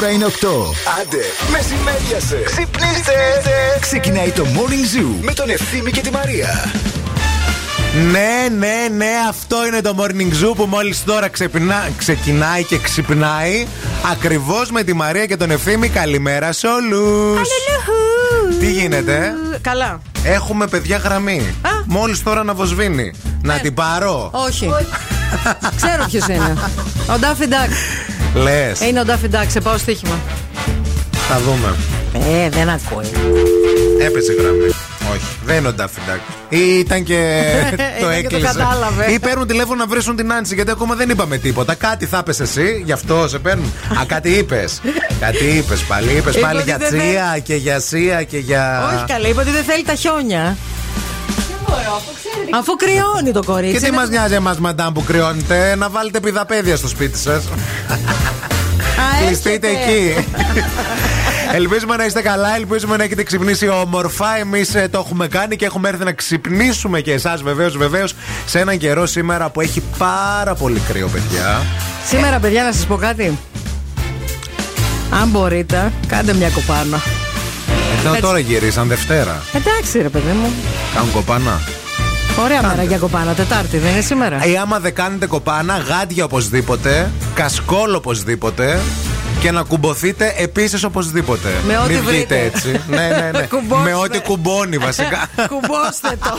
Η ώρα είναι 8. Άντε, μεσημέριασε. Ξυπνήστε. Ξεκινάει το Morning Zoo με τον Ευθύμη και τη Μαρία. Ναι, ναι, ναι, αυτό είναι το Morning Zoo που μόλις τώρα ξεπινά, ξεκινάει και ξυπνάει. Ακριβώς με τη Μαρία και τον Ευθύμη. Καλημέρα σε όλους. Τι γίνεται, Καλά. Έχουμε παιδιά γραμμή. Μόλις τώρα να βοσβήνει. Να την πάρω. Όχι. Ξέρω ποιος είναι. Ο Ντάφι Ντάκ. Λες. Είναι ο Ντάφι Ντάκ. Σε πάω στοίχημα. Θα δούμε. Ε, δεν ακούει. Έπεσε γραμμή. Όχι, δεν είναι ο Ντάφι Ντάκ. Ή ήταν και το Ήταν και το έκλεισε. κατάλαβε. Ή παίρνουν τηλέφωνο να βρίσουν την Άνση, γιατί ακόμα δεν είπαμε τίποτα. Κάτι θα πες εσύ, γι' αυτό σε παίρνουν. Α, κάτι είπες. κάτι είπες πάλι. Είπες Είπε πάλι ότι για δεν τσία και για σία και για. Όχι καλά, είπε ότι δεν θέλει τα χιόνια. Αφού κρυώνει το κορίτσι. Και τι είναι- μας νοιάζει εμάς, μαντάμ, που κρυώνετε, να βάλετε πιδαπέδια στο σπίτι σας; Α, Κλειστείτε έρχεται. εκεί. Ελπίζουμε να είστε καλά, ελπίζουμε να έχετε ξυπνήσει όμορφα. Εμείς το έχουμε κάνει και έχουμε έρθει να ξυπνήσουμε και εσάς βεβαίως, βεβαίως, σε έναν καιρό σήμερα που έχει πάρα πολύ κρύο, παιδιά. Σήμερα, παιδιά, να σας πω κάτι. Αν μπορείτε, κάντε μια κοπάνα. Εδώ τώρα γυρίσαν Δευτέρα. Εντάξει, ρε παιδί μου. Κάνουν κοπάνα. Ωραία μέρα για κοπάνα. Τετάρτη, δεν είναι σήμερα. Ή άμα δεν κάνετε κοπάνα, γάντια οπωσδήποτε, κασκόλ οπωσδήποτε και να κουμποθείτε επίσης οπωσδήποτε. Με ό,τι Μην βγείτε βρείτε. έτσι. ναι, ναι, ναι. Κουμπώστε. Με ό,τι κουμπώνει βασικά. Κουμπώστε το.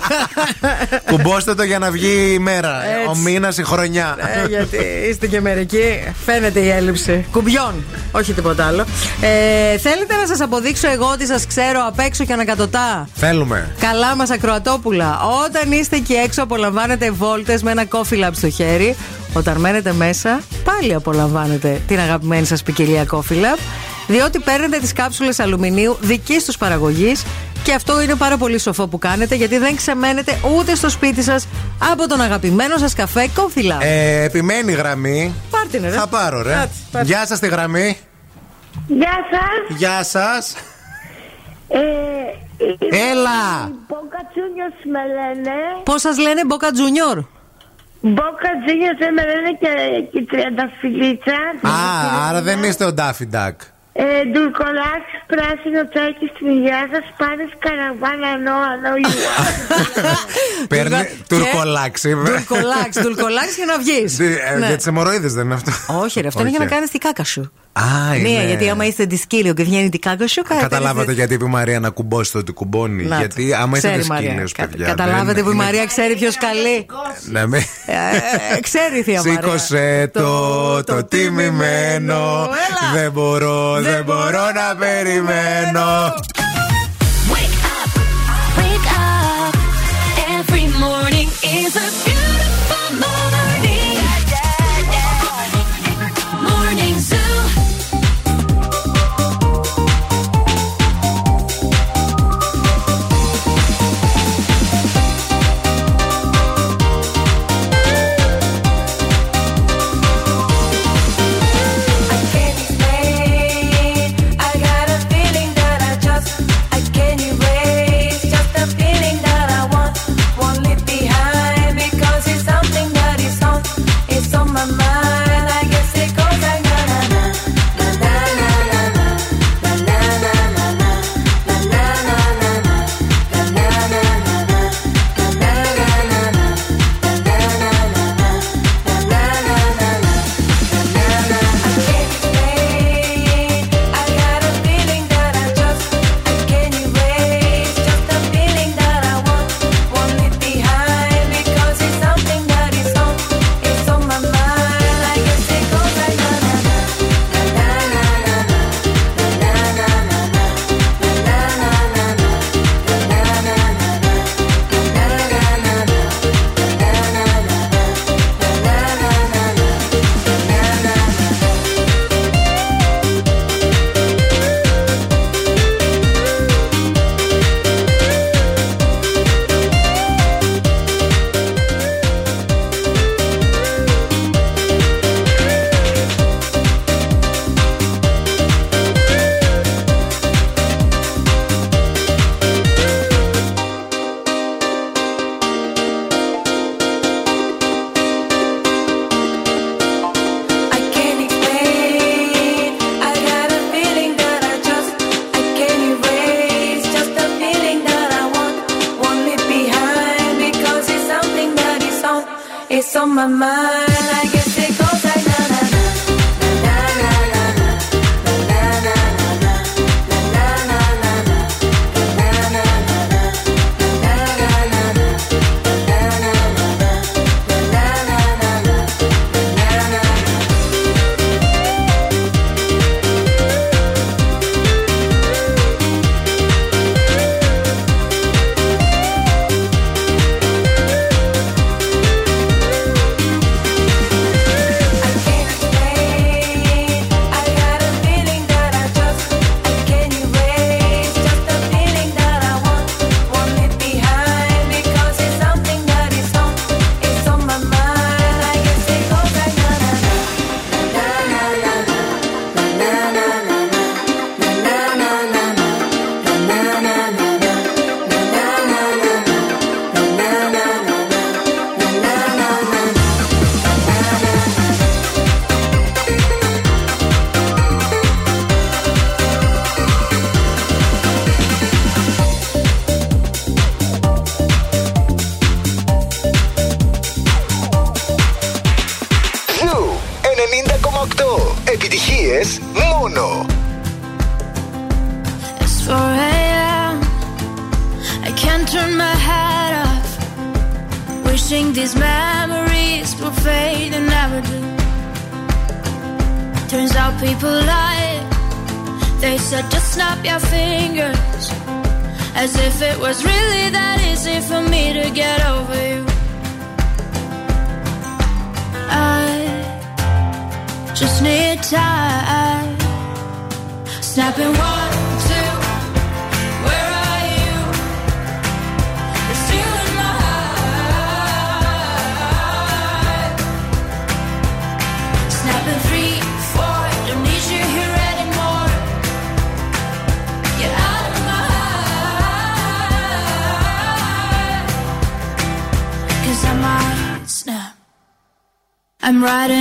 Κουμπώστε το για να βγει η μέρα. Έτσι. Ο μήνας, η χρονιά. Ε, γιατί είστε και μερικοί. Φαίνεται η έλλειψη. Κουμπιών. Όχι τίποτα άλλο. Ε, θέλετε να σας αποδείξω εγώ ότι σας ξέρω απ' έξω και ανακατοτά; Θέλουμε. Καλά μας ακροατόπουλα. Όταν είστε εκεί έξω, απολαμβάνετε βόλτες με ένα coffee lab στο χέρι. Όταν μένετε μέσα, πάλι απολαμβάνετε την αγαπημένη σας ποικιλία coffee lab. Διότι παίρνετε τις κάψουλες αλουμινίου δική τους παραγωγής. Και αυτό είναι πάρα πολύ σοφό που κάνετε, γιατί δεν ξεμένετε ούτε στο σπίτι σας από τον αγαπημένο σας καφέ coffee lab. Ε, επιμένει η γραμμή. Πάρτε ρε. Θα πάρω, ρε. Κάτσε, πάρτε. Γεια σας τη γραμμή. Γεια σας. Γεια σας. Ε, Έλα. Μπόκα Τζούνιος με λένε. Πώς σας λένε Boca Junior; Μπόκα Τζούνιος δεν με λένε και, και η τριανταφυλλίτσα. Α, άρα δεν είστε ο Ντάφι Ντάκ. Ε, Ντουρκολάξ, πράσινο τσάκι στην υγεία σας, πάνε καραβάνα νο, ανώ Παίρνει Και- τουρκολάξι. Τουρκολάξ, τουρκολάξ για να βγεις. Ε, Για τις αιμορροίδε δεν είναι αυτό. Όχι, ρε, αυτό είναι για να Όχι. κάνεις την κάκα σου. Α, Ναι, είναι. γιατί άμα είστε δισκύλιο και βγαίνει την κάκα σου, κάνετε- Καταλάβατε γιατί είπε η Μαρία να κουμπώσει το ότι κουμπώνει. Να το. γιατί άμα είστε Ξέρει η Μαρία. δυσκύλιο, Κα- παιδιά. Καταλάβατε δεν που η είναι- Μαρία ξέρει ποιος καλεί. Να μην. Ε, ξέρει η θεία Μαρία. Σήκωσε το, το τιμημένο. Έλα. Δεν μπορώ, δεν μπορώ να περιμένω. Wake up, wake up. Every morning is a I'm riding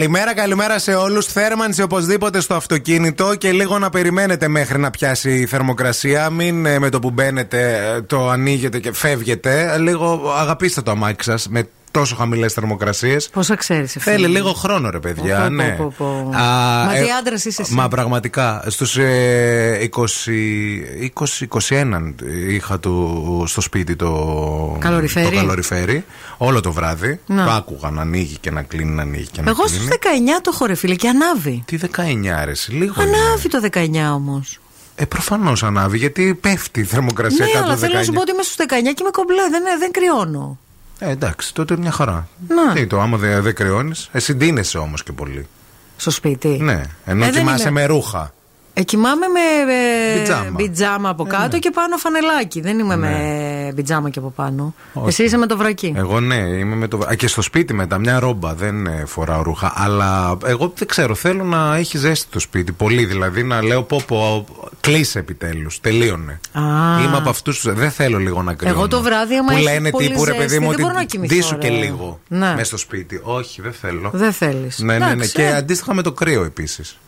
Καλημέρα, καλημέρα σε όλους. Θέρμανση οπωσδήποτε στο αυτοκίνητο και λίγο να περιμένετε μέχρι να πιάσει η θερμοκρασία. Μην ε, με το που μπαίνετε ε, το ανοίγετε και φεύγετε. Λίγο αγαπήστε το αμάξι σας με τόσο χαμηλές θερμοκρασίες. Πόσα ξέρεις, Θέλει λίγο χρόνο, ρε παιδιά. Πω, πω, ναι. πω, πω. Α, Μα τι ε, άντρας είσαι εσύ; Μα πραγματικά. Στους ε, 20, 20-21 είχα το, στο σπίτι το Καλοριφέρι. το καλοριφέρι. Όλο το βράδυ. Να. Το άκουγα να ανοίγει και να κλείνει, να ανοίγει και να Εγώ κλείνει. στους 19 το έχω ρε φίλε και ανάβει. Τι 19 αρέσει, λίγο. είναι. Ανάβει το 19 όμως. Ε, προφανώς ανάβει, γιατί πέφτει η θερμοκρασία Ναι, κάτω αλλά από θέλω να σου 19. πω ότι είμαι στους 19 και είμαι κομπλέ, δεν, δεν κρυώνω. Ε, εντάξει, τότε μια χαρά. Να. Τι το, άμα δεν δε κρυώνεις. Εσύ ντύνεσαι όμως και πολύ. Στο σπίτι; Ναι, ενώ Ε, δεν κοιμάσαι είμαι. με ρούχα. Ε, κοιμάμαι με ε, Πιτζάμα. πιτζάμα από κάτω και πάνω φανελάκι. Δεν είμαι με πιτζάμα και από πάνω. Όχι. Εσύ είσαι με το βρακί. Εγώ ναι, είμαι με το. Α, και στο σπίτι μετά, μια ρόμπα. Δεν ε, φοράω ρούχα. Αλλά εγώ δεν ξέρω, θέλω να έχει ζέστη το σπίτι. Πολύ δηλαδή, να λέω πω πω. Κλείσε επιτέλους. Τελείωνε. Α. Είμαι από αυτούς που δεν θέλω λίγο να κρυώνω. Εγώ το βράδυ, άμα Που έχει λένε πολύ τύπου ρε παιδί ζέστη, μου δεν ότι μπορώ να κοιμηθώ, ντύσου και ρε. λίγο. Ναι. Μες στο σπίτι. Όχι, δεν θέλω. Δεν θέλεις. Ναι, ναι, ναι. Και αντίστοιχα με το κρύο επίσης.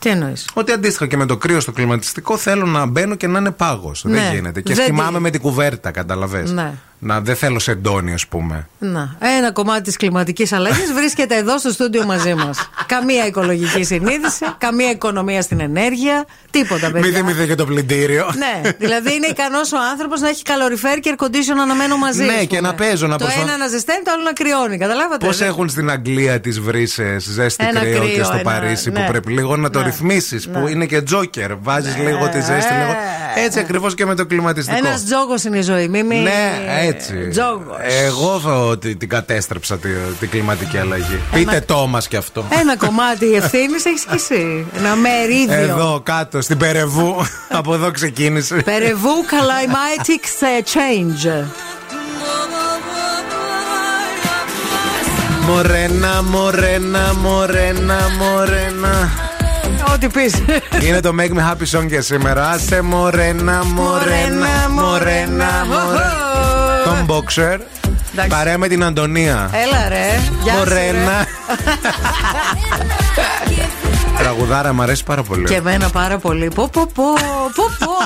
Τι εννοείς; Ότι αντίστοιχα και με το κρύο στο κλιματιστικό θέλω να μπαίνω και να είναι πάγος. Ναι. Δεν γίνεται. Και Δεν θυμάμαι τι- με την κουβέρτα, καταλαβέ. Ναι. Να, δεν θέλω σεντόνι, ας πούμε. Να, ένα κομμάτι της κλιματικής αλλαγής βρίσκεται εδώ στο στούντιο μαζί μας. καμία οικολογική συνείδηση, καμία οικονομία στην ενέργεια, τίποτα Μην παιδιά. θυμηθεί και το πλυντήριο. Ναι, δηλαδή είναι ικανός ο άνθρωπος να έχει καλοριφέρ και air condition αναμένο μαζί. Ναι, ας και πούμε. να παίζω, να Το προσπα- ένα να ζεσταίνει, το άλλο να κρυώνει. Καταλάβατε. Πώς δεν- έχουν στην Αγγλία τις βρύσες ζέστη Ένα κρύο, κρύο, και στο ένα- Παρίσι ναι. που πρέπει λίγο να το Ναι. ρυθμίσεις. Που Ναι. είναι και τζόκερ. Βάζεις λίγο τη ζέστη, λίγο. Έτσι ακριβώς και με το κλιματιστικό. Ένας τζόγος είναι η ζωή. Μη, μη... Ναι, έτσι. Τζόγος. Εγώ θα, την κατέστρεψα την, κλιματική αλλαγή. Ένα... Πείτε το μα κι αυτό. Ένα κομμάτι ευθύνης έχεις κι εσύ. Ένα μερίδιο. Εδώ κάτω, στην Περεβού. από εδώ ξεκίνησε. Περεβού, Calamitic ε, Change. Μορένα, μορένα, μορένα, μορένα. Ό,τι πεις. Είναι το Make Me Happy Song για σήμερα. Σε μορένα, μορένα, μορένα, μορένα. John Boxer. Παρέα με την Αντωνία. Έλα ρε. Κορένα. Τραγουδάρα, μου αρέσει πάρα πολύ. Και εμένα πάρα πολύ. πο, πο, πο, πω, πω.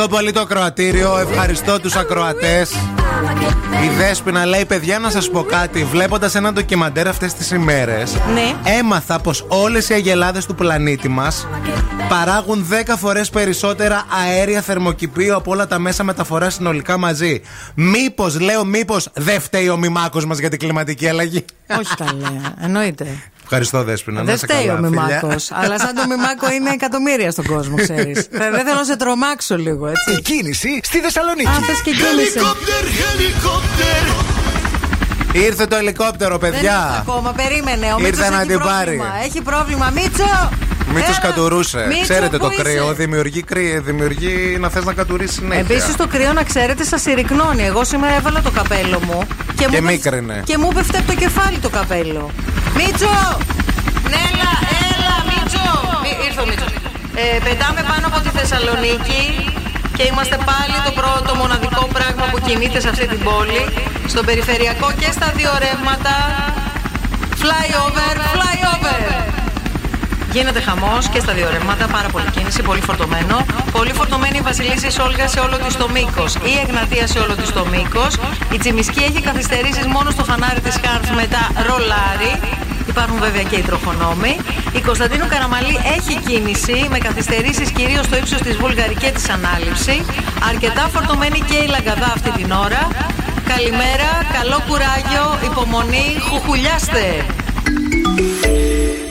Ευχαριστώ πολύ το ακροατήριο, ευχαριστώ τους ακροατές. Η Δέσποινα λέει: Παιδιά, να σας πω κάτι. Βλέποντας ένα ντοκιμαντέρ αυτές τις ημέρες, Ναι. έμαθα πως όλες οι αγελάδες του πλανήτη μας παράγουν 10 φορές περισσότερα αέρια θερμοκηπίου από όλα τα μέσα μεταφοράς συνολικά μαζί. Μήπως, λέω, μήπως δεν φταίει ο μημάκος μας για την κλιματική αλλαγή. Όχι καλέ, εννοείται. Ευχαριστώ, Δέσποινα. να Δεν είσαι φταίει καλά, ο φιλιά. Μημάκος. αλλά σαν το Μημάκο είναι εκατομμύρια στον κόσμο, ξέρεις. Δεν θέλω να σε τρομάξω λίγο, Η έτσι. κίνηση στη Θεσσαλονίκη. Αν θες και κίνησε. Ήρθε το ελικόπτερο, Δεν ήρθε παιδιά. ακόμα, περίμενε. Ο Ήρθε Μίτσος να έχει την πρόβλημα. πάρει. Έχει πρόβλημα. Μίτσο! Μήτσο Έλα. κατουρούσε. Μίτσο, Ξέρετε το πού είσαι; κρύο δημιουργεί, κρύο, δημιουργεί να θες να κατουρίσει συνέχεια. Επίσης το κρύο να ξέρετε σας συρρυκνώνει. Εγώ σήμερα έβαλα το καπέλο μου και, Και μου πέφ- μίκρινε. Και μου πέφτει από το κεφάλι το καπέλο. Μίτσο! Ναι, έλα, έλα, Μίτσο! Μι- Ήρθε ο Μίτσο. Ε, πετάμε πάνω από τη Θεσσαλονίκη και είμαστε πάλι το πρώτο μοναδικό πράγμα που κινείται σε αυτή την πόλη. Στον περιφερειακό και στα δύο ρεύματα. Flyover, flyover! Γίνεται χαμός και στα δύο ρεύματα, πάρα πολύ κίνηση, πολύ φορτωμένο. Πολύ φορτωμένη η Βασιλίση Όλγα σε όλο της το μήκος. Η Εγνατία σε όλο της το μήκος. Η Τσιμισκή έχει καθυστερήσεις μόνο στο φανάρι της Χάρτ μετά ρολάρι. Υπάρχουν βέβαια και οι τροχονόμοι. Η Κωνσταντίνου Καραμαλή έχει κίνηση με καθυστερήσεις κυρίως στο ύψος της Βουλγαρική και της Ανάληψη. Αρκετά φορτωμένη και η Λαγκαδά αυτή την ώρα. Καλημέρα, καλό κουράγιο, υπομονή, χουχουλιάστε!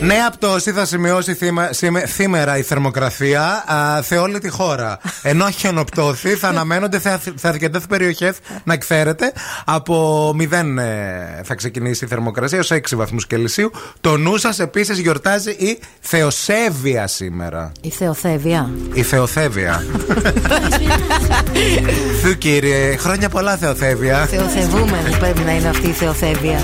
Νέα πτώση θα σημειώσει θύμα- σήμε- σήμερα η θερμοκρασία α, σε όλη τη χώρα. Ενώ χιονοπτώθη θα αναμένονται σε αθ- σε αρκετέ περιοχές, να ξέρετε, από 0 ε, θα ξεκινήσει η θερμοκρασία ω 6 βαθμούς Κελσίου. Το νου σας επίσης γιορτάζει η Θεοσέβεια σήμερα. Η Θεοθέβεια. Η Θεοθέβεια. Θου κύριε, χρόνια πολλά Θεοθέβεια. Θεοθεβούμενη πρέπει να είναι αυτή η Θεοθέβεια.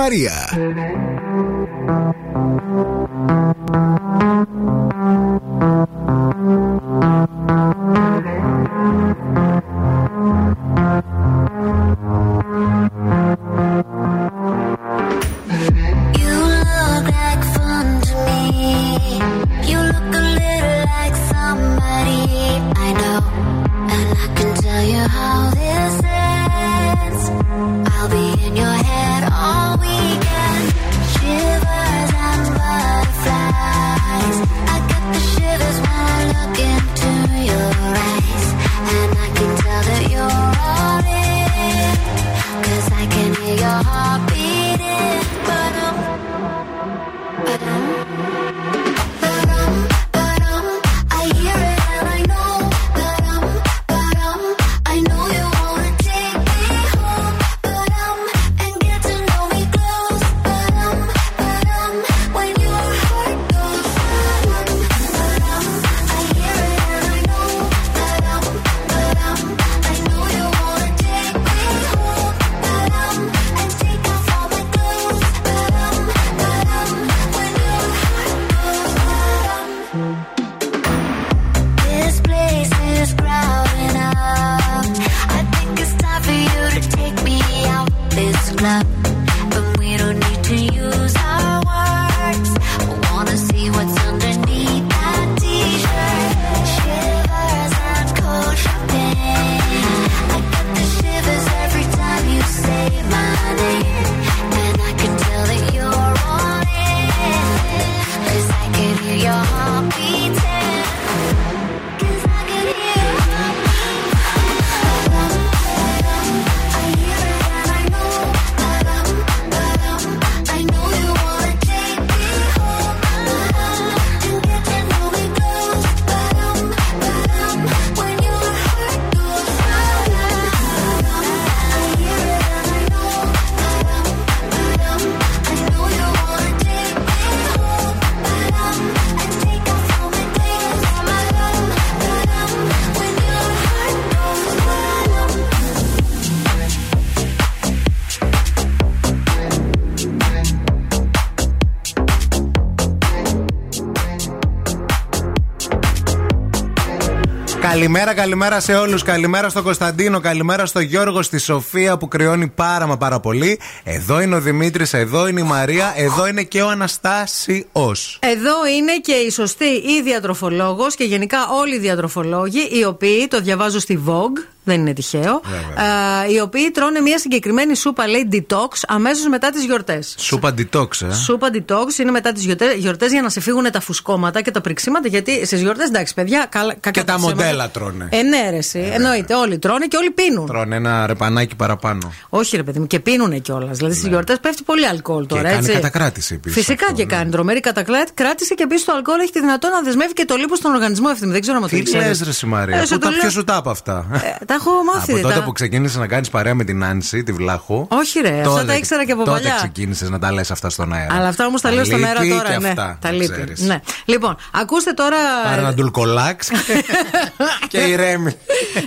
Ευθύμη Καλημέρα, καλημέρα σε όλους. Καλημέρα στο Κωνσταντίνο, καλημέρα στο Γιώργο, στη Σοφία που κρυώνει πάρα μα πάρα πολύ. Εδώ είναι ο Δημήτρης, εδώ είναι η Μαρία, εδώ είναι και ο Αναστάσιος. Εδώ είναι και η σωστή η διατροφολόγος και γενικά όλοι οι διατροφολόγοι, οι οποίοι το διαβάζω στη Vogue, δεν είναι τυχαίο, ε, οι οποίοι τρώνε μια συγκεκριμένη σούπα, λέει detox, αμέσως μετά τις γιορτές. Σούπα detox, ε; Σούπα detox είναι μετά τις γιορτές για να σε φύγουν τα φουσκώματα και τα πριξίματα. Γιατί στις γιορτές, εντάξει, παιδιά, καλά, κακά Και τα ψέματα. μοντέλα τρώνε. Ε, ναι, ρε, εσύ. εννοείται. Όλοι τρώνε και όλοι πίνουν. Τρώνε ένα ρεπανάκι παραπάνω. Όχι, ρε παιδί μου, και πίνουν κιόλας. Δηλαδή στις γιορτές πέφτει πολύ αλκοόλ τώρα. Ναι. κάνει έτσι. κατακράτηση επίσης Φυσικά αυτό, και ναι. κάνει τρομερή κατακράτηση και επίσης το αλκοόλ έχει τη δυνατότητα να δεσμεύει και το λίπο στον οργανισμό ευθύνη. Δεν ξέρω αν το Τι ήξερες. λες, Ρε Σιμαρία, Ε, σου πού το τα λέω. ποιο σου τα είπα αυτά; Ε, τα έχω μάθει. Από τότε τα- που ξεκίνησες να κάνεις παρέα με την Άνση, τη Βλάχου. Όχι, ρε, αυτά τότε- τα ήξερα και από τότε παλιά. ξεκίνησες να τα λες αυτά στον αέρα. Αλλά αυτά όμως τα λέω στον αέρα λείπει τώρα. Και ναι, αυτά, τα να λείπει. ξέρεις. Ναι. Λοιπόν, ακούστε τώρα. Πάρε ένα ντουλκολάξ και ηρέμη.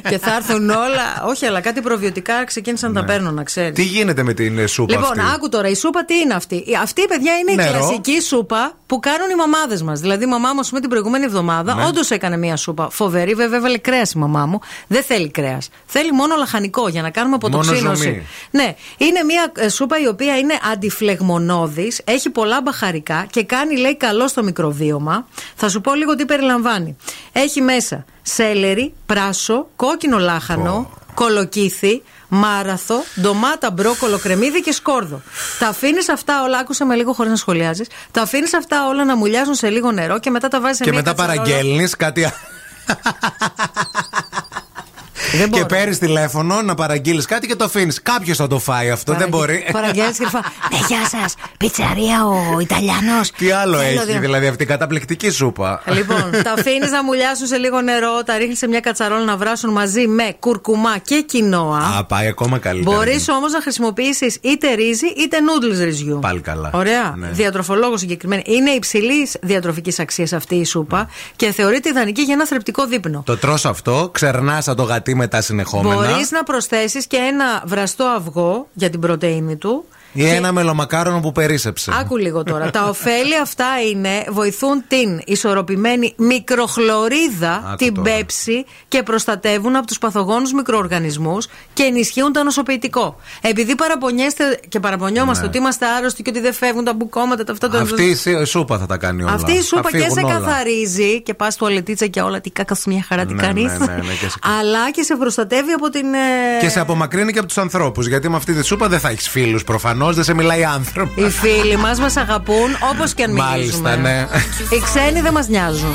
και θα έρθουν όλα. Όχι, αλλά κάτι προβιωτικά ξεκίνησαν να τα παίρνω, να ξέρεις. Ναι. Τι γίνεται με την ε, σούπα Λοιπόν, αυτή. άκου τώρα, η σούπα τι είναι αυτή; Η- Αυτή, παιδιά, είναι η Νερό. κλασική σούπα που κάνουν οι μαμάδες μας. Δηλαδή, η μαμά μου, ας πούμε, την προηγούμενη εβδομάδα, Ναι. όντως έκανε μία σούπα φοβερή. Βέβαια, έβαλε κρέας η μαμά μου. Δεν θέλει κρέας. Θέλει μόνο λαχανικό για να κάνουμε Μόνο αποτοξίνωση. ζουμί. Ναι, είναι μία ε, σούπα η οποία είναι αντιφλεγμονώδης, έχει πολλά μπαχαρικά και κάνει, λέει, καλό στο μικροβίωμα. Θα σου πω λίγο τι περιλαμβάνει. Έχει μέσα σέλερι, πράσο, κόκκινο λάχανο, κολοκύθι, μάραθο, ντομάτα, μπρόκολο, κρεμμύδι και σκόρδο. Τα αφήνεις αυτά όλα, άκουσα με λίγο χωρίς να σχολιάζεις. Τα αφήνεις αυτά όλα να μουλιάζουν σε λίγο νερό και μετά τα βάζεις σε Και μια μετά κατσαρόλα. παραγγέλνεις κάτι. α- Δεν Και μπορώ. παίρνεις τηλέφωνο να παραγγείλεις κάτι και το αφήνεις. Κάποιος θα το φάει αυτό, δεν μπορεί. Παραγγέλνεις και φα... Ναι, γεια σας. Πιτσαρία ο Ιταλιανός. Τι άλλο έχει, δηλαδή αυτή η καταπληκτική σούπα. Λοιπόν, τα αφήνεις να μουλιάσουν σε λίγο νερό, τα ρίχνεις σε μια κατσαρόλα να βράσουν μαζί με κουρκουμά και κοινόα. Α, πάει ακόμα καλύτερα. Μπορείς όμως να χρησιμοποιήσεις είτε ρύζι είτε noodles ρυζιού. Πάλι καλά. Ωραία. Ναι. Διατροφολόγο συγκεκριμένα. Είναι υψηλής διατροφικής αξίας αυτή η σούπα και θεωρείται ιδανική για ένα θρεπτικό δείπνο. Το τρως αυτό, ξερνάς το γατί γιατί μετά συνεχόμενα. Μπορείς να προσθέσεις και ένα βραστό αυγό για την πρωτενη του. Ή ένα και... μελομακάρονο που περίσεψε. Άκου λίγο τώρα. τα ωφέλη αυτά είναι βοηθούν την ισορροπημένη μικροχλωρίδα, Άκου την τώρα. πέψη και προστατεύουν από τους παθογόνους μικροοργανισμούς και ενισχύουν το νοσοποιητικό. Επειδή παραπονιέστε και παραπονιόμαστε ναι. ότι είμαστε άρρωστοι και ότι δεν φεύγουν τα μπουκώματα, τα αυτά τα. Αυτή η σούπα θα τα κάνει όλα. Αυτή η σούπα και σε όλα. καθαρίζει και πας τουαλετίτσα και όλα. Τι κάκα μια χαρά τι ναι, κάνεις. Ναι, ναι, ναι αλλά και σε προστατεύει από την. Ε, και σε απομακρύνει και από τους ανθρώπους. Γιατί με αυτή τη σούπα δεν θα έχεις φίλους προφανώς δεν σε μιλάει άνθρωπος. Οι φίλοι μας μας αγαπούν όπως και αν μιλήσουμε. Μάλιστα, ναι. Οι ξένοι δεν μας νοιάζουν.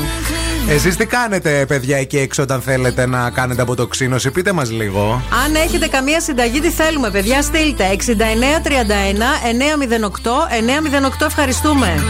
Εσείς τι κάνετε, παιδιά, εκεί έξω όταν θέλετε να κάνετε αποτοξίνωση, πείτε μας λίγο. Αν έχετε καμία συνταγή, τι θέλουμε, παιδιά, στείλτε 6931 908 908. Ευχαριστούμε.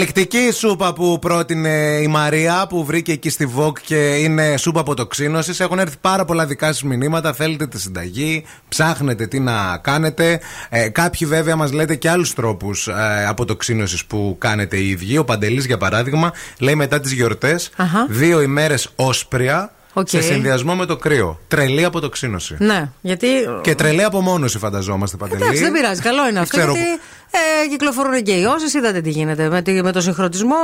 Καταπληκτική η σούπα που πρότεινε η Μαρία που βρήκε εκεί στη Vogue και είναι σούπα αποτοξίνωσης. Έχουν έρθει πάρα πολλά δικά σας μηνύματα. Θέλετε τη συνταγή, ψάχνετε τι να κάνετε. Ε, κάποιοι βέβαια μας λέτε και άλλους τρόπους ε, αποτοξίνωσης που κάνετε οι ίδιοι. Ο Παντελής, για παράδειγμα, λέει μετά τις γιορτές Αχα. δύο ημέρες όσπρια Οκ. σε συνδυασμό με το κρύο. Τρελή αποτοξίνωση. Ναι, γιατί. Και τρελή απομόνωση, φανταζόμαστε, Παντελή. Εντάξει, δεν πειράζει. Καλό είναι αυτό. Ξέρω γιατί ε, κυκλοφορούν και οι όσει. Είδατε τι γίνεται. Με, τη- με το συγχρονισμό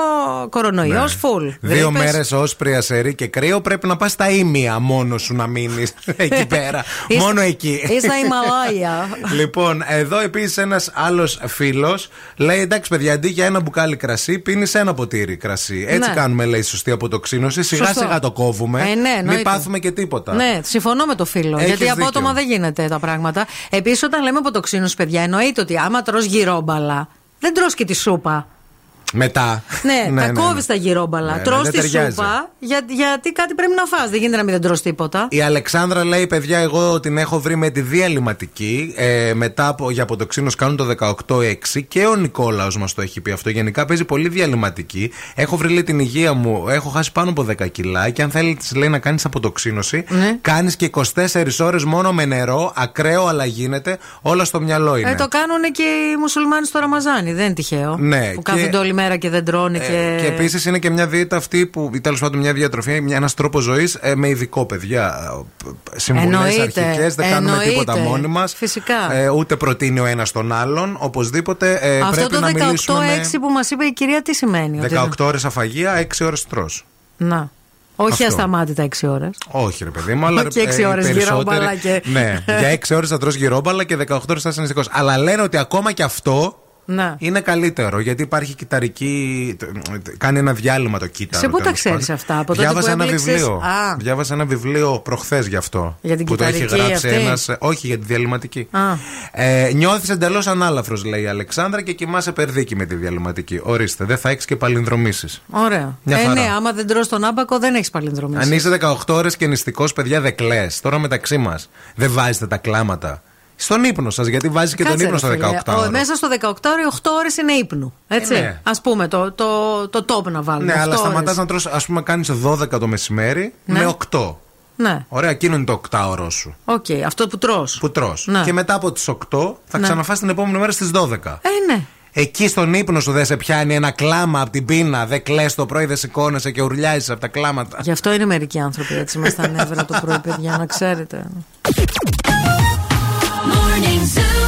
κορονοϊός, Ναι. full. Δύο Γρίπες. μέρες όσπρια, σερή και κρύο πρέπει να πας στα ήμια μόνος σου να μείνεις εκεί πέρα. Είσαι- μόνο εκεί. Είσαι στα Ιμαλάια. λοιπόν, εδώ επίσης ένας άλλος φίλος λέει: Εντάξει, παιδιά, αντί για ένα μπουκάλι κρασί, πίνεις ένα ποτήρι κρασί. Έτσι Ναι. κάνουμε, λέει, σωστή αποτοξίνωση. Σιγά Σωστό. σιγά το κόβουμε. Ε, ναι, Μην εννοείται. πάθουμε και τίποτα. Ναι, συμφωνώ με το φίλο. Έχεις γιατί απότομα δίκιο. δεν γίνεται τα πράγματα. Επίσης, όταν λέμε αποτοξίνωση, παιδιά, εννοείται ότι άμα τρως γυρόμπαλα, δεν τρως και τη σούπα. Μετά. Ναι, τα κόβεις τα γυρόμπαλα. Ναι, ναι, τρως δεν τη ταιριάζει. σούπα, για, γιατί κάτι πρέπει να φας Δεν γίνεται να μην δεν τρως τίποτα. Η Αλεξάνδρα λέει: Παιδιά, εγώ την έχω βρει με τη διαλυματική. Ε, μετά από, για αποτοξίνωση κάνουν το 18-6 και ο Νικόλαος μας το έχει πει αυτό. Γενικά παίζει πολύ διαλυματική. Έχω βρει λέει, την υγεία μου, έχω χάσει πάνω από 10 κιλά. Και αν θέλει, της λέει να κάνεις αποτοξίνωση, Ναι. κάνεις και 24 ώρες μόνο με νερό, ακραίο, αλλά γίνεται. Όλα στο μυαλό είναι. Ε, το κάνουν και οι μουσουλμάνοι στο Ραμαζάνι, δεν είναι τυχαίο. Ναι, που και- κάθονται όλη μέρα και δεν τρώνε. Ε, και... και επίσης είναι και μια δίαιτα αυτή που, ή τέλος πάντων μια διατροφή, ένας τρόπος ζωής με ειδικό παιδιά. Συμβουλές Εννοείται, αρχικές, δεν κάνουμε εννοείται. τίποτα μόνοι μας. Φυσικά. Ε, ούτε προτείνει ο ένας τον άλλον. Οπωσδήποτε ε, Αυτό πρέπει το να 18-6 μιλήσουμε. με που μας είπε η κυρία, τι σημαίνει. ότι 18 ώρες αφαγία, 6 ώρες τρώ. Να. Όχι Αυτό. ασταμάτητα 6 ώρες. Όχι, ρε παιδί μου, αλλά Και έξι ε, οι ώρες περισσότεροι- γυρόμπαλα και- Ναι, για 6 ώρες θα τρως γυρόμπαλα και 18 ώρες θα είσαι νηστικό. Αλλά λένε ότι ακόμα και αυτό Να. είναι καλύτερο γιατί υπάρχει κυταρική. Κάνει ένα διάλειμμα το κύτταρο. Σε πού τα τέλος ξέρεις πάντων. αυτά, από τότε Διάβασα που ένα έμπλεξες- βιβλίο. Α. Διάβασα ένα βιβλίο προχθές γι' αυτό. Για την που το έχει κυταρική γράψει αυτή; ένας- Όχι, για τη διαλυματική. Α. Ε, Νιώθεις εντελώς ανάλαφρος, λέει η Αλεξάνδρα, και κοιμάσαι περδίκι με τη διαλυματική. Ορίστε, δεν θα έχεις και παλινδρομήσεις. Ωραία. Μια ε, χαρά. ναι, άμα δεν τρως τον άμπακο δεν έχεις παλινδρομήσεις. Αν είσαι 18 ώρες και νηστικός, παιδιά, δεν κλε. Τώρα μεταξύ μας. Δεν βάζετε τα κλάματα. Στον ύπνο σας, γιατί βάζει και τον Κάτσε, ύπνο ρε στο φίλε. 18 Ο- ώρο. Μέσα στο 18 ώρο 8 ώρες είναι ύπνου. Έτσι. Ε, ναι. Α πούμε το, το, το top να βάλουμε. Ναι, αλλά 8 σταματάς ώρες. να τρως, ας πούμε, κάνεις 12 το μεσημέρι Ναι. με 8. Ναι, Ωραία, εκείνο είναι το 8 ώρο σου. οκ, αυτό που τρως. Που τρως. Ναι. Και μετά από τις 8 θα Ναι. ξαναφάς την επόμενη μέρα στις 12. Ε, ναι. Εκεί στον ύπνο σου δεν σε πιάνει ένα κλάμα από την πείνα, δεν κλαις το πρωί, δεν σηκώνεσαι και ουρλιάζεις από τα κλάματα. Γι' αυτό είναι μερικοί άνθρωποι έτσι με στα νεύρα το πρωί, παιδιά, να ξέρετε. Morning Zoo.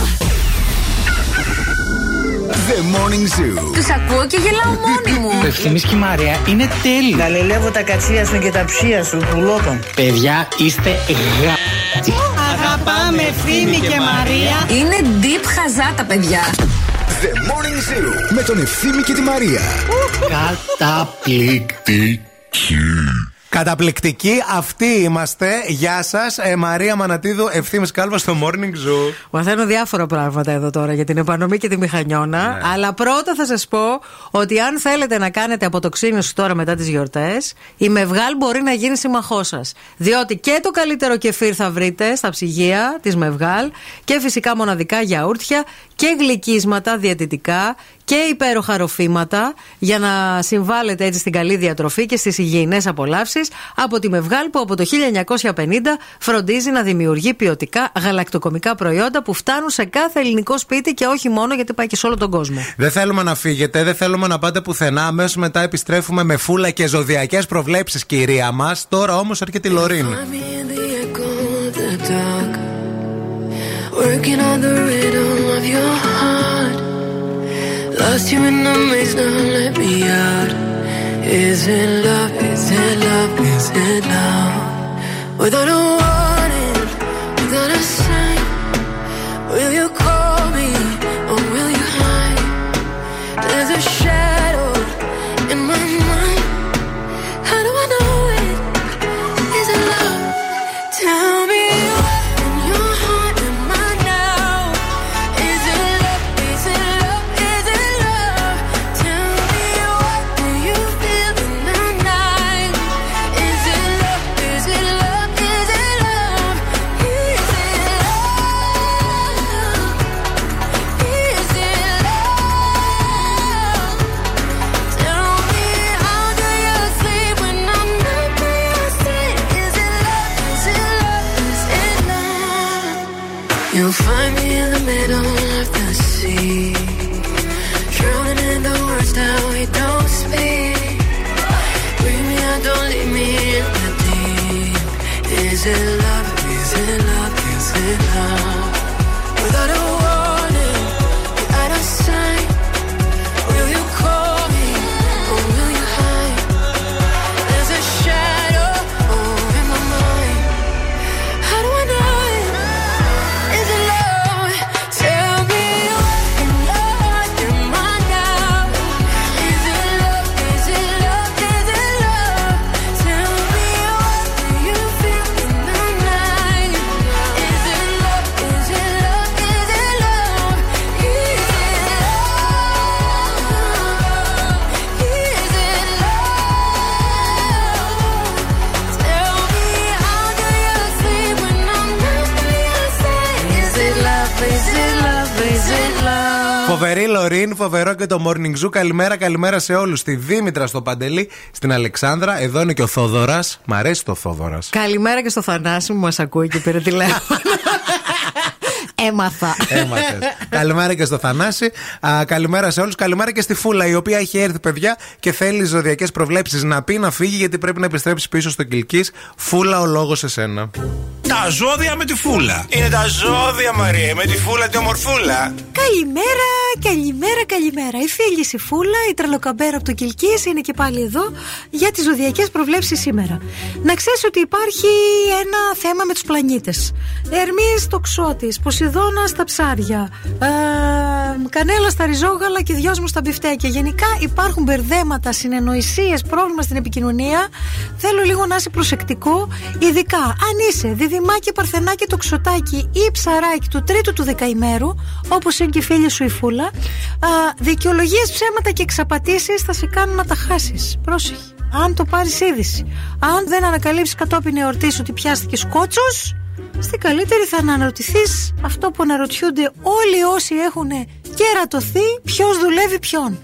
The Morning Zoo. Τους ακούω και γελάω μόνη μου. Το ευθύμης και η Μαρία είναι τέλειο. Γαλελεύω τα κατσία σου και τα ψία σου, πουλότον. Παιδιά, είστε γα... Αγαπάμε ευθύμη και Μαρία. Είναι deep χαζά τα παιδιά. The Morning Zoo. Με τον Ευθύμη και τη Μαρία. Καταπληκτική. Καταπληκτικοί, αυτοί είμαστε. Γεια σας, ε, Μαρία Μανατίδου, ευθύνη κάλβα στο Morning Zoo. Μαθαίνω διάφορα πράγματα εδώ τώρα για την επανομή και τη μηχανιώνα. Ναι. Αλλά πρώτα θα σας πω ότι αν θέλετε να κάνετε αποτοξίνηση τώρα μετά τις γιορτές, η Μευγάλ μπορεί να γίνει συμμαχό σας. Διότι και το καλύτερο κεφίρ θα βρείτε στα ψυγεία της Μευγάλ και φυσικά μοναδικά γιαούρτια και γλυκίσματα διαιτητικά και υπέροχα ροφήματα για να συμβάλλετε έτσι στην καλή διατροφή και στις υγιεινές απολαύσεις από τη Μευγάλ που από το 1950 φροντίζει να δημιουργεί ποιοτικά γαλακτοκομικά προϊόντα που φτάνουν σε κάθε ελληνικό σπίτι και όχι μόνο γιατί πάει και σε όλο τον κόσμο. Δεν θέλουμε να φύγετε, δεν θέλουμε να πάτε πουθενά. Αμέσως μετά επιστρέφουμε με φούλα και ζωδιακές προβλέψεις, κυρία μας. Τώρα όμως έρχεται η Λωρίν. Working on the rhythm of your heart. Lost you in the maze, now let me out. Is it love? Is it love? Is it love? Without a warning, without a sign. Will you call in love, he's in love, he's in love. Φοβερή Λωρίν, φοβερό και το Morning Zoo. Καλημέρα, καλημέρα σε όλους. Στη Δήμητρα, στο Παντελή, στην Αλεξάνδρα. Εδώ είναι και ο Θόδωρας. Μ' αρέσει το Θόδωρας. Καλημέρα και στο Θανάση μου, μας ακούει και πήρε τηλέφωνο. Έμαθα. Έμαθες. καλημέρα και στο Θανάση. Α, καλημέρα σε όλους. Καλημέρα και στη Φούλα, η οποία έχει έρθει, παιδιά, και θέλει ζωδιακές προβλέψεις να πει να φύγει, γιατί πρέπει να επιστρέψει πίσω στο Κυλκής. Φούλα, ο λόγος σε σένα. Τα ζώδια με τη φούλα. Είναι τα ζώδια, Μαρία, με τη φούλα τη ομορφούλα. Καλημέρα, καλημέρα, καλημέρα. Η φίλη η Φούλα, η τρελοκαμπέρα από το Κυλκής, είναι και πάλι εδώ για τις ζωδιακές προβλέψεις σήμερα. Να ξέρεις ότι υπάρχει ένα θέμα με τους πλανήτες. Ερμής στο ξώτης, Ποσειδώνα στα ψάρια, ε, Κανέλα στα ριζόγαλα και δυο μου στα μπιφτέκια. Γενικά υπάρχουν μπερδέματα, συνεννοησίες, πρόβλημα στην επικοινωνία. Θέλω λίγο να είσαι προσεκτικό, ειδικά αν είσαι διδυμάκι, παρθενάκι, το ξωτάκι ή ψαράκι του τρίτου του δεκαημέρου, όπως είναι και η φίλη σου η Φούλα. Δικαιολογίες, ψέματα και εξαπατήσεις θα σε κάνουν να τα χάσεις. Πρόσεχε. Αν το πάρεις είδηση. Αν δεν ανακαλύψεις κατόπιν εορτή ότι πιάστηκες κότσος, στην καλύτερη θα αναρωτηθείς αυτό που αναρωτιούνται όλοι όσοι έχουν κερατωθεί, ποιος δουλεύει ποιον.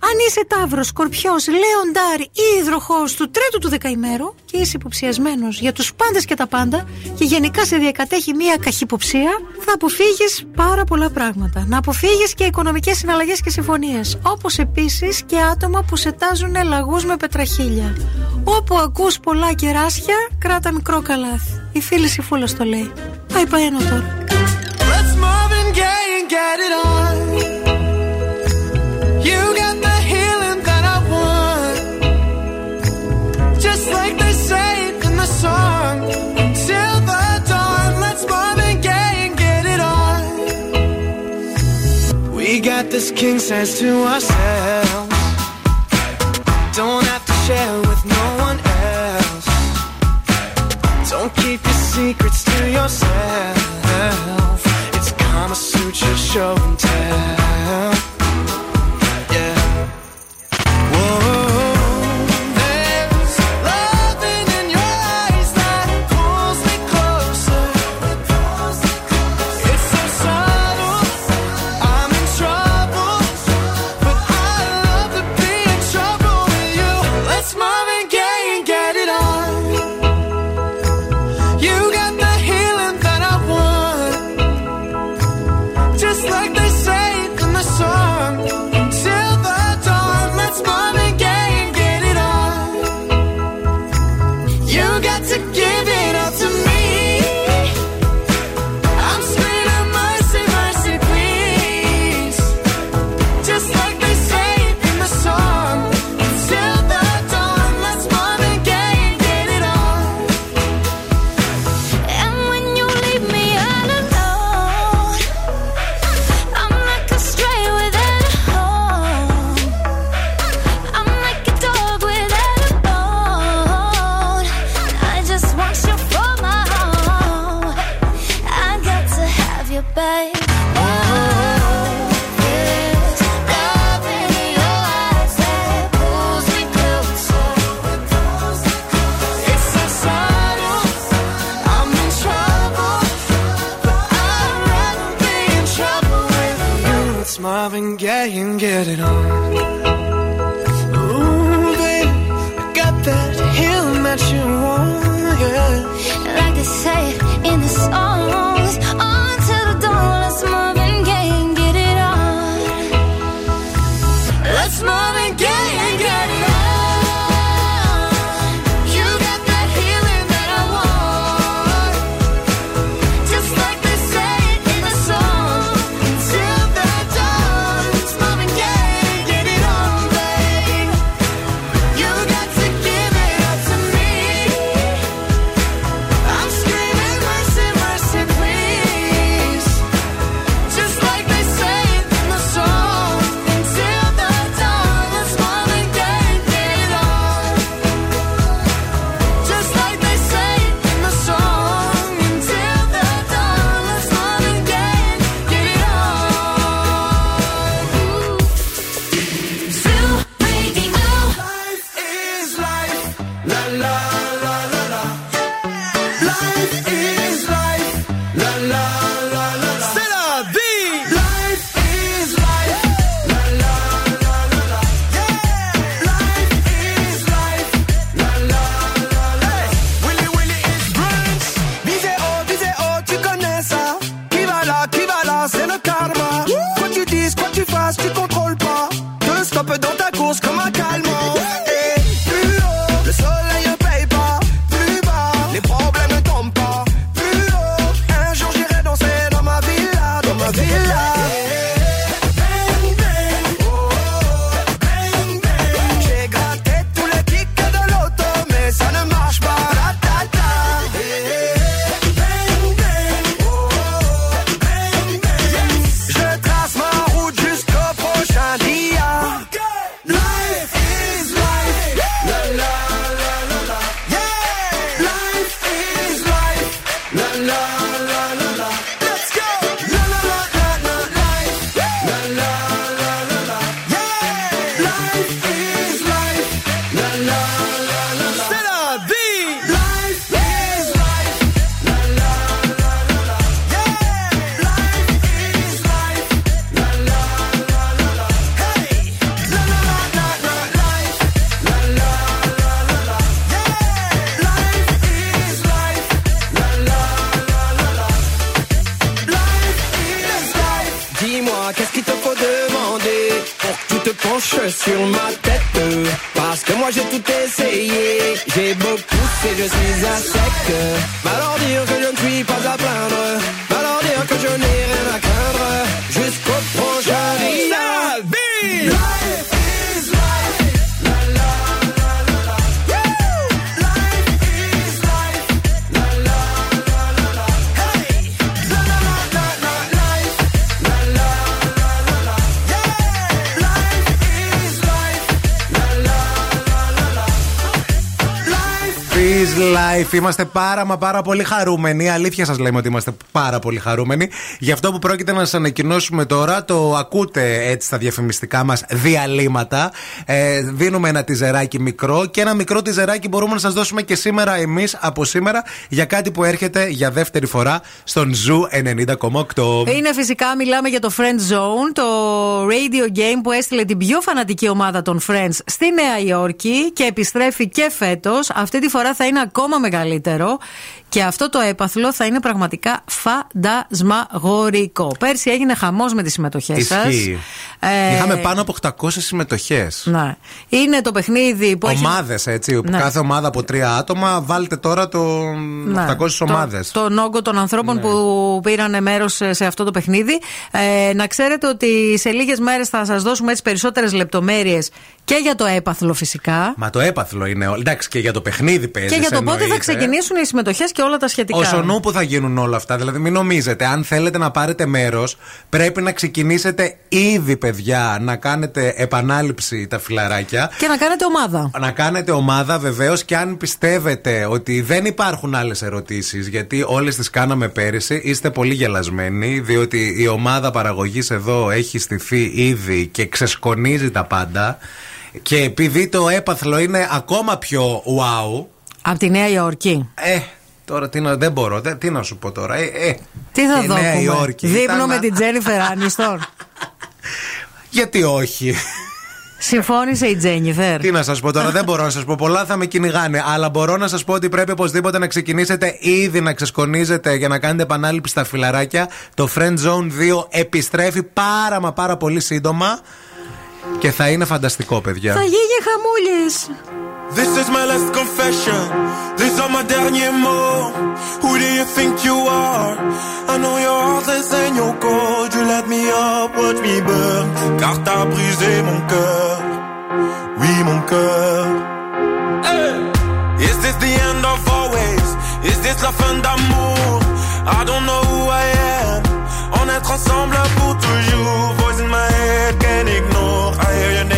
Αν είσαι Ταύρος, Σκορπιός, Λέοντάρ ή Υδροχός του τρίτου του δεκαημέρου και είσαι υποψιασμένος για τους πάντες και τα πάντα και γενικά σε διακατέχει μία καχυποψία, θα αποφύγεις πάρα πολλά πράγματα. Να αποφύγεις και οικονομικές συναλλαγές και συμφωνίες. Όπως επίσης και άτομα που σετάζουν λαγούς με πετραχίλια. Όπου ακούς πολλά κεράσια, κράτα μικρό καλάθι. Η φίλη η φούλα το λέει. Πάει πάει ένα τώρα. Let's Marvin Gaye and get it on. You got We got this king size to ourselves. Don't have to share with no one else. Don't keep your secrets to yourself. It's Kama Sutra show and tell. you can get it on. Είμαστε πάρα μα πάρα πολύ χαρούμενοι. Αλήθεια σας λέμε ότι είμαστε πάρα πολύ χαρούμενοι. Γι' αυτό που πρόκειται να σας ανακοινώσουμε τώρα, το ακούτε έτσι στα διαφημιστικά μας διαλείμματα. Ε, δίνουμε ένα τιζεράκι μικρό και ένα μικρό τιζεράκι μπορούμε να σας δώσουμε και σήμερα εμείς από σήμερα για κάτι που έρχεται για δεύτερη φορά στον Zoo 90,8. Είναι φυσικά, μιλάμε για το Friend Zone, το radio game που έστειλε την πιο φανατική ομάδα των Friends στη Νέα Υόρκη και επιστρέφει και φέτος. Αυτή τη φορά θα είναι ακόμα μεγαλύτερο και αυτό το έπαθλο θα είναι πραγματικά φαντασμαγορικό. Πέρσι έγινε χαμός με τις συμμετοχές σας. Ισχύει. Είχαμε πάνω από 800 συμμετοχές. Ναι. Είναι το παιχνίδι που έχει. Ομάδες, έτσι. Ναι. Κάθε ομάδα από τρία άτομα. Βάλτε τώρα το Ναι. 800 ομάδες. Το, τον όγκο των ανθρώπων Ναι. που πήραν μέρος σε αυτό το παιχνίδι. Ε, να ξέρετε ότι σε λίγες μέρες θα σας δώσουμε έτσι περισσότερες λεπτομέρειες και για το έπαθλο φυσικά. Μα το έπαθλο είναι. όλο. Εντάξει, και για το παιχνίδι παίζει. Και για το πότε θα ξεκινήσουν οι συμμετοχές και όλα τα σχετικά. Όσο νου που θα γίνουν όλα αυτά. Δηλαδή, μην νομίζετε, αν θέλετε να πάρετε μέρος, πρέπει να ξεκινήσετε ήδη, παιδιά, να κάνετε επανάληψη τα φιλαράκια. Και να κάνετε ομάδα. Να κάνετε ομάδα βεβαίως και αν πιστεύετε ότι δεν υπάρχουν άλλες ερωτήσεις, γιατί όλες τις κάναμε πέρυσι, είστε πολύ γελασμένοι, διότι η ομάδα παραγωγής εδώ έχει στηθεί ήδη και ξεσκονίζει τα πάντα. Και επειδή το έπαθλο είναι ακόμα πιο wow. Από τη Νέα Υόρκη. Ε, τώρα τι να, δεν μπορώ, δεν- τι να σου πω τώρα. Ε, ε, Τι θα και δω. Νέα Υόρκη. Δείπνο ήταν- με την Τζένιφερ Άνιστον. Γιατί όχι; Συμφώνησε η Τζένιφερ. Τι να σας πω τώρα, δεν μπορώ να σας πω πολλά, θα με κυνηγάνε. Αλλά μπορώ να σας πω ότι πρέπει οπωσδήποτε να ξεκινήσετε ήδη να ξεσκονίζετε για να κάνετε επανάληψη στα φιλαράκια. Το Friend Zone 2 επιστρέφει πάρα μα πάρα πολύ σύντομα και θα είναι φανταστικό, παιδιά. Θα γίνει χαμούλης. This is my last confession. These are my derniers mots. Who do you think you are? I know your heartless and your cold. You let me up, watch me burn. Car t'as brisé mon cœur. Oui, mon cœur. Hey! Is this the end of always? Is this la fin d'amour? I don't know who I am. En être ensemble pour toujours. Voice in my head, can't ignore. I hear your name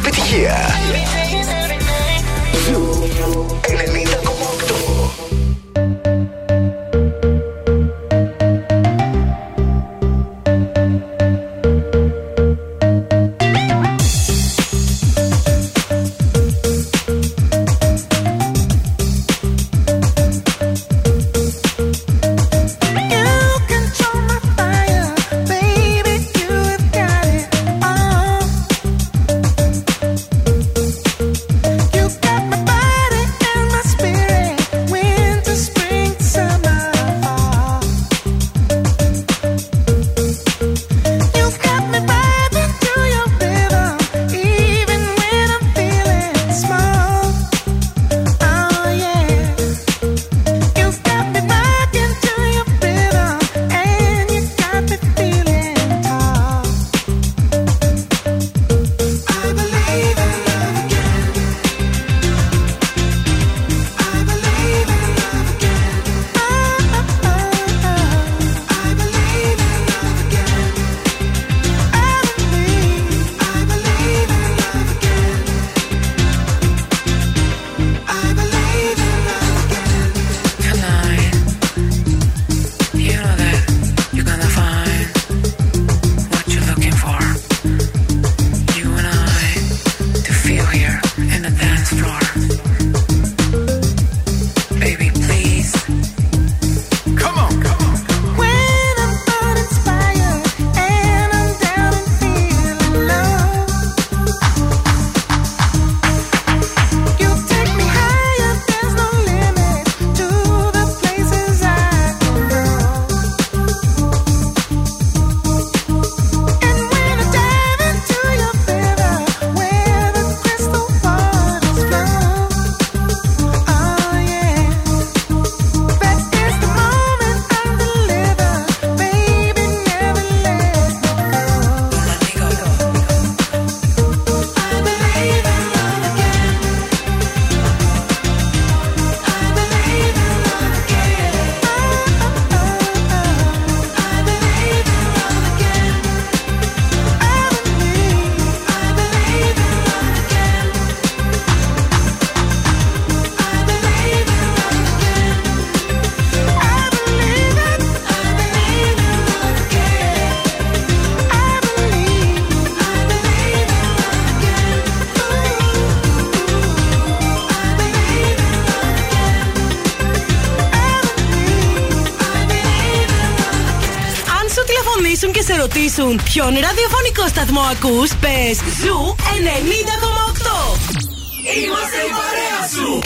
επιτυχία. Ποιον ραδιοφωνικό σταθμό ακούς, πες Zoo 90,8 Είμαστε η παρέα σου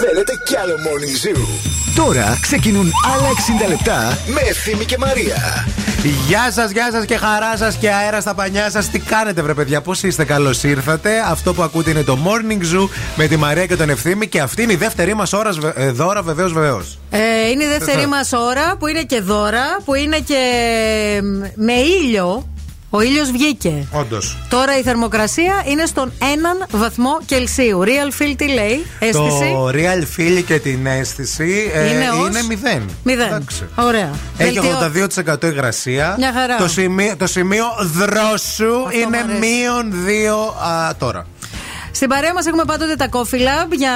Θέλετε κι άλλο Morning Zoo; Τώρα ξεκινούν άλλα 60 λεπτά με Ευθύμη και Μαρία. Γεια σας, γεια σας και χαρά σας και αέρα στα πανιά σας. Τι κάνετε, βρε παιδιά, πώς είστε, καλώς ήρθατε. Αυτό που ακούτε είναι το Morning Zoo με τη Μαρία και τον Ευθύμη και αυτή είναι η δεύτερη μας ώρα ε, δώρα, βεβαίως, βεβαίως. Ε, είναι η δεύτερη μας ώρα που είναι και δώρα, που είναι και μ, με ήλιο. Ο ήλιος βγήκε. Όντως. Τώρα η θερμοκρασία είναι στον 1 βαθμό Κελσίου. Real feel τι λέει, αίσθηση; Το real feel και την αίσθηση ε, Είναι ως; είναι μηδέν. Μηδέν. Εντάξει. Ωραία. Έχει Βελτιώ- 82% υγρασία. Μια χαρά. Το σημείο, το σημείο δρόσου Αυτό είναι μ' αρέσει. μείον 2 α, τώρα. Στην παρέα μας έχουμε πάντοτε τα Coffee Lab για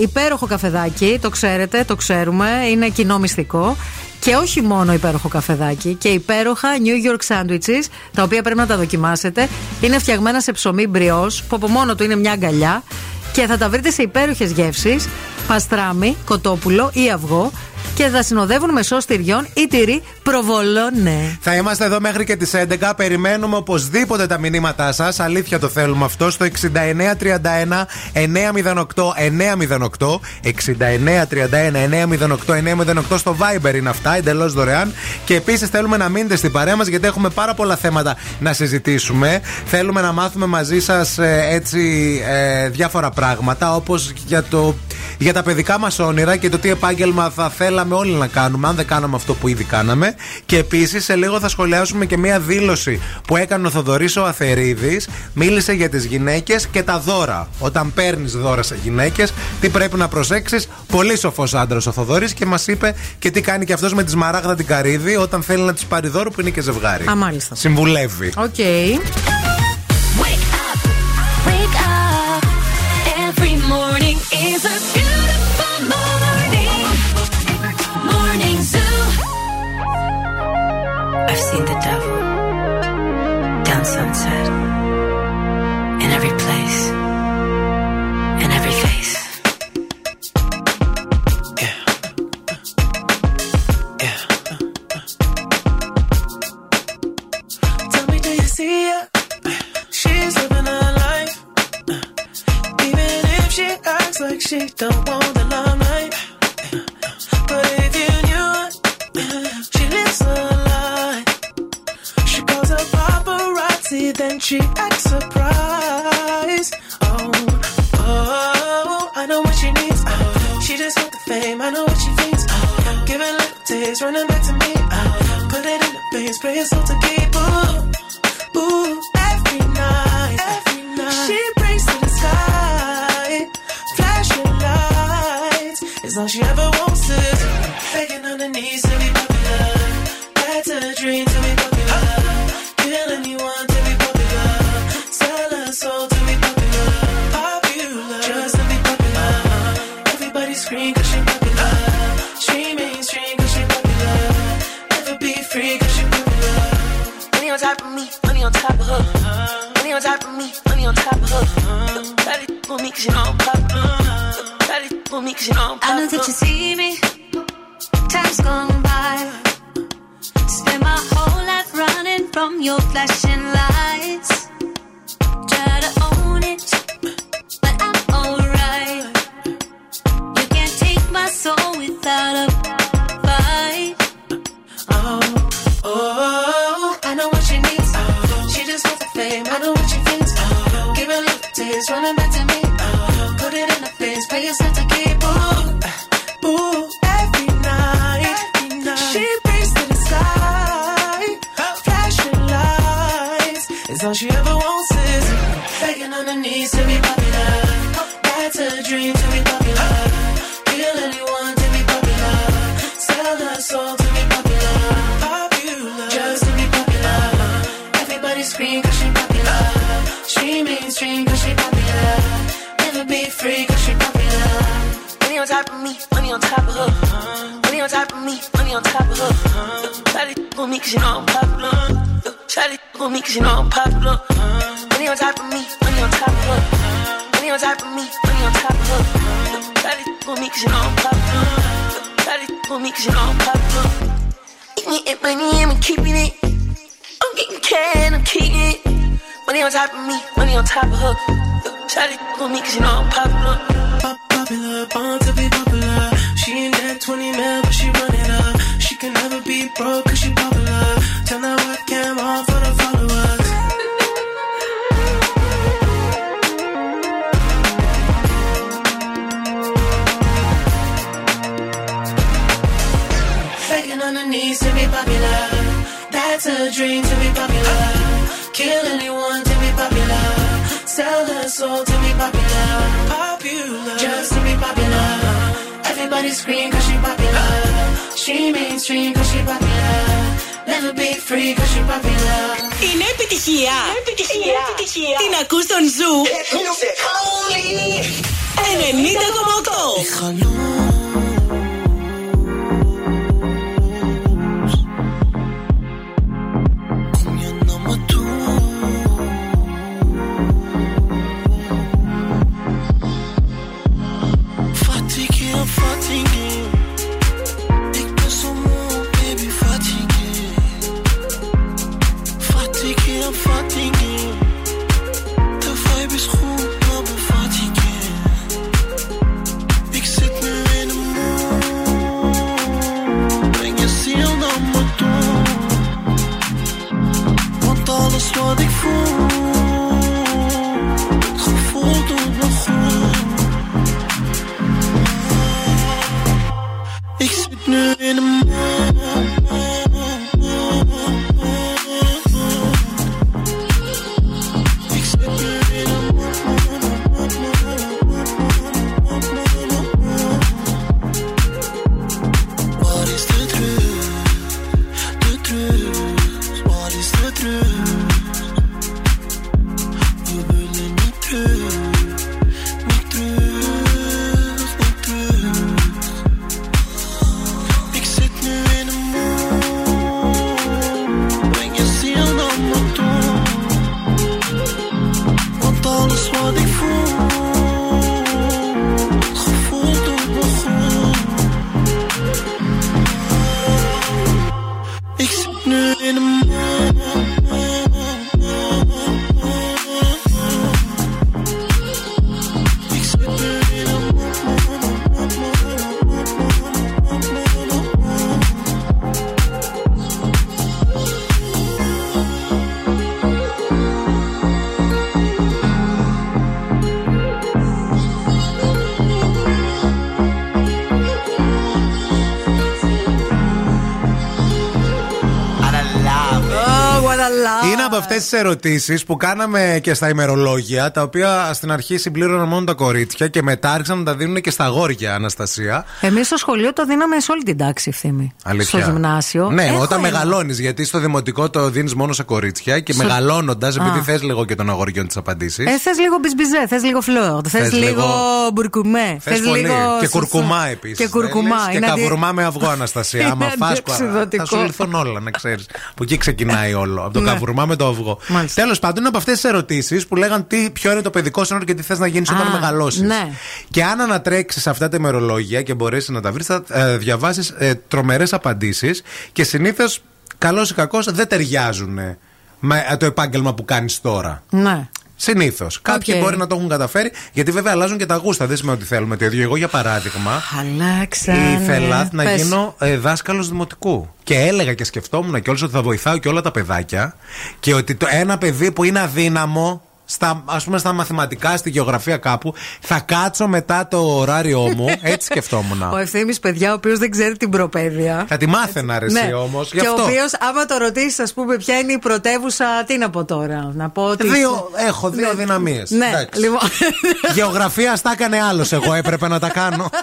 υπέροχο καφεδάκι. Το ξέρετε, το ξέρουμε. Είναι κοινό μυστικό. Και όχι μόνο υπέροχο καφεδάκι, και υπέροχα New York sandwiches, τα οποία πρέπει να τα δοκιμάσετε. Είναι φτιαγμένα σε ψωμί μπριός, που από μόνο του είναι μια αγκαλιά. Και θα τα βρείτε σε υπέροχες γεύσεις, παστράμι, κοτόπουλο ή αυγό. Και θα συνοδεύουν με σως τυριών ή τυρί προβολόνε. Θα είμαστε εδώ μέχρι και τις 11. Περιμένουμε οπωσδήποτε τα μηνύματά σας. Αλήθεια το θέλουμε αυτό. Στο 6931 908 908. 6931 908 908 στο Viber είναι αυτά, εντελώς δωρεάν. Και επίσης θέλουμε να μείνετε στην παρέα μας γιατί έχουμε πάρα πολλά θέματα να συζητήσουμε. Θέλουμε να μάθουμε μαζί σας έτσι ε, διάφορα πράγματα όπως για, το, για τα παιδικά μας όνειρα και το τι επάγγελμα θα θέλαμε όλοι να κάνουμε, αν δεν κάναμε αυτό που ήδη κάναμε. Και επίσης σε λίγο θα σχολιάσουμε και μία δήλωση που έκανε ο Θοδωρής ο Αθερίδης. Μίλησε για τις γυναίκες και τα δώρα. Όταν παίρνεις δώρα σε γυναίκες, τι πρέπει να προσέξεις; Πολύ σοφός άντρας ο Θοδωρής και μας είπε και τι κάνει και αυτός με τη Σμαράγδα την Καρύδη όταν θέλει να της πάρει δώρο που είναι και ζευγάρι. Α, μάλιστα. Συμβουλεύει. Οκ. Wake up. Every morning is a I've seen the devil down sunset in every place, in every face. Yeah. Yeah. Tell me, do you see her? She's living her life. Even if she acts like she don't want the limelight. But if you knew her, she lives a paparazzi, then she acts surprised. Oh, oh, I know what she needs. Oh, she just want the fame. I know what she thinks. Oh, give it little taste, running back to me. Oh, put it in the base, pray it's all to keep. Ooh, ooh, every night, every night. She breaks to the sky, flashing lights. It's all she ever wants top of me, money on top of her. Money on top of me, money on top of her. Daddy for me cause you know I'm popular. Daddy for me cause you know I'm I know that you see me. Time's gone by. Spend my whole life running from your flashing lights. Try to own it, but I'm alright. You can't take my soul without a fame. I know what she thinks. Oh, give a little taste, running back to me. Oh, put it in the face, pay yourself to keep. Ooh, ooh, every night, every night. She prays to the sky, flashing lights. is all she ever wants is begging on her knees to be popular. That's a dream to be popular. Free 'cause she popular. Money on top of me, money on top of her. Money on top of me, money on top of her. Shawty for me cause you know I'm popular. Shawty for me cause you know I'm popular. Money on top of me, money on top of her. Money on top of me, money on top of her. Shawty for me cause you know I'm popular. Shawty for me cause you know I'm popular. Eating it, money, I'm keeping it. I'm getting can, I'm keeping it. Money on top of me, money on top of her. Shawty for me cause you know I'm popular. Pop, Popular, born to be popular. female, but she run it up. She can never be broke, cause she popular. Turn that webcam on for the followers. Begging on her knees to be popular. That's a dream to be popular. Kill anyone soul to be popular. Popular. Just to be popular. Everybody scream cause she popular. She mainstream cause she popular. Never be free cause she popular. Είναι επιτυχία. επιτυχία. Την ακούς στον Ζου. 90,8. Αυτές τις ερωτήσεις που κάναμε και στα ημερολόγια, τα οποία στην αρχή συμπλήρωναν μόνο τα κορίτσια και μετά άρχισαν να τα δίνουν και στα αγόρια, Αναστασία. Εμείς στο σχολείο το δίναμε σε όλη την τάξη ευθύμη. Αλήθεια. Στο γυμνάσιο. Ναι, Έχω όταν ένα. μεγαλώνεις, γιατί στο δημοτικό το δίνεις μόνο σε κορίτσια και Στο- μεγαλώνοντας, επειδή Α. θες λίγο και των αγοριών τις απαντήσεις. Ε, θες λίγο μπισμπιζέ, θες λίγο φλόρ, θες Θες λίγο λίγο- μπουρκουμέ, Θες θες πολύ. λίγο. Και σουσού. κουρκουμά επίσης. Και κουρκουμά. Και Είναι αντι- καβουρμά με αυγό, Αναστασία. Άμα Είναι φας, αντιοξυδωτικό. θα σου λυθούν όλα, να ξέρεις. Που εκεί ξεκινάει όλο. Από το Ναι. καβουρμά με το αυγό. Τέλος πάντων, είναι από αυτές τις ερωτήσεις που λέγαν τι, ποιο είναι το παιδικό σου όνειρο και τι θες να γίνεις όταν Α, μεγαλώσεις. ναι. Και αν ανατρέξεις αυτά τα ημερολόγια και μπορέσεις να τα βρεις, θα ε, διαβάσεις ε, τρομερές απαντήσεις και συνήθως, καλώς ή κακώς, δεν ταιριάζουν με ε, το επάγγελμα που κάνεις τώρα. Ναι. Συνήθως. Κάποιοι Οκ. μπορεί να το έχουν καταφέρει, γιατί βέβαια αλλάζουν και τα γούστα. Δεν σημαίνει ότι θέλουμε το ίδιο. Εγώ, για παράδειγμα, Αλλάξανε. ήθελα να Πες. γίνω ε, δάσκαλος δημοτικού. Και έλεγα και σκεφτόμουν κιόλα ότι θα βοηθάω και όλα τα παιδάκια. Και ότι το ένα παιδί που είναι αδύναμο, στα, ας πούμε στα μαθηματικά, στη γεωγραφία κάπου, θα κάτσω μετά το ωράριό μου. Έτσι σκεφτόμουν. Ο ευθύνη, παιδιά, ο οποίος δεν ξέρει την προπαίδεια. Θα τη μάθαινα ρε εσύ όμως, γι' Και αυτό. ο οποίος, άμα το ρωτήσεις, ας πούμε, ποια είναι η πρωτεύουσα, τι να πω τώρα. Να πω ότι. Δύο, έχω δύο Ναι. δυναμίες. Ναι, Εντάξει. λοιπόν. Γεωγραφία στα έκανε άλλος. Εγώ έπρεπε να τα κάνω.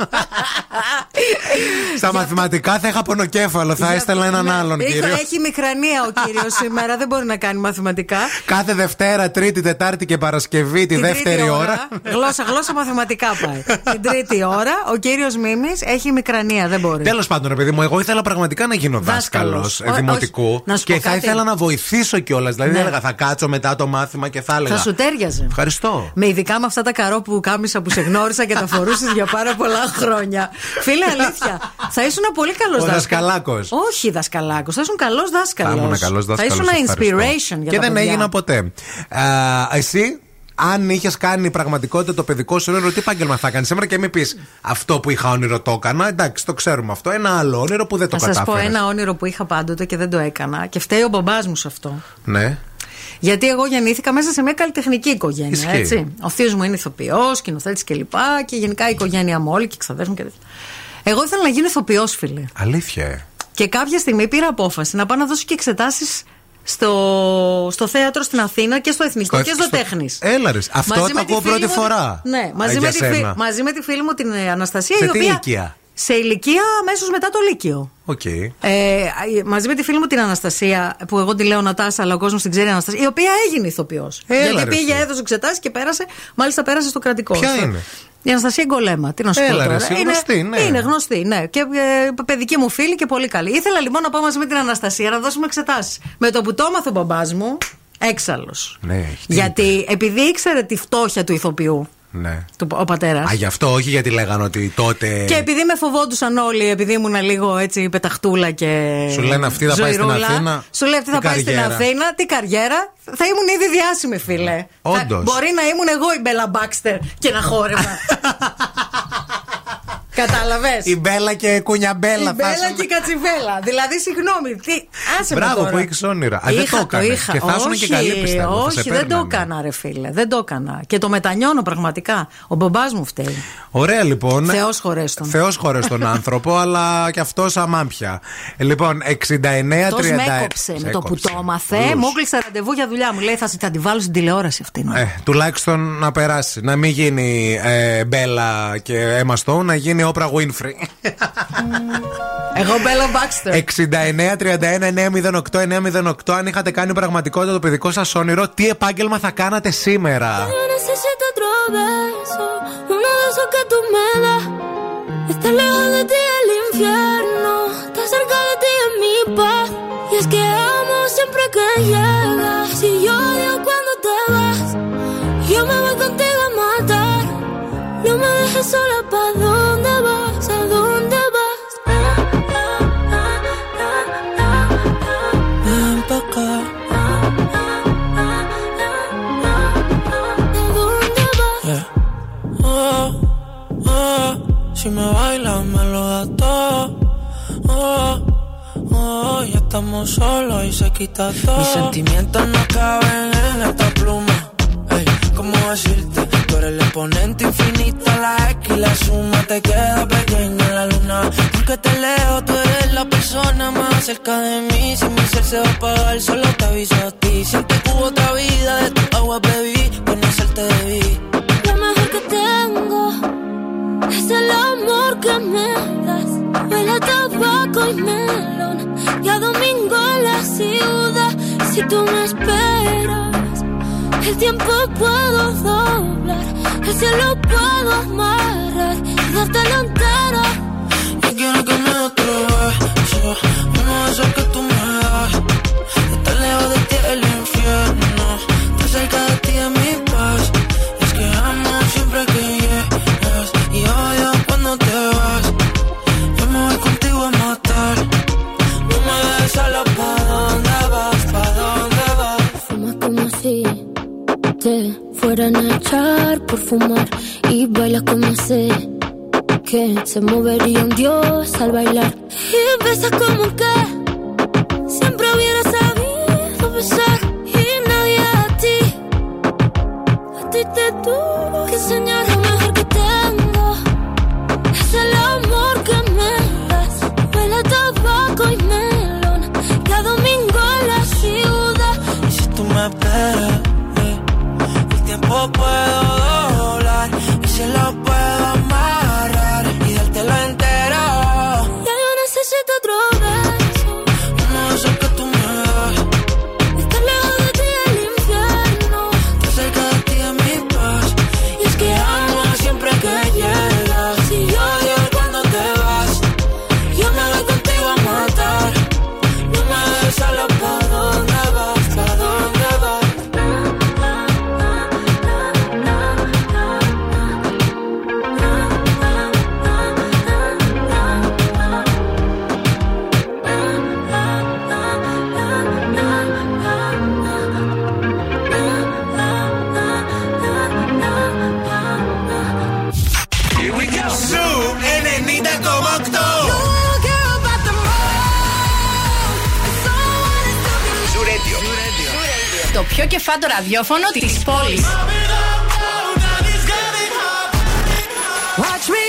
Στα μαθηματικά θα είχα πονοκέφαλο. Θα έστελνα έναν άλλον Είχα- κύριο. Έχει μικρανία ο κύριος σήμερα, δεν μπορεί να κάνει μαθηματικά. Κάθε Δευτέρα, Τρίτη, Τετάρτη και Παρασκευή τη Την δεύτερη τρίτη ώρα. Γλώσσα, γλώσσα μαθηματικά πάει. Την τρίτη ώρα ο κύριος Μίμης έχει μικρανία, δεν μπορεί. Τέλος πάντων, ρε παιδί μου, εγώ ήθελα πραγματικά να γίνω Δάσκαλος. δάσκαλος Ω- δημοτικού. όχι, να σου πω Και θα κάτι. ήθελα να βοηθήσω κιόλας. Δηλαδή, Ναι. έλεγα θα κάτσω μετά το μάθημα και θα έλεγα. Θα σου τέριαζε. Ευχαριστώ. Με ειδικά με αυτά τα καρό που κάμισα που σε γνώρισα και τα φορούσες για πάρα πολλά χρόνια. Φίλε, αλήθεια. Θα ήσουν πολύ καλός Ο δάσκαλος. δασκαλάκος. Όχι δασκαλάκος. Θα ήσουν καλός δάσκαλο. Θα ήμουν καλός δάσκαλο. Θα ήσουν inspiration για Και τα δεν παιδιά. έγινα ποτέ. Α, εσύ, αν είχες κάνει πραγματικότητα το παιδικό σου όνειρο, τι επάγγελμα θα κάνεις; Σήμερα και μην πεις αυτό που είχα όνειρο το έκανα. Εντάξει, το ξέρουμε αυτό. Ένα άλλο όνειρο που δεν το Να σας πω κατάφερες. ένα όνειρο που είχα πάντοτε και δεν το έκανα. Και φταίει ο μπαμπάς μου σε αυτό. Ναι. Γιατί εγώ γεννήθηκα μέσα σε μια καλλιτεχνική οικογένεια. Ισχύει. Έτσι. Ο θείος μου είναι ηθοποιός, σκηνοθέτης κλπ. Και, και γενικά η οικογένεια μου όλη και οι ξαδέρφοι μου και τέτοια. Εγώ ήθελα να γίνω ηθοποιός, φίλε. Αλήθεια. ε. Και κάποια στιγμή πήρα απόφαση να πάω να δώσω και εξετάσεις στο, στο θέατρο στην Αθήνα και στο Εθνικό Στο- και στο, στο- Τέχνη. Έλα ρε, αυτό το ακούω πρώτη φορά. Ναι, μαζί, Α, με για τη, φι- σένα. μαζί με τη φίλη μου την ε, Αναστασία, Σε η τι οποία. ηλικία; Σε ηλικία αμέσως μετά το Λύκειο. Οκ. Ε, μαζί με τη φίλη μου την Αναστασία, που εγώ τη λέω Νατάσα, αλλά ο κόσμος την ξέρει Αναστασία, η οποία έγινε ηθοποιός. Έλα, Γιατί ρε, πήγε, εσύ. έδωσε εξετάσεις και πέρασε, μάλιστα πέρασε στο κρατικό. Ποια Στο- είναι; Η Αναστασία Γκολέμα. Τι να σου Έλα, πω ρε, τώρα. εσύ, είναι, γνωστή, ναι. είναι γνωστή, ναι. Και ε, παιδική μου φίλη και πολύ καλή. Ήθελα λοιπόν να πάω μαζί με την Αναστασία να δώσουμε εξετάσεις. Με το που το έμαθε ο μπαμπάς μου, έξαλλος. Ναι, έχει τι Γιατί επειδή ήξερε τη φτώχεια του ηθοποιού, Ναι. του, ο πατέρας. Α, γι' αυτό, όχι γιατί λέγανε ότι τότε. Και επειδή με φοβόντουσαν όλοι, επειδή ήμουν λίγο έτσι πεταχτούλα και. Σου λένε αυτή θα πάει στην ζωηρούλα, Αθήνα, Σου λέει αυτή θα τι πάει στην καριέρα. Αθήνα, τι καριέρα. Θα ήμουν ήδη διάσημη, φίλε. Όντως. Θα- Μπορεί να ήμουν εγώ η Μπέλα Μπάξτερ και να χόρευα. Κατάλαβες; Η Μπέλα και κουνιαμπέλα Η Μπέλα θα και η Κατσιβέλα. Δηλαδή, συγγνώμη. Τι... Άσε με Μπράβο τώρα. που έχεις όνειρα. Α, δεν το Είχα, έκανες. είχα. Και θα ήσουν όχι, και καλή, πιστεύω. θα σε Όχι, δεν το παίρνανε. έκανα, ρε φίλε. Δεν το έκανα. Και το μετανιώνω πραγματικά. Ο μπαμπάς μου φταίει. Ωραία λοιπόν. Θεός χωρέστον. Θεός χωρές τον άνθρωπο, αλλά και αυτός αμάμπια. Λοιπόν, 69-30. Αυτός με έκοψε με το που το έμαθε. Μου έκλεισε ραντεβού για δουλειά. Μου λέει θα, θα τη βάλω στην τηλεόραση αυτή. Ε, τουλάχιστον να περάσει. Να μην γίνει ε, Μπέλα και Emma Stone, να γίνει Όπρα Winfrey. Εγώ Μπέλα Μπάξτερ. 69-31-908-908. Αν είχατε κάνει πραγματικότητα το παιδικό σα όνειρο, τι επάγγελμα θα κάνατε σήμερα. Yo necesito otro beso, uno de esos que tú me das. Estar lejos de ti el infierno, estar cerca de ti es mi paz. Y es que amo siempre que llegas. Y yo odio cuando te vas. Yo me voy contigo a matar. No me dejes sola, ¿pa' si me bailas me lo das todo. Oh, oh, ya estamos solos y se quita todo. Mis sentimientos no caben en esta pluma. Ey, ¿cómo decirte? Tú eres el exponente infinito, la X y la suma te queda pequeña en la luna. Porque te leo, tú eres la persona más cerca de mí. Si mi ser se va a apagar, solo te aviso a ti. Siento que hubo otra vida, de tu agua bebí, conocerte debí. Lo mejor que tengo es el amor que me das. Huele a tabaco y melón. Y a domingo en la ciudad. Si tú me esperas, el tiempo puedo doblar. El cielo puedo amarrar y dártelo entero. Yo quiero que me beso, uno de esos que tú me das. Estar lejos de ti el infierno, estar cerca de te fueran a echar por fumar y baila como sé que se movería un dios al bailar. Y besas como que siempre hubiera sabido besar. Y nadie a ti a ti te tuvo que enseñar το πιο κεφάτο ραδιόφωνο της πόλης. Watch me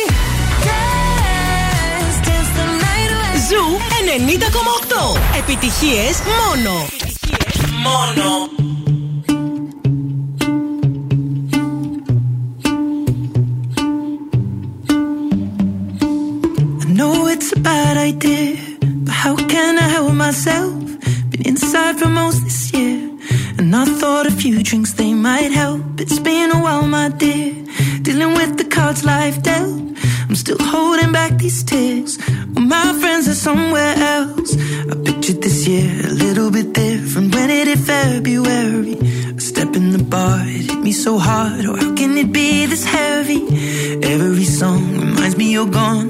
dance, dance the night away. Ζου 90,8. Επιτυχίες μόνο. Μόνο. I know it's a bad idea, but how can I help myself? Been inside for most this year, and I thought a few drinks they might help. It's been a while, my dear, dealing with the cards life dealt. I'm still holding back these tears. Well, my friends are somewhere else. I pictured this year a little bit different. When it hit February, a step in the bar, it hit me so hard. Oh, how can it be this heavy? Every song reminds me you're gone,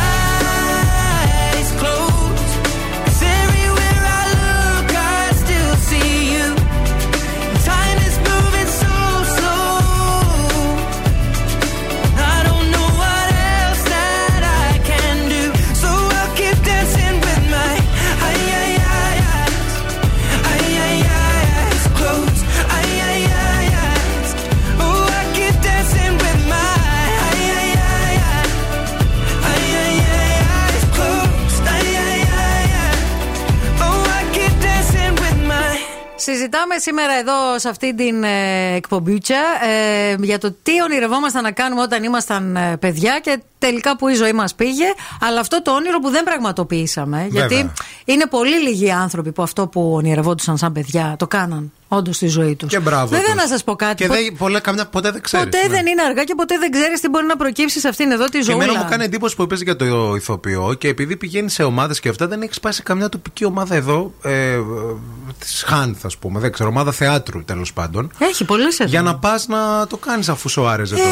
Συζητάμε σήμερα εδώ σε αυτή την ε, εκπομπούτσα ε, για το τι ονειρευόμασταν να κάνουμε όταν ήμασταν ε, παιδιά και τελικά που η ζωή μας πήγε. Αλλά αυτό το όνειρο που δεν πραγματοποιήσαμε. Γιατί είναι πολύ λίγοι άνθρωποι που αυτό που ονειρευόντουσαν σαν παιδιά το κάναν όντως στη ζωή τους. Και μπράβο Βέβαια τους. να σας πω κάτι. Και πο- δεν, πολλά, καμιά, ποτέ δεν ξέρεις. ποτέ δεν είναι αργά και ποτέ δεν ξέρεις τι μπορεί να προκύψεις σε αυτήν εδώ τη Και ζωή. εμένα μου κάνει εντύπωση που είπες για το ηθοποιό και επειδή πηγαίνει σε ομάδες και αυτά, δεν έχεις πάει σε καμιά τοπική ομάδα εδώ, ε, της Χάνθ, ας πούμε. Δεν ξέρω, ομάδα θεάτρου τέλος πάντων. Έχει πολλές εδώ. Για να πας να το κάνεις αφού σου άρεσε τόσο.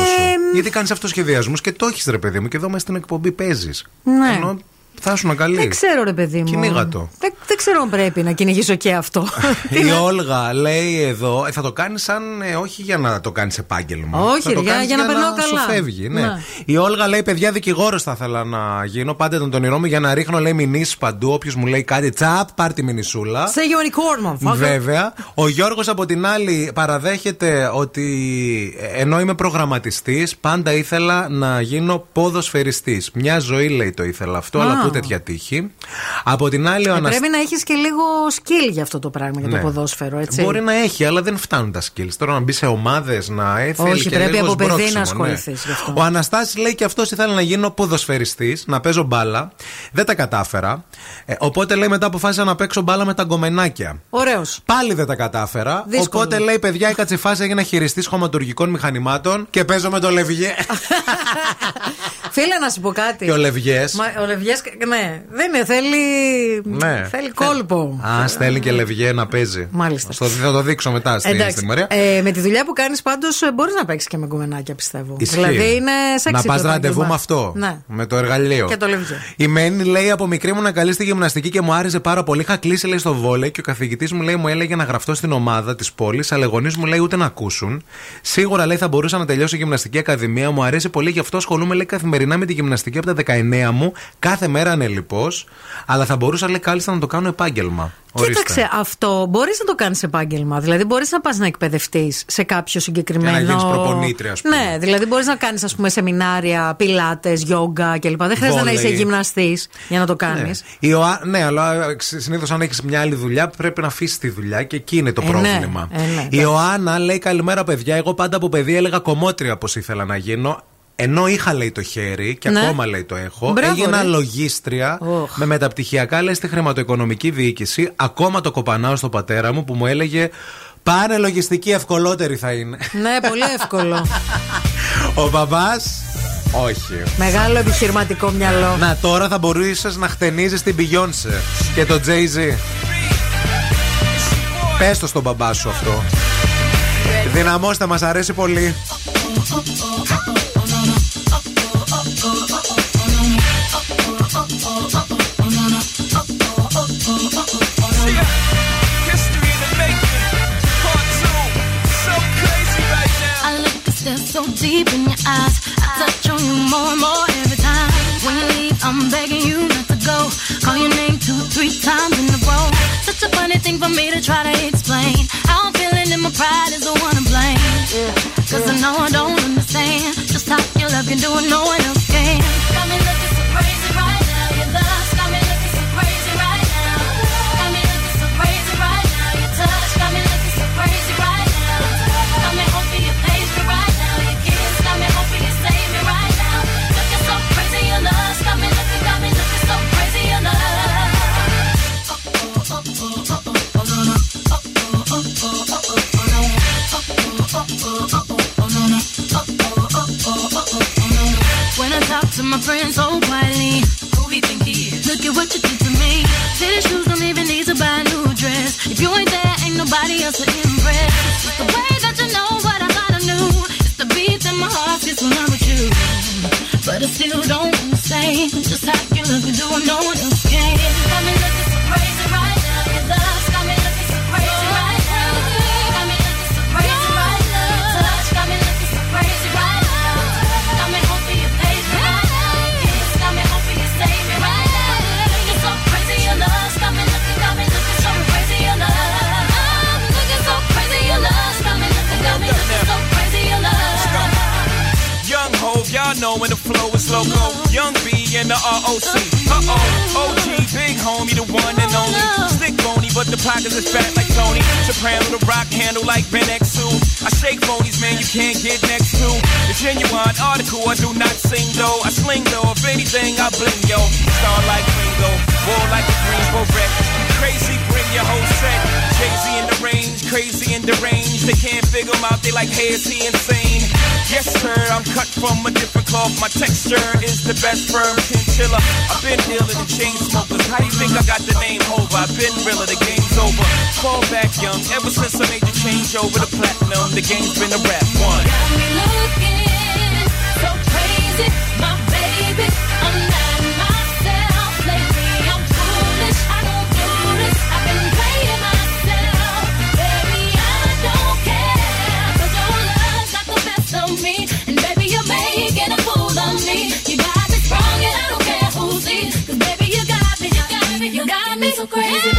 Γιατί κάνεις αυτοσχεδιασμούς και το έχεις, ρε παιδί μου, και εδώ μέσα στην εκπομπή παίζεις. Ναι. Ενώ θα ήσουν καλή. Δεν ξέρω, ρε παιδί μου. Κυνήγα το. Δεν, δεν ξέρω αν πρέπει να κυνηγήσω και αυτό. Η Όλγα λέει εδώ, ε, θα το κάνεις σαν ε, όχι για να το κάνεις επάγγελμα. Όχι, θα το ρε, για- κάνεις για να περνάω καλά. Σου φεύγει, ναι. Ναι. Η Όλγα λέει, παιδιά, δικηγόρος θα ήθελα να γίνω. Πάντα ήταν το όνειρό μου για να ρίχνω, λέει, μηνύσεις παντού. Όποιος μου λέει κάτι, τσαπ, πάρ τη μηνυσούλα. Σε unicorn, Βέβαια. Ο Γιώργος από την άλλη παραδέχεται ότι ε, ενώ είμαι προγραμματιστής, πάντα ήθελα να γίνω ποδοσφαιριστής. Μια ζωή λέει το ήθελα αυτό, Α. αλλά που καθόλου τέτοια τύχη. Από την άλλη, ο Ε, Ανασ- Πρέπει να έχεις και λίγο skill για αυτό το πράγμα, για το Ναι. ποδόσφαιρο, έτσι. Μπορεί να έχει, αλλά δεν φτάνουν τα skills. Τώρα να μπει σε ομάδες, να έφερε. Όχι, και πρέπει λίγος από παιδί σμπρόξιμο, να ναι. ασχοληθείς γι' αυτό. Ο Αναστάσης λέει και αυτός ήθελε να γίνω ποδοσφαιριστής, να παίζω μπάλα. Δεν τα κατάφερα. Ε, οπότε λέει μετά αποφάσισα να παίξω μπάλα με τα γκομενάκια. Ωραίος. Πάλι δεν τα κατάφερα. Δύσκολο. Οπότε λέει, παιδιά, έκατσε φάση, έγινα χειριστής χωματουργικών μηχανημάτων και παίζω με το λευγέ. Φίλε, να σου πω κάτι. και ο λευγές. Μα, ο Λευγιές, ναι, δεν είναι, θέλει. Ναι. Θέλει κόλπο. Α, στέλνει και λευγέ να παίζει. Μάλιστα. Στο, θα το δείξω μετά στη, Εντάξει. στη Μαρία. Ε, με τη δουλειά που κάνεις πάντως μπορείς να παίξεις και με γκομενάκια, πιστεύω. Ισχύει. Δηλαδή είναι σεξι. Να το πας επάγγελμα. ραντεβού με αυτό. Ναι. Με το εργαλείο. Και το λευγέ. Η Μένη λέει από μικρή μου να καλεί στη γυμναστική και μου άρεσε πάρα πολύ. Είχα κλείσει λέει στο βόλεϊ και ο καθηγητής μου λέει μου έλεγε να γραφτώ στην ομάδα της πόλης, αλλά οι γονείς μου λέει ούτε να ακούσουν. Σίγουρα λέει θα μπορούσα να τελειώσω η γυμναστική ακαδημία. Μου αρέσει πολύ, γι' αυτό ασχολούμαι λέει καθημερινά με τη γυμναστική από τα 19 μου. Κάθε μέρα ανελειπώ. Αλλά θα μπορούσα λέει κάλλιστα να το κάνω επάγγελμα. Ορίστε. Κοίταξε, αυτό μπορείς να το κάνεις επάγγελμα. Δηλαδή, μπορείς να πας να εκπαιδευτείς σε κάποιο συγκεκριμένο. Και να γίνεις προπονήτρια, ας πούμε. Ναι, δηλαδή μπορείς να κάνεις, ας πούμε, σεμινάρια, πιλάτες, γιόγκα κλπ. Δεν χρειάζεται να Βόλεϊ. είσαι γυμναστής για να το κάνεις. Ναι, Η Οα- ναι αλλά συνήθως αν έχεις μια άλλη δουλειά πρέπει να αφήσεις τη δουλειά και εκεί είναι το Ε, ναι, πρόβλημα. ε, ναι, η Ιωάννα λέει καλημέρα παιδιά. Εγώ πάντα από παιδί έλεγα κομμότρια πώ ήθελα να γίνω. Ενώ είχα λέει το χέρι και Ναι. ακόμα λέει το έχω. Μπράβο, έγινα ρε. λογίστρια Οχ. με μεταπτυχιακά λέει στη χρηματοοικονομική διοίκηση. Ακόμα το κοπανάω στο πατέρα μου που μου έλεγε Πάνε λογιστική, ευκολότερη θα είναι. ναι, πολύ εύκολο. Ο μπαμπάς. Όχι. Μεγάλο επιχειρηματικό μυαλό. Να τώρα θα μπορούσες να χτενίζεις την Beyoncé και το Jay-Z. Πες το στον μπαμπά σου αυτό. Δυναμώστε, μας αρέσει πολύ. Cause I know I don't understand just how your love can do what no one else can. Got me looking Fitted shoes don't even need to buy a new dress. If you ain't there, ain't nobody else to impress. It's the way that you know what I thought I knew. It's the beat in my heart gets when I'm with you. But I still don't understand just how you look do what no one else loco. Young B and the ROC. Uh oh, OG, big homie, the one and only. Stick bony, but the pockets is fat like Tony. Soprano, the rock handle like Ben X2. I shake phonies, man, you can't get next to. The genuine article, I do not sing though. I sling though, if anything, I bling yo. Star like Ringo, war like a Greensboro wreck. Crazy, bring your whole set. Jay-Z in the range, crazy in the range. They can't figure him out, they like, hey, is he insane? Yes, sir, I'm cut from a different cloth. My texture is the best firm chinchilla. I've been dealing in chain smokers. How you think I got the name over? I've been realer, the game's over. Fall back young, ever since I made the change over to platinum, the game's been a rap one. Got me looking so crazy, so crazy,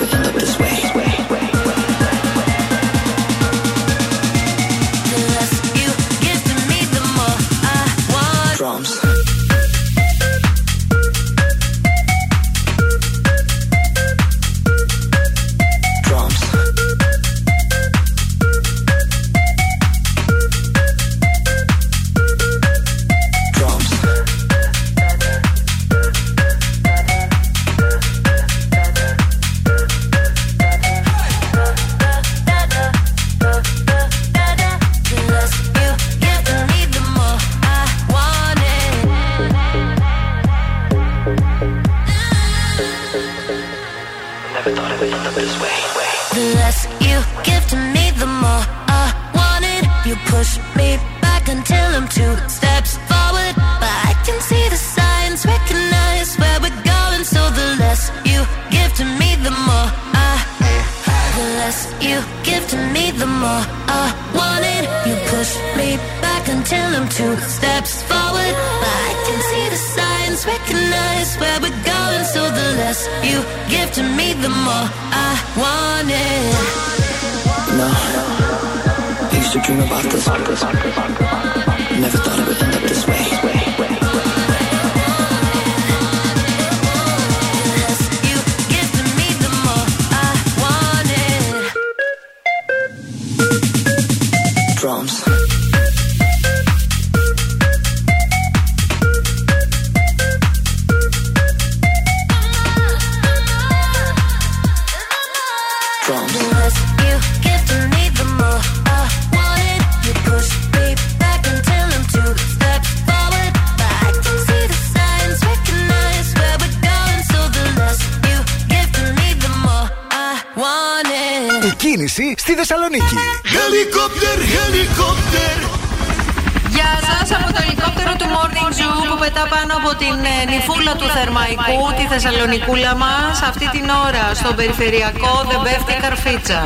στο περιφερειακό δεν πέφτει καρφίτσα.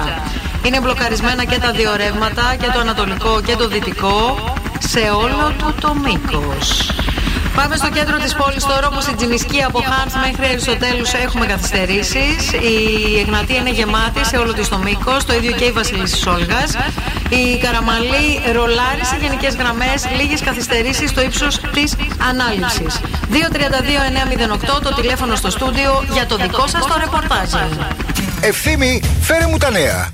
Είναι μπλοκαρισμένα και τα δύο ρεύματα, και το ανατολικό και το δυτικό, σε όλο του το μήκος. Πάμε στο κέντρο της πόλης τώρα, όπου στην Τζιμισκή από Χάρτ μέχρι Αριστοτέλους έχουμε καθυστερήσεις. Η Εγνατία είναι γεμάτη σε όλο της το μήκος, το ίδιο και η Βασιλίση Όλγα. Η Καραμαλή ρολάρει σε γενικές γραμμές, λίγες καθυστερήσεις στο ύψος της ανάληψης. 232-908 το τηλέφωνο στο στούντιο για το δικό σας το ρεπορτάζ. Ευθύμη, φέρε μου τα νέα.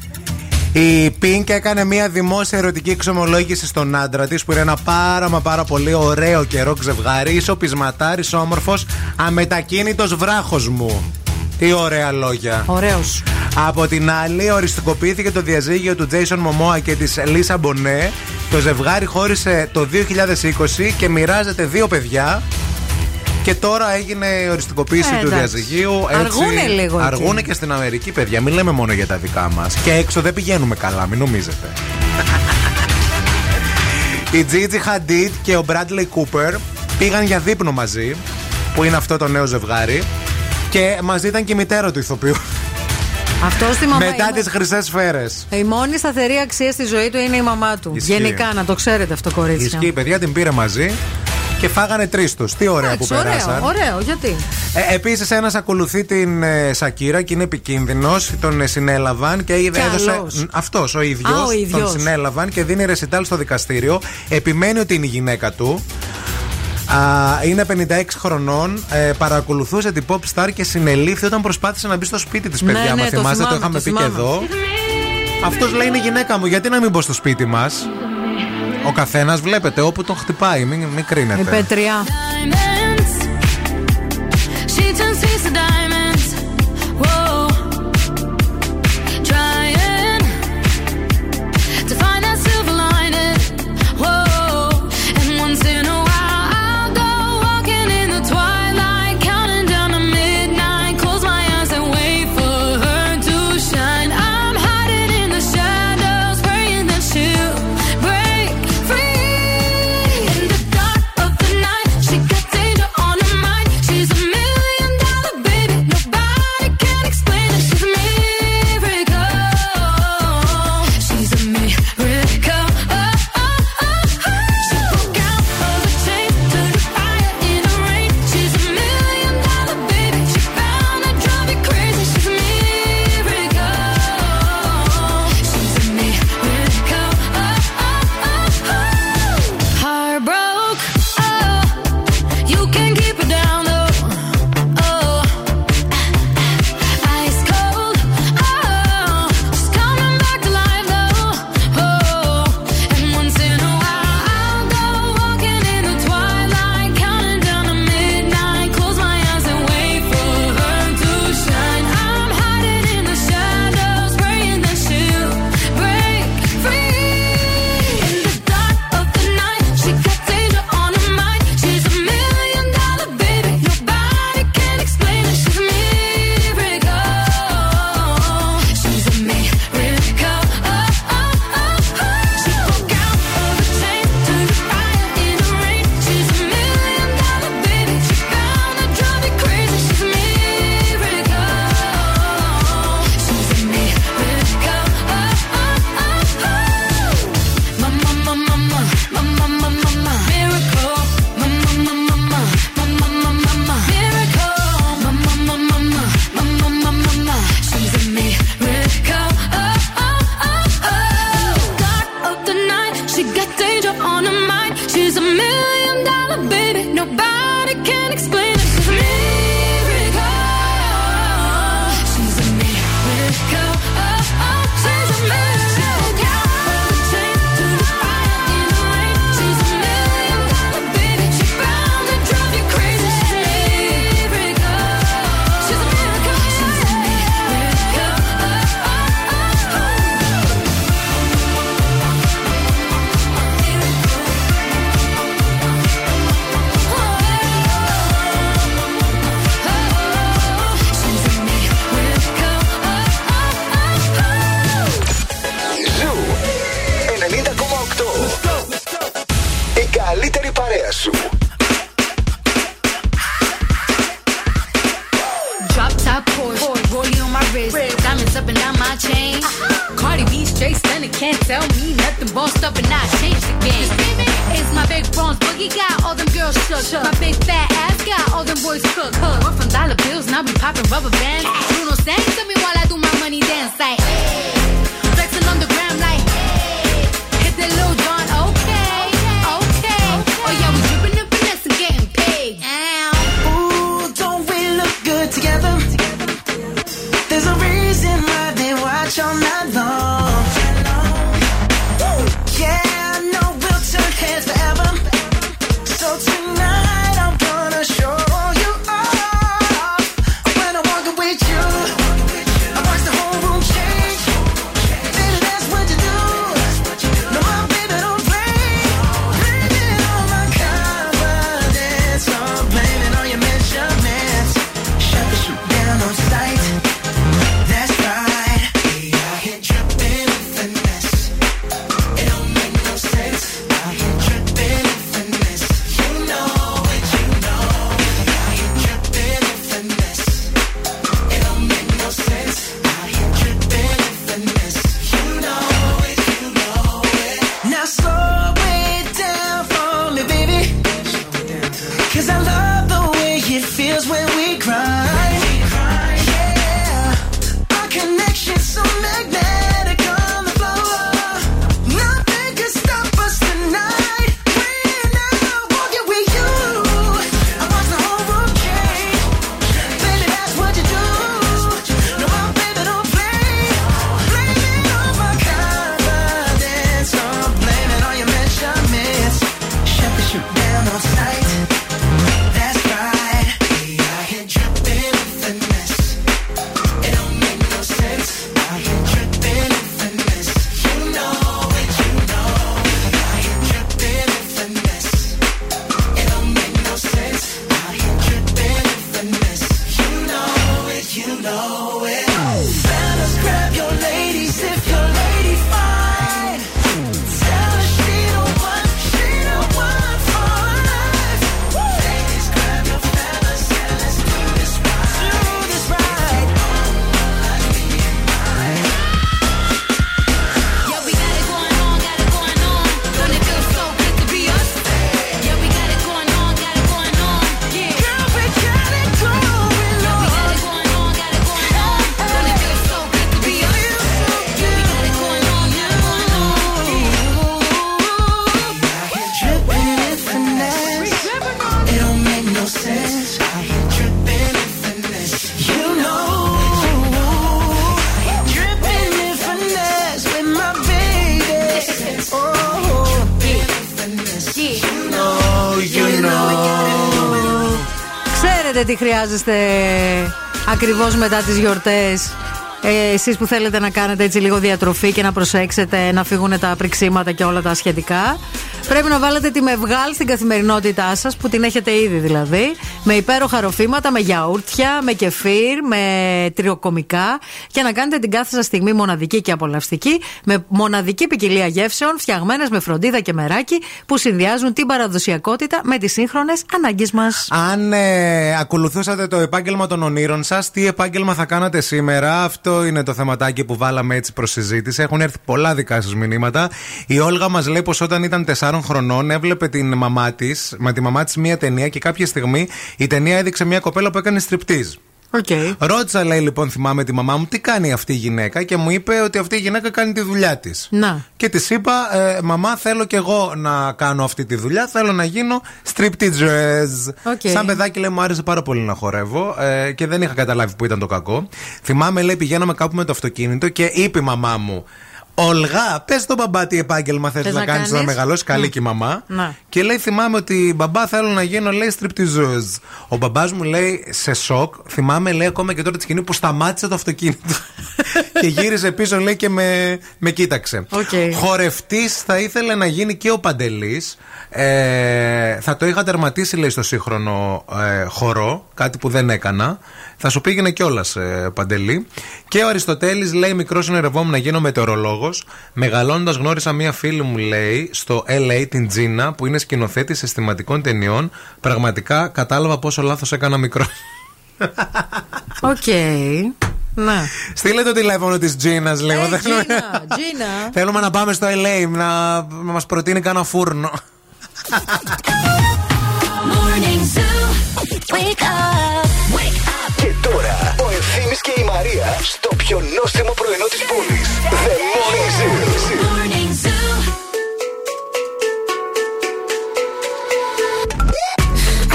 Η Pink έκανε μια δημόσια ερωτική εξομολόγηση στον άντρα της που είναι ένα πάρα μα πάρα πολύ ωραίο και ροκ ζευγάρι. Ισοπισματάρη, όμορφος, αμετακίνητος βράχος μου. Τι ωραία λόγια. Ωραίος. Από την άλλη, οριστικοποιήθηκε το διαζύγιο του Jason Momoa και της Λίσα Μπονέ. Το ζευγάρι χώρισε το 2020 και μοιράζεται δύο παιδιά. Και τώρα έγινε η οριστικοποίηση Ε, του εντάξει. διαζυγίου. Αργούνε λίγο εκεί. Αργούνε και στην Αμερική, παιδιά. Μην λέμε μόνο για τα δικά μας. Και έξω δεν πηγαίνουμε καλά, μην νομίζετε. Η Gigi Hadid και ο Bradley Cooper πήγαν για δείπνο μαζί, που είναι αυτό το νέο ζευγάρι. Και μαζί ήταν και η μητέρα του ηθοποιού. Αυτό στη μαμά. Μετά είναι- τις χρυσές σφαίρες. Η μόνη σταθερή αξία στη ζωή του είναι η μαμά του. Ισχύει. Γενικά, να το ξέρετε αυτό, κορίτσια. Ισχύει, η παιδιά την πήρε μαζί και φάγανε τρεις τους. Τι ωραία που Εντάξει, ωραίο, περάσαν. ωραίο, γιατί; Ε, Επίσης, ένας ακολουθεί την ε, Σακύρα και είναι επικίνδυνος. Τον ε, συνέλαβαν και είδε, Κι έδωσε. άλλος. Αυτός ο ίδιος. Α, ο Τον ίδιος. συνέλαβαν και δίνει ρεσιτάλ στο δικαστήριο. Επιμένει ότι είναι η γυναίκα του. Α, είναι 56 χρονών. Ε, παρακολουθούσε την pop star και συνελήφθη όταν προσπάθησε να μπει στο σπίτι της, Ναι, παιδιά. ναι, Μα το θυμάστε, το, θυμάμαι, είχαμε το πει και θυμάμαι. εδώ. Αυτός λέει είναι η γυναίκα μου. Γιατί να μην μπω στο σπίτι μας; Ο καθένας βλέπετε όπου τον χτυπάει. Μην, μην κρίνετε. Η πέτρια. Χρειάζεστε ακριβώς μετά τις γιορτές; Ε, εσείς που θέλετε να κάνετε έτσι λίγο διατροφή και να προσέξετε να φύγουν τα πριξίματα και όλα τα σχετικά Πρέπει να βάλετε τη μευγάλ στην καθημερινότητά σας που την έχετε ήδη δηλαδή με υπέροχα ροφήματα, με γιαούρτια, με κεφίρ, με τριοκομικά και να κάνετε την κάθε σας στιγμή μοναδική και απολαυστική με μοναδική ποικιλία γεύσεων φτιαγμένες με φροντίδα και μεράκι που συνδυάζουν την παραδοσιακότητα με τις σύγχρονες ανάγκες μας. Αν ε, ακολουθούσατε το επάγγελμα των ονείρων σας, τι επάγγελμα θα κάνατε σήμερα, αυτό είναι το θεματάκι που βάλαμε έτσι προς συζήτηση. Έχουν έρθει πολλά δικά σας μηνύματα. Η Όλγα μας λέει πως όταν ήταν 4 χρονών έβλεπε την μαμά της, με τη μαμά της μία ταινία και κάποια στιγμή η ταινία έδειξε μια κοπέλα που έκανε στριπτίζ. Okay. Ρώτησα, λέει λοιπόν, θυμάμαι τη μαμά μου, τι κάνει αυτή η γυναίκα και μου είπε ότι αυτή η γυναίκα κάνει τη δουλειά της. Να. Και της είπα, ε, Μαμά, θέλω κι εγώ να κάνω αυτή τη δουλειά. Θέλω να γίνω striptease. OK. Σαν παιδάκι, λέει, μου άρεσε πάρα πολύ να χορεύω ε, και δεν είχα καταλάβει που ήταν το κακό. Θυμάμαι, λέει, πηγαίναμε κάπου με το αυτοκίνητο και είπε η μαμά μου. Όλγα, πες στον μπαμπά τι επάγγελμα θες Θες να, να κάνεις να κάνεις; μεγαλώσεις. Καλή Μμ. και η μαμά. Να. Και λέει, θυμάμαι ότι μπαμπά θέλω να γίνω, λέει, striptease. Ο μπαμπάς μου λέει σε σοκ. Θυμάμαι, λέει, ακόμα και τώρα τη σκηνή που σταμάτησε το αυτοκίνητο. και γύρισε πίσω, λέει, και με, με κοίταξε. Οκ. Χορευτής θα ήθελε να γίνει και ο Παντελής. Ε, θα το είχα τερματίσει, λέει, στο σύγχρονο ε, χορό. Κάτι που δεν έκανα. Θα σου πήγαινε κιόλας, ε, Παντελή. Και ο Αριστοτέλης λέει: Μικρός ονειρευόμουν να γίνω μετεωρολόγος. Μεγαλώνοντας γνώρισα μία φίλη μου, λέει, στο LA, την Τζίνα, που είναι σκηνοθέτης αισθηματικών ταινιών. Πραγματικά κατάλαβα πόσο λάθος έκανα μικρός. Οκ. Να. Στείλε το τηλέφωνο της Τζίνας λίγο. Ε, Θέλουμε- Τζίνα, Τζίνα. Θέλουμε να πάμε στο LA να, να μας προτείνει κανένα φούρνο. Morning Zoo. Wake up. Wake up. Και τώρα ο Ευθύμης και η Μαρία στο πιο νόστιμο πρωινό της πόλης. The Morning Zoo. Morning Zoo.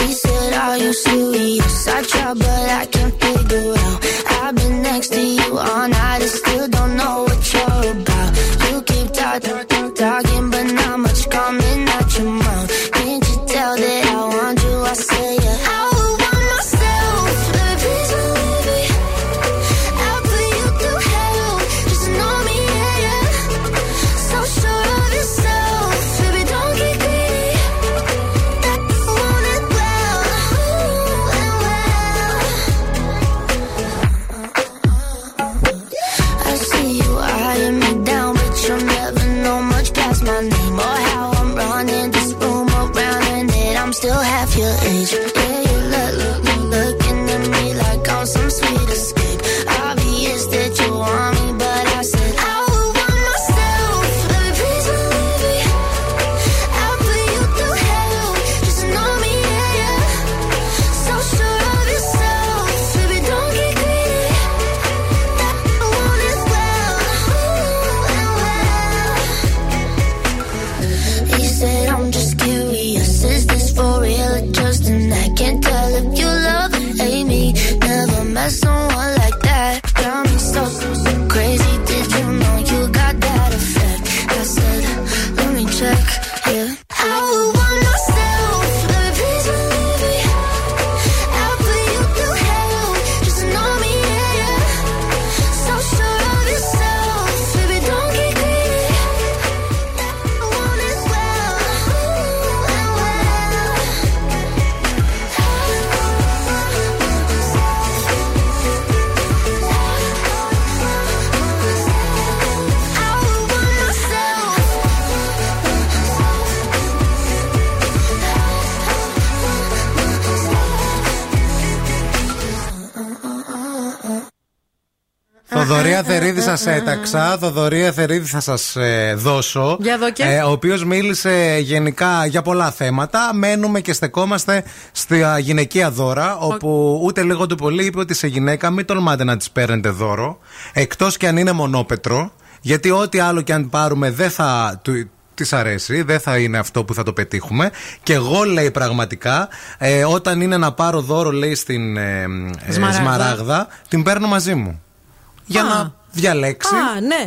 He said, Are you serious? I try, but I can't figure out. I've been next to you all night and still don't know what you're about. You keep talking, talking, Θοδωρία Θερίδη σας έταξα. Θοδωρία Θερίδη θα σας δώσω. Για δω και. Ε, ο οποίος μίλησε γενικά για πολλά θέματα. Μένουμε και στεκόμαστε στα γυναικεία δώρα. Όπου ούτε λίγο του πολύ είπε ότι σε γυναίκα μην τολμάτε να της παίρνετε δώρο. Εκτός και αν είναι μονόπετρο. Γιατί ό,τι άλλο και αν πάρουμε δεν θα. του- Της αρέσει, δεν θα είναι αυτό που θα το πετύχουμε. Και εγώ λέει πραγματικά, ε, όταν είναι να πάρω δώρο, λέει στην ε, ε, Σμαράγδα. Σμαράγδα, την παίρνω μαζί μου. Για Α. να διαλέξει. Α,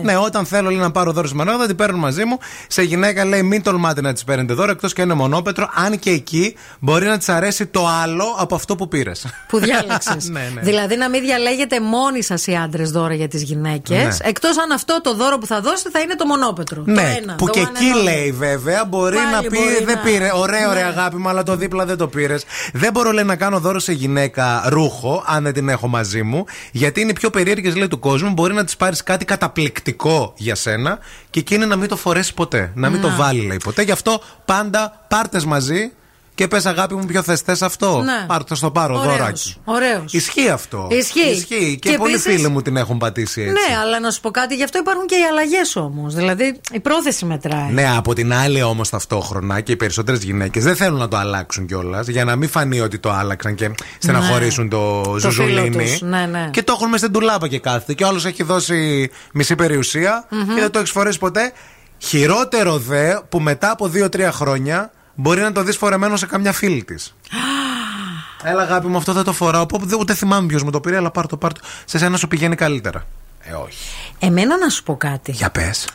ναι. όταν θέλω λέει, να πάρω δώρο στη Μαράγδα, την παίρνω μαζί μου. Σε γυναίκα λέει: Μην τολμάτε να της παίρνετε δώρο, εκτός και αν είναι μονόπετρο. Αν και εκεί μπορεί να της αρέσει το άλλο από αυτό που πήρες. Που διάλεξες. ναι, ναι. Δηλαδή να μην διαλέγετε μόνοι σας οι άντρες δώρα για τις γυναίκες. Ναι. Εκτός αν αυτό το δώρο που θα δώσετε θα είναι το μονόπετρο. Το Ναι, ένα, που το και one εκεί and only. λέει βέβαια μπορεί Πάλι να πει μπορεί δεν να- πήρε. Ωραίο, ωραία Ναι. αγάπη μου, αλλά το δίπλα δεν το πήρες. Δεν μπορώ λέει να κάνω δώρο σε γυναίκα ρούχο, αν δεν την έχω μαζί μου, γιατί είναι οι πιο περίεργες λέει του κόσμου. Μπορεί να της πάρεις κάτι καταπληκτικό για σένα και εκείνη να μην το φορέσεις ποτέ. Να μην Να. το βάλει λέει ποτέ. Γι' αυτό πάντα πάρτε μαζί και πες αγάπη μου, ποιο θες, θες αυτό; Ναι. Πάρ' το στο πάρω, Ωραίος, δωράκι. ωραίος. Ισχύει αυτό. Ισχύει. Και, Και πολλοί επίσης- φίλοι μου την έχουν πατήσει έτσι. Ναι, αλλά να σου πω κάτι, γι' αυτό υπάρχουν και οι αλλαγές όμως. Δηλαδή η πρόθεση μετράει. Ναι, από την άλλη όμως ταυτόχρονα και οι περισσότερες γυναίκες δεν θέλουν να το αλλάξουν κιόλας για να μην φανεί ότι το άλλαξαν και στεναχωρήσουν το φίλο ζουζουλίνι. τους, ναι, ναι. Και το έχουν μες στην τουλάπα και κάθεται. Και ο άλλος έχει δώσει μισή περιουσία Μμμ. και δεν το έχεις φορέσει ποτέ. Χειρότερο δε που μετά από 2-3 χρόνια μπορεί να το δεις φορεμένο σε καμιά φίλη της. Έλα, αγάπη μου, αυτό δεν το φοράω. Πω, δεν- Ούτε θυμάμαι ποιος μου το πήρε, αλλά πάρ' το, πάρ' το. Σε σένα σου πηγαίνει καλύτερα. Ε, όχι. Εμένα να σου πω κάτι. Για πες.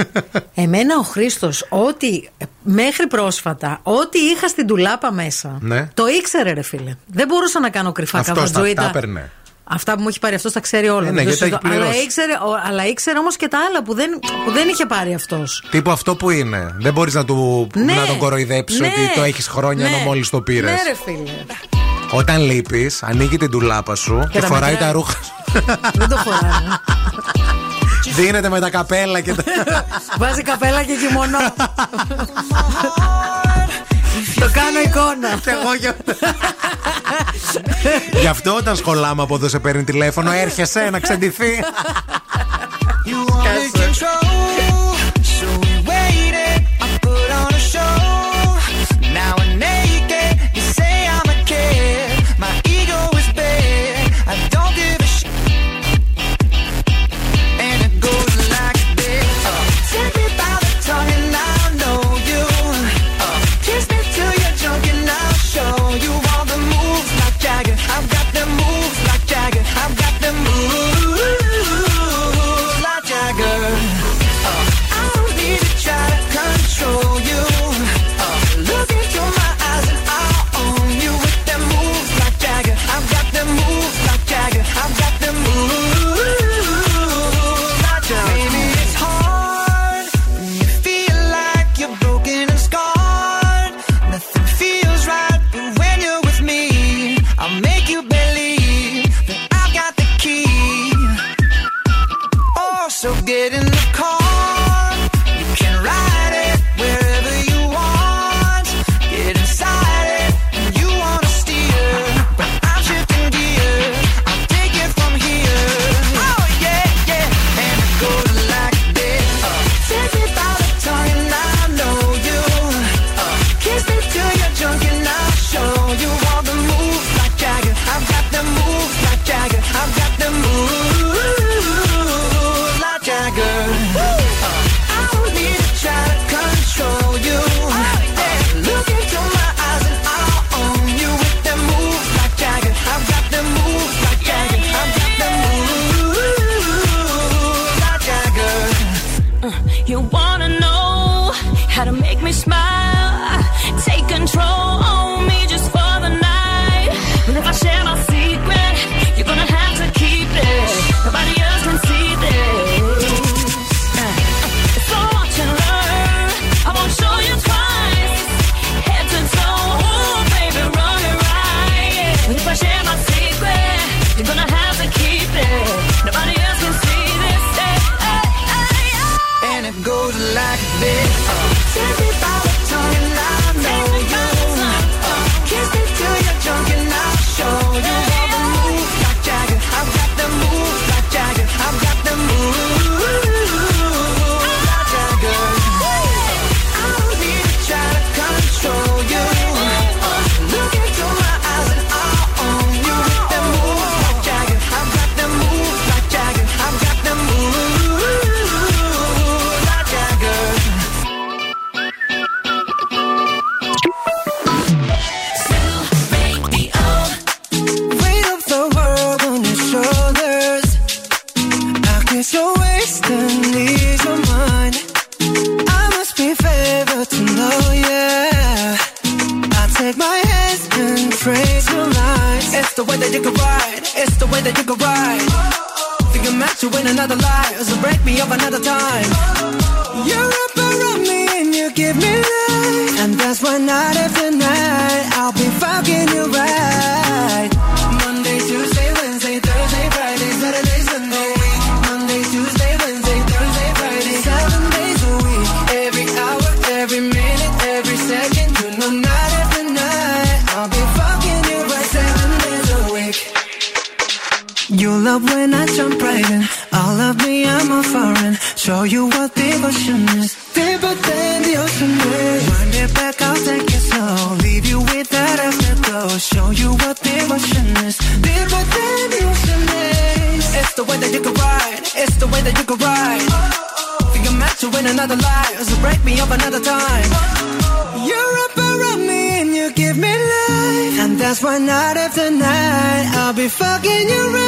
Εμένα ο Χρήστος, ό,τι μέχρι πρόσφατα, ό,τι είχα στην τουλάπα μέσα, Ναι. το ήξερε, ρε φίλε. Δεν μπορούσα να κάνω κρυφά Αυτός τα, καβατζούιτα. τα έπαιρνε. Αυτά που μου έχει πάρει αυτός τα ξέρει όλα. Ε, ναι, δεν το γιατί τα συζητώ. έχει αλλά πληρώσει. ήξερε, ο- αλλά ήξερε όμως και τα άλλα που δεν, που δεν είχε πάρει αυτός. Τύπου αυτό που είναι. Δεν μπορείς να, του, Ναι. να τον κοροϊδέψεις Ναι. ότι το έχεις χρόνια Ναι. ενώ μόλις το πήρες. Ναι, ρε φίλε. Όταν λείπεις, ανοίγει την τουλάπα σου και, τα φοράει μετράει. τα ρούχα. δεν το φοράει. Δίνεται με τα καπέλα και τα. Βάζει καπέλα και κιμονό. Το κάνω εικόνα. Γι' αυτό όταν σχολάμε από εδώ σε παίρνει τηλέφωνο, έρχεσαι να ξεντηθεί. way that you can ride. It's the way that you can ride. Think I'm meant to win another life, so break me up another time. You're up around me and you give me be fucking you right.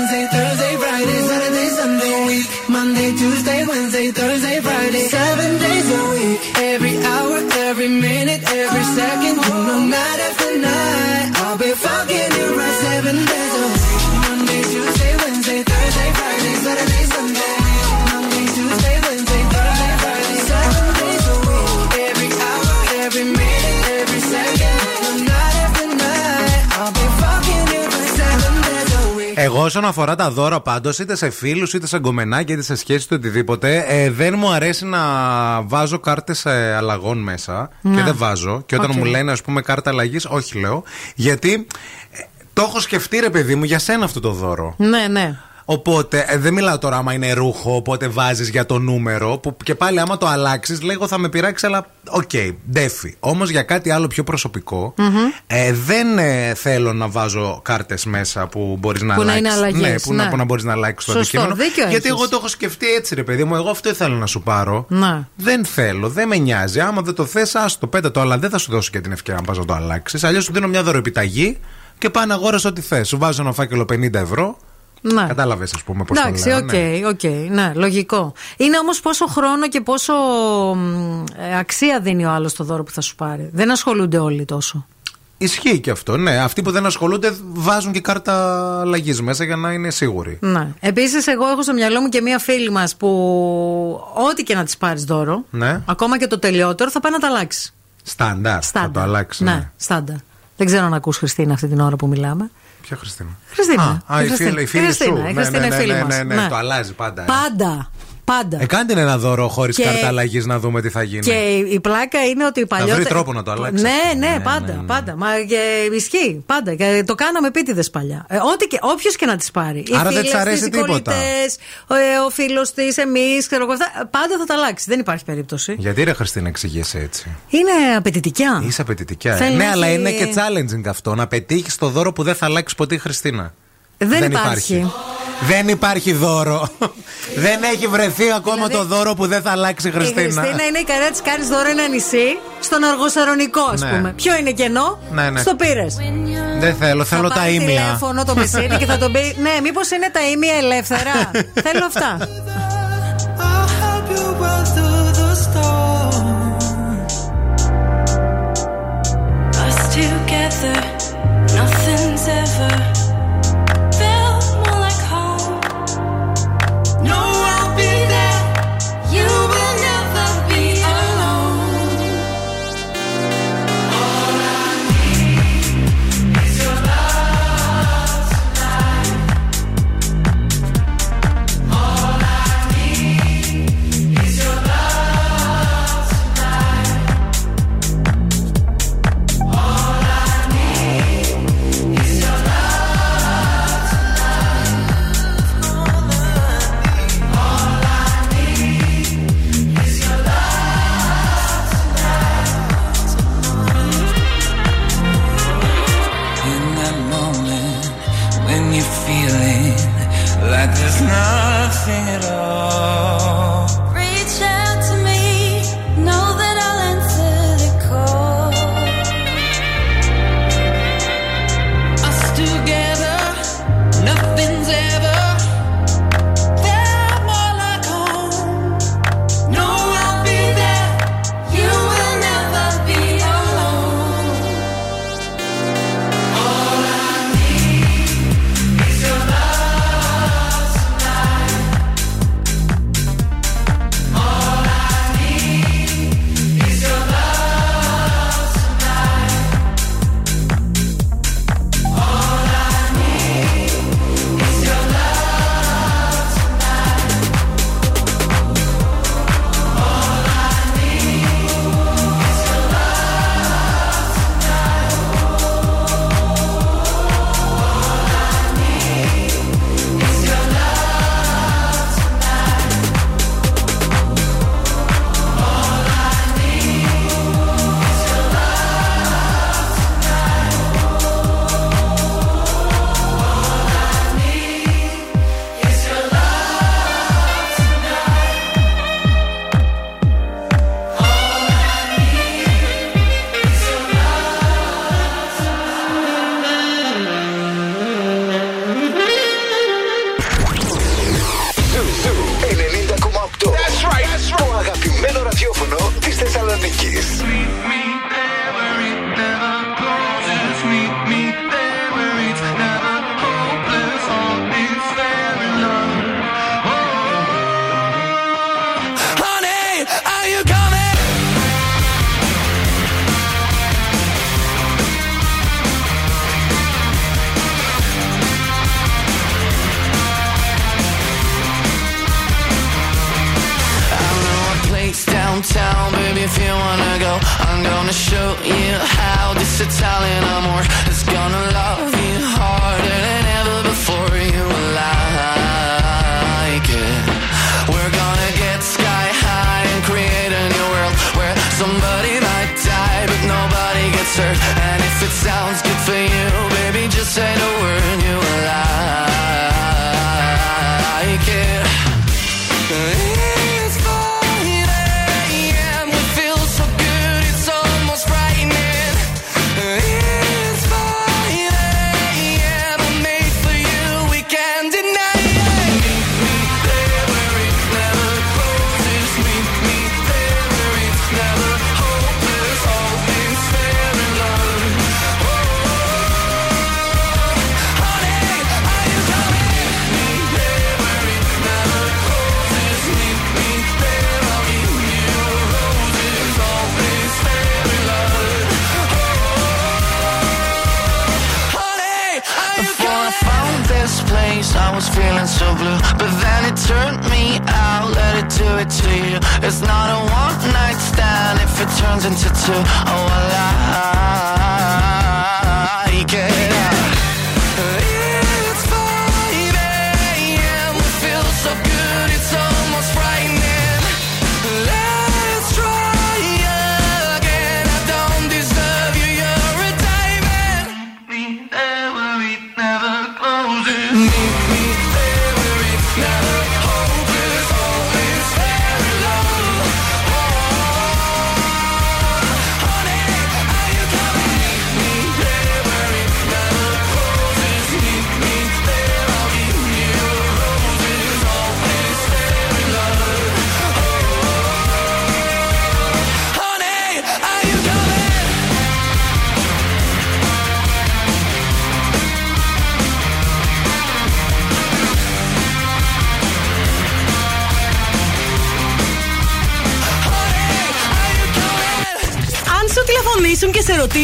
Tuesday, Wednesday, Thursday, Friday, Εγώ όσον αφορά τα δώρα πάντως, είτε σε φίλους, είτε σε γκομενάκια, είτε σε σχέση του οτιδήποτε, ε, δεν μου αρέσει να βάζω κάρτες αλλαγών μέσα. Να. Και δεν βάζω. Και όταν Οκ. μου λένε, ας πούμε, κάρτα αλλαγής, όχι λέω. Γιατί ε, το έχω σκεφτεί, ρε παιδί μου, για σένα αυτό το δώρο. Ναι, ναι. Οπότε, ε, δεν μιλάω τώρα άμα είναι ρούχο, οπότε βάζεις για το νούμερο. Που και πάλι, άμα το αλλάξεις, λίγο θα με πειράξει, αλλά OK, okay, ντέφι. Όμως για κάτι άλλο πιο προσωπικό, ε, δεν ε, θέλω να βάζω κάρτες μέσα που μπορείς να Που να αλλάξεις. είναι αλλαγές, ναι, που, να, ναι. που να μπορείς να αλλάξεις το Σωστό, αντικείμενο. δίκιο Γιατί έχεις. εγώ το έχω σκεφτεί έτσι, ρε παιδί μου. Εγώ αυτό ήθελα να σου πάρω. Να. Δεν θέλω, δεν με νοιάζει. Άμα δεν το θες, άστο, πέτα το, αλλά δεν θα σου δώσω και την ευκαιρία να πας να το αλλάξεις. Αλλιώς σου δίνω μια δωροεπιταγή και πάνε αγόρασε ό,τι θες. Σου βάζω ένα φάκελο 50 ευρώ. Να. Κατάλαβες, ας πούμε, πώς το Εντάξει, λέω. οκ, ναι. οκ, ναι, λογικό. Είναι όμως πόσο χρόνο και πόσο μ, ε, αξία δίνει ο άλλος στο δώρο που θα σου πάρει. Δεν ασχολούνται όλοι τόσο. Ισχύει και αυτό, ναι. Αυτοί που δεν ασχολούνται βάζουν και κάρτα αλλαγής μέσα για να είναι σίγουροι. Ναι. Επίσης, εγώ έχω στο μυαλό μου και μία φίλη μας που ό,τι και να της πάρεις δώρο, Ναι. ακόμα και το τελειότερο, θα πάει να τα αλλάξεις. Στάνταρ. Θα Στάντα. το αλλάξεις. Ναι, στάντα. Δεν ξέρω αν ακούς Χριστίνα αυτή την ώρα που μιλάμε. Ποια Χριστίνα; Χριστίνα. Α, Η η Χριστίνα. φίλη, η φίλη Η Χριστίνα, σου. η Ναι, Χριστίνα ναι, η ναι, φίλη ναι, μας. ναι, ναι, Ναι. Το αλλάζει πάντα. ε. Πάντα. Πάντα. Ε, κάντε ένα δώρο χωρίς Και- κάρτα αλλαγής να δούμε τι θα γίνει. Και η πλάκα είναι ότι παλιότερα. βρει τρόπο να το αλλάξει Ναι, αυτό. ναι, Ναι, πάντα. ναι, ναι. πάντα. Μα και ισχύει. Πάντα. Και το κάναμε επίτηδες παλιά. Ε, ό,τι και, όποιος και να τις πάρει. Οι Άρα δεν φίλες της αρέσει της, οι τίποτα. κολλητές, Ο, ε, ο φίλος της, εμείς, ξέρω εγώ. αυτά, Πάντα θα τα αλλάξει. Δεν υπάρχει περίπτωση. Γιατί ρε Χριστίνα εξηγήσει έτσι. Είναι απαιτητικά. Είσαι απαιτητικά. ε. Θέλεις Ναι, να αλλά έχει- είναι και challenging αυτό. Να πετύχεις το δώρο που δεν θα αλλάξει ποτέ η Χριστίνα. Δεν υπάρχει. Δεν υπάρχει δώρο. δεν έχει βρεθεί ακόμα το δώρο που δεν θα αλλάξει η Δηλαδή- Η Χριστίνα. Χριστίνα είναι η καρέα της κάνεις δώρο ένα νησί στον Αργοσαρονικό, ας Ναι. πούμε. Ποιο είναι κενό, Ναι, ναι. στο πήρε. Δεν θέλω, θέλω τα πάρει ίμια. τηλέφωνο το μεσήρι και θα τον πει Ναι, μήπως είναι τα ίμια ελεύθερα; Θέλω αυτά. I'll help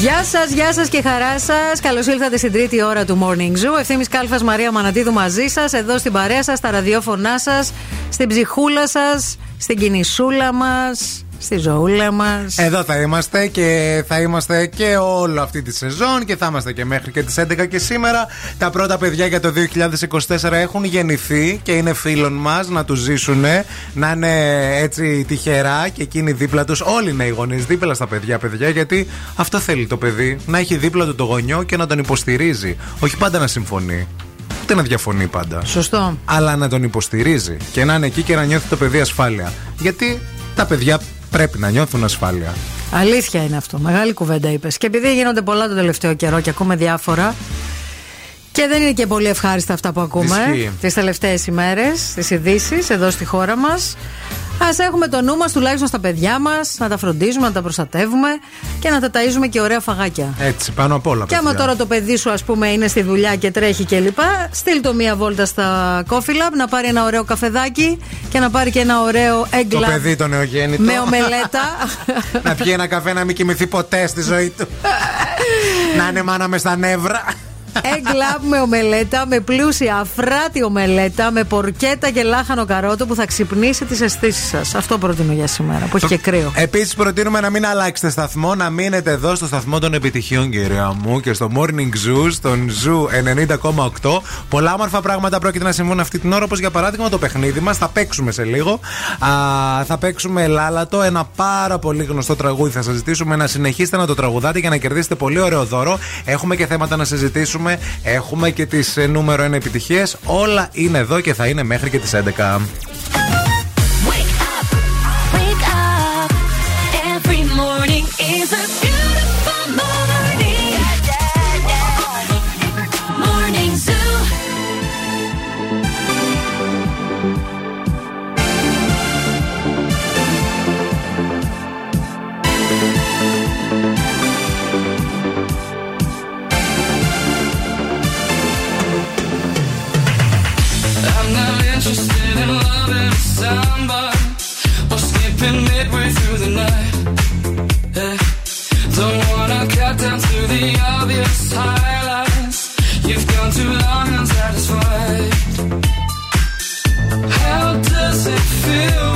Γεια σας, γεια σας και χαρά σας. Καλώς ήλθατε στην τρίτη ώρα του Morning Zoo. Ευθύνη Κάλφας Μαρία Μανατίδου μαζί σας, εδώ στην παρέα σας, στα ραδιόφωνά σας, στην ψυχούλα σας, στην κινησούλα μας, στη ζωούλα μας. Εδώ θα είμαστε και θα είμαστε και όλη αυτή τη σεζόν και θα είμαστε και μέχρι και τις 11 και σήμερα. Τα πρώτα παιδιά για το 2024 έχουν γεννηθεί και είναι φίλων μας να τους ζήσουν, να είναι έτσι τυχερά και εκείνοι δίπλα τους. Όλοι είναι οι γονείς δίπλα στα παιδιά, παιδιά, γιατί αυτό θέλει το παιδί. Να έχει δίπλα του το γονιό και να τον υποστηρίζει. Όχι πάντα να συμφωνεί. Ούτε να διαφωνεί πάντα. Σωστό. Αλλά να τον υποστηρίζει και να είναι εκεί και να νιώθει το παιδί ασφάλεια. Γιατί τα παιδιά πρέπει να νιώθουν ασφάλεια. Αλήθεια είναι αυτό. Μεγάλη κουβέντα είπες. Και επειδή γίνονται πολλά το τελευταίο καιρό και ακούμε διάφορα. Και δεν είναι και πολύ ευχάριστα αυτά που ακούμε Ισχύει. τις τελευταίες ημέρες, τις ειδήσεις εδώ στη χώρα μας. Α έχουμε το νου μας τουλάχιστον στα παιδιά μας, να τα φροντίζουμε, να τα προστατεύουμε και να τα ταΐζουμε και ωραία φαγάκια. Έτσι, πάνω απ' όλα. Και άμα παιδιά. τώρα το παιδί σου, ας πούμε, είναι στη δουλειά και τρέχει κλπ., στείλ το μία βόλτα στα Coffee Lab να πάρει ένα ωραίο καφεδάκι και να πάρει και ένα ωραίο egg Το lab παιδί το νεογέννητο. με ομελέτα. να πιει ένα καφέ να μην κοιμηθεί ποτέ στη ζωή του. να είναι μάνα με στα νεύρα. Egg lab με ομελέτα, με πλούσια αφράτη ομελέτα, με πορκέτα και λάχανο καρότο που θα ξυπνήσει τις αισθήσεις σας. Αυτό προτείνω για σήμερα, που έχει και κρύο. Επίσης, προτείνουμε να μην αλλάξετε σταθμό, να μείνετε εδώ στο σταθμό των επιτυχιών, κυρία μου, και στο Morning Zoo, στον Zoo 90,8. Πολλά όμορφα πράγματα πρόκειται να συμβούν αυτή την ώρα, όπως για παράδειγμα το παιχνίδι μας. Θα παίξουμε σε λίγο. Α, θα παίξουμε Λάλατο, ένα πάρα πολύ γνωστό τραγούδι. Θα σας ζητήσουμε να συνεχίσετε να το τραγουδάτε για να κερδίσετε πολύ ωραίο δώρο. Έχουμε και θέματα να συζητήσουμε. Έχουμε και τις νούμερο 1 επιτυχίες. Όλα είναι εδώ και θα είναι μέχρι και τις 11. Wake up. Every morning is a time by or skipping midway through the night. Yeah. Don't wanna cut down to the obvious highlights. You've gone too long unsatisfied. How does it feel?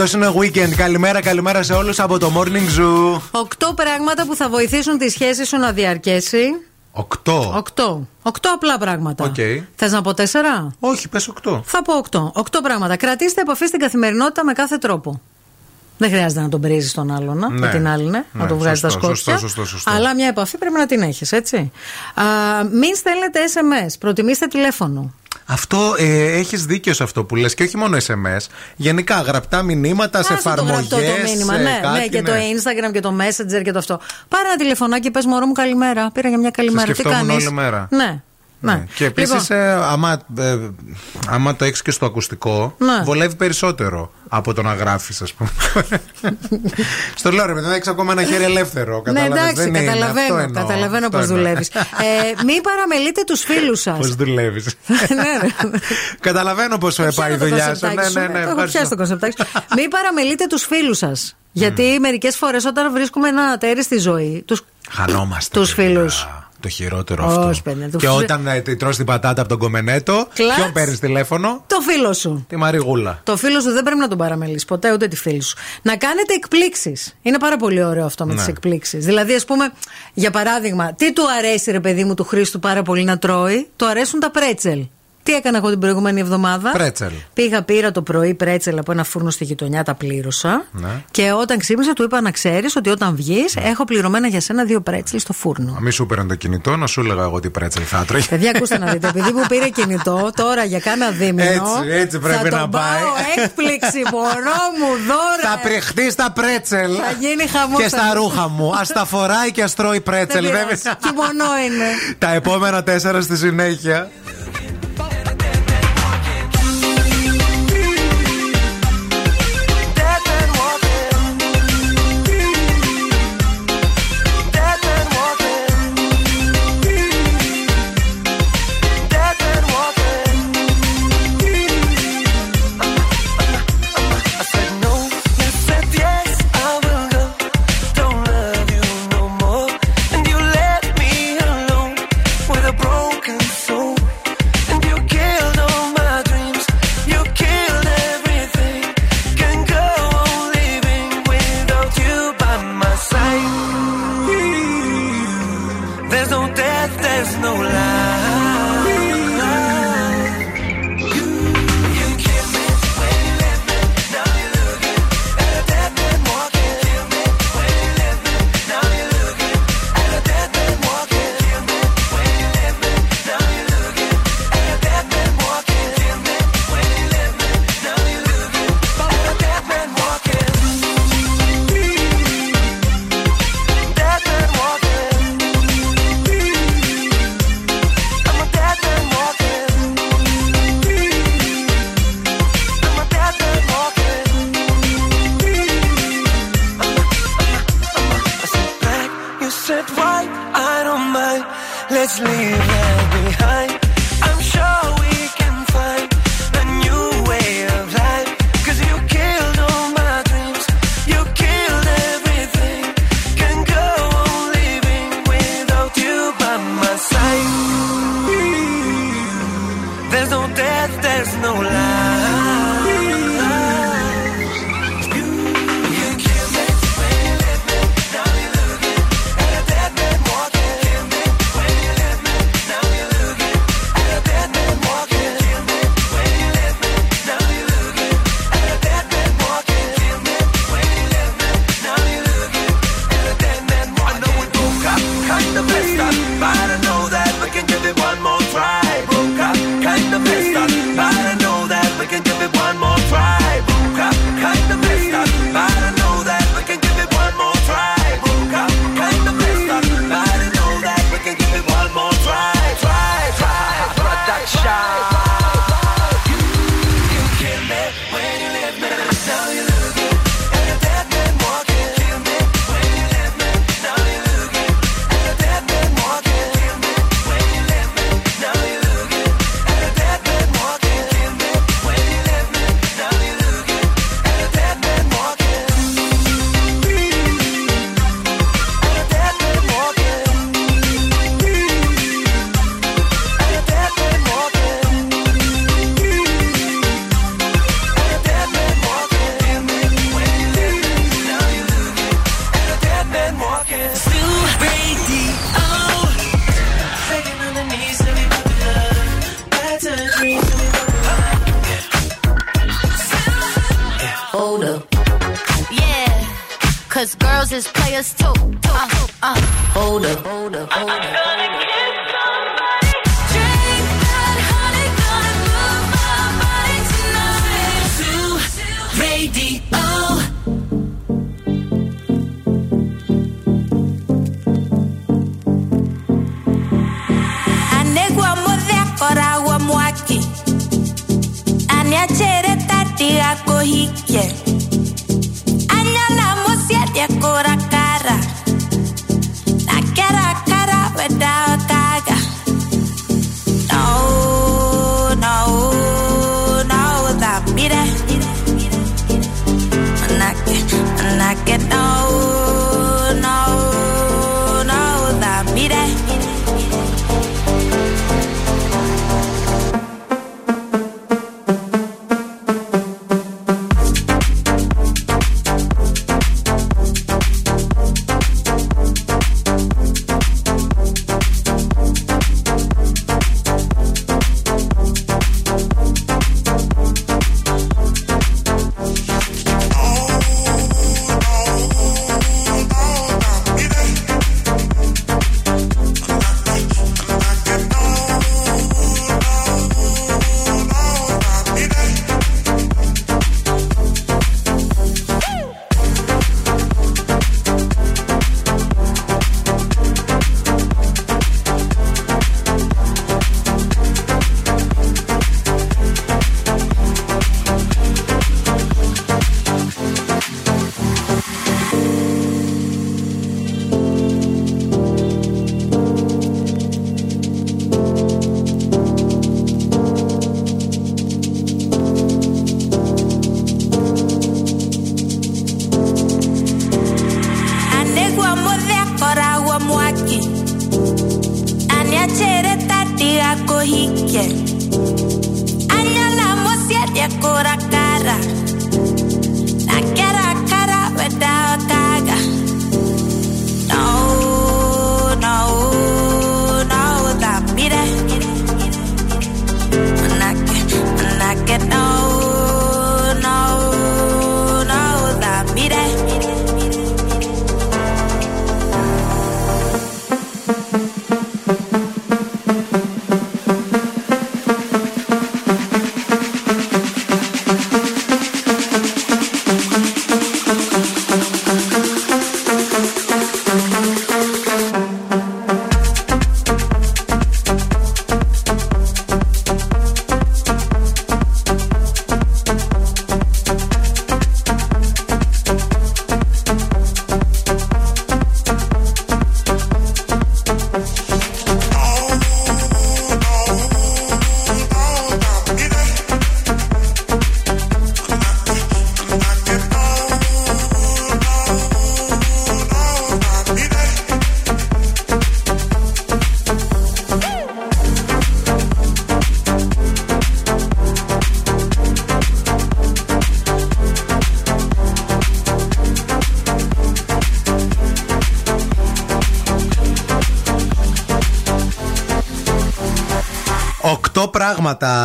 Αυτός είναι weekend. Καλημέρα, καλημέρα σε όλους από το Morning Zoo. Οκτώ πράγματα που θα βοηθήσουν τη σχέση σου να διαρκέσει. Οκτώ. Οκτώ. Οκτώ απλά πράγματα. Οκ. Θες να πω τέσσερα; Όχι, πες οκτώ. Θα πω οκτώ. Οκτώ πράγματα. Κρατήστε επαφή στην καθημερινότητα με κάθε τρόπο. Δεν χρειάζεται να τον πρίζεις τον άλλον, να, Ναι. με την άλλη, ναι, Ναι, να τον βγάζεις τα σωστό, σκόρπια. σωστό, σωστό, σωστό. Αλλά μια επαφή πρέπει να την έχεις, έτσι. Α, μην στέλνετε SMS. Προτιμήστε τηλέφωνο. Αυτό ε, έχεις δίκιο σε αυτό που λες και όχι μόνο SMS. Γενικά γραπτά μηνύματα σε Άσε το γραπτό εφαρμογές. το μήνυμα, ναι, ναι, και το Instagram και το Messenger και το αυτό. Πάρε ένα τηλεφωνάκι, πες μωρό μου καλημέρα. Πήρα για μια καλημέρα. Τι σκεφτόμουν κάνεις; όλη μέρα. Ναι. Ναι. Και επίσης, Λοιπόν, άμα, ε, άμα το έχεις και στο ακουστικό, Ναι. βολεύει περισσότερο από το να γράφεις, ας πούμε. στο λέω ρε παιδί, έχεις ακόμα ένα χέρι ελεύθερο. Ναι, κατάλαβες, εντάξει, δεν είναι, αυτό καταλαβαίνω, εννοώ, καταλαβαίνω αυτό πώς εννοώ. δουλεύεις. ε, μην παραμελείτε τους φίλους σας. Πώς δουλεύεις. ναι, ρε. Καταλαβαίνω πώς πάει η το δουλειά σου. κονσεπτάκι Ναι, σου. ναι, ναι. Το έχω ευχαριστώ. πιάσει το κονσεπτάκι σου. Μην παραμελείτε τους φίλους σας. Γιατί μερικές φορές όταν βρίσκουμε ένα ατέρι στη ζωή, τους Χανόμαστε. τους φίλους. Το χειρότερο Όχι, αυτό. παιδιά, το και φι- όταν ε, τη τρως την πατάτα από τον κομμενέτο, Κλατς. ποιον παίρνεις τηλέφωνο, Το φίλο σου. τη Μαριγούλα. Το φίλο σου δεν πρέπει να τον παραμελείς ποτέ, ούτε τη φίλη σου. Να κάνετε εκπλήξεις. Είναι πάρα πολύ ωραίο αυτό με Ναι. τι εκπλήξεις. Δηλαδή, ας πούμε, για παράδειγμα, τι του αρέσει ρε παιδί μου του Χρήστου πάρα πολύ να τρώει, του αρέσουν τα πρέτσελ. Τι έκανα εγώ την προηγούμενη εβδομάδα; Πρέτσελ. Πήγα, πήρα το πρωί πρέτσελ από ένα φούρνο στη γειτονιά, τα πλήρωσα. Ναι. Και όταν ξύπνησα, του είπα να ξέρεις ότι όταν βγεις, έχω πληρωμένα για σένα δύο πρέτσελ στο φούρνο. Μη σου παίρνει το κινητό, να σου έλεγα εγώ τι πρέτσελ θα έτρωγε. Παιδιά, ακούστε να δείτε, επειδή μου πήρε κινητό τώρα για κάνα δίμηνο. Έτσι, έτσι πρέπει θα να τον πάει. Πάω έκπληξη, μωρό μου, δώρα. Θα πριχτεί στα πρέτσελ. Θα γίνει χαμός. Και στα ρούχα μου. Α τα φοράει και ας τρώει πρέτσελ. Δεν βέβαια. πειράζει, Κιμονό είναι. Τα επόμενα τέσσερα στη συνέχεια.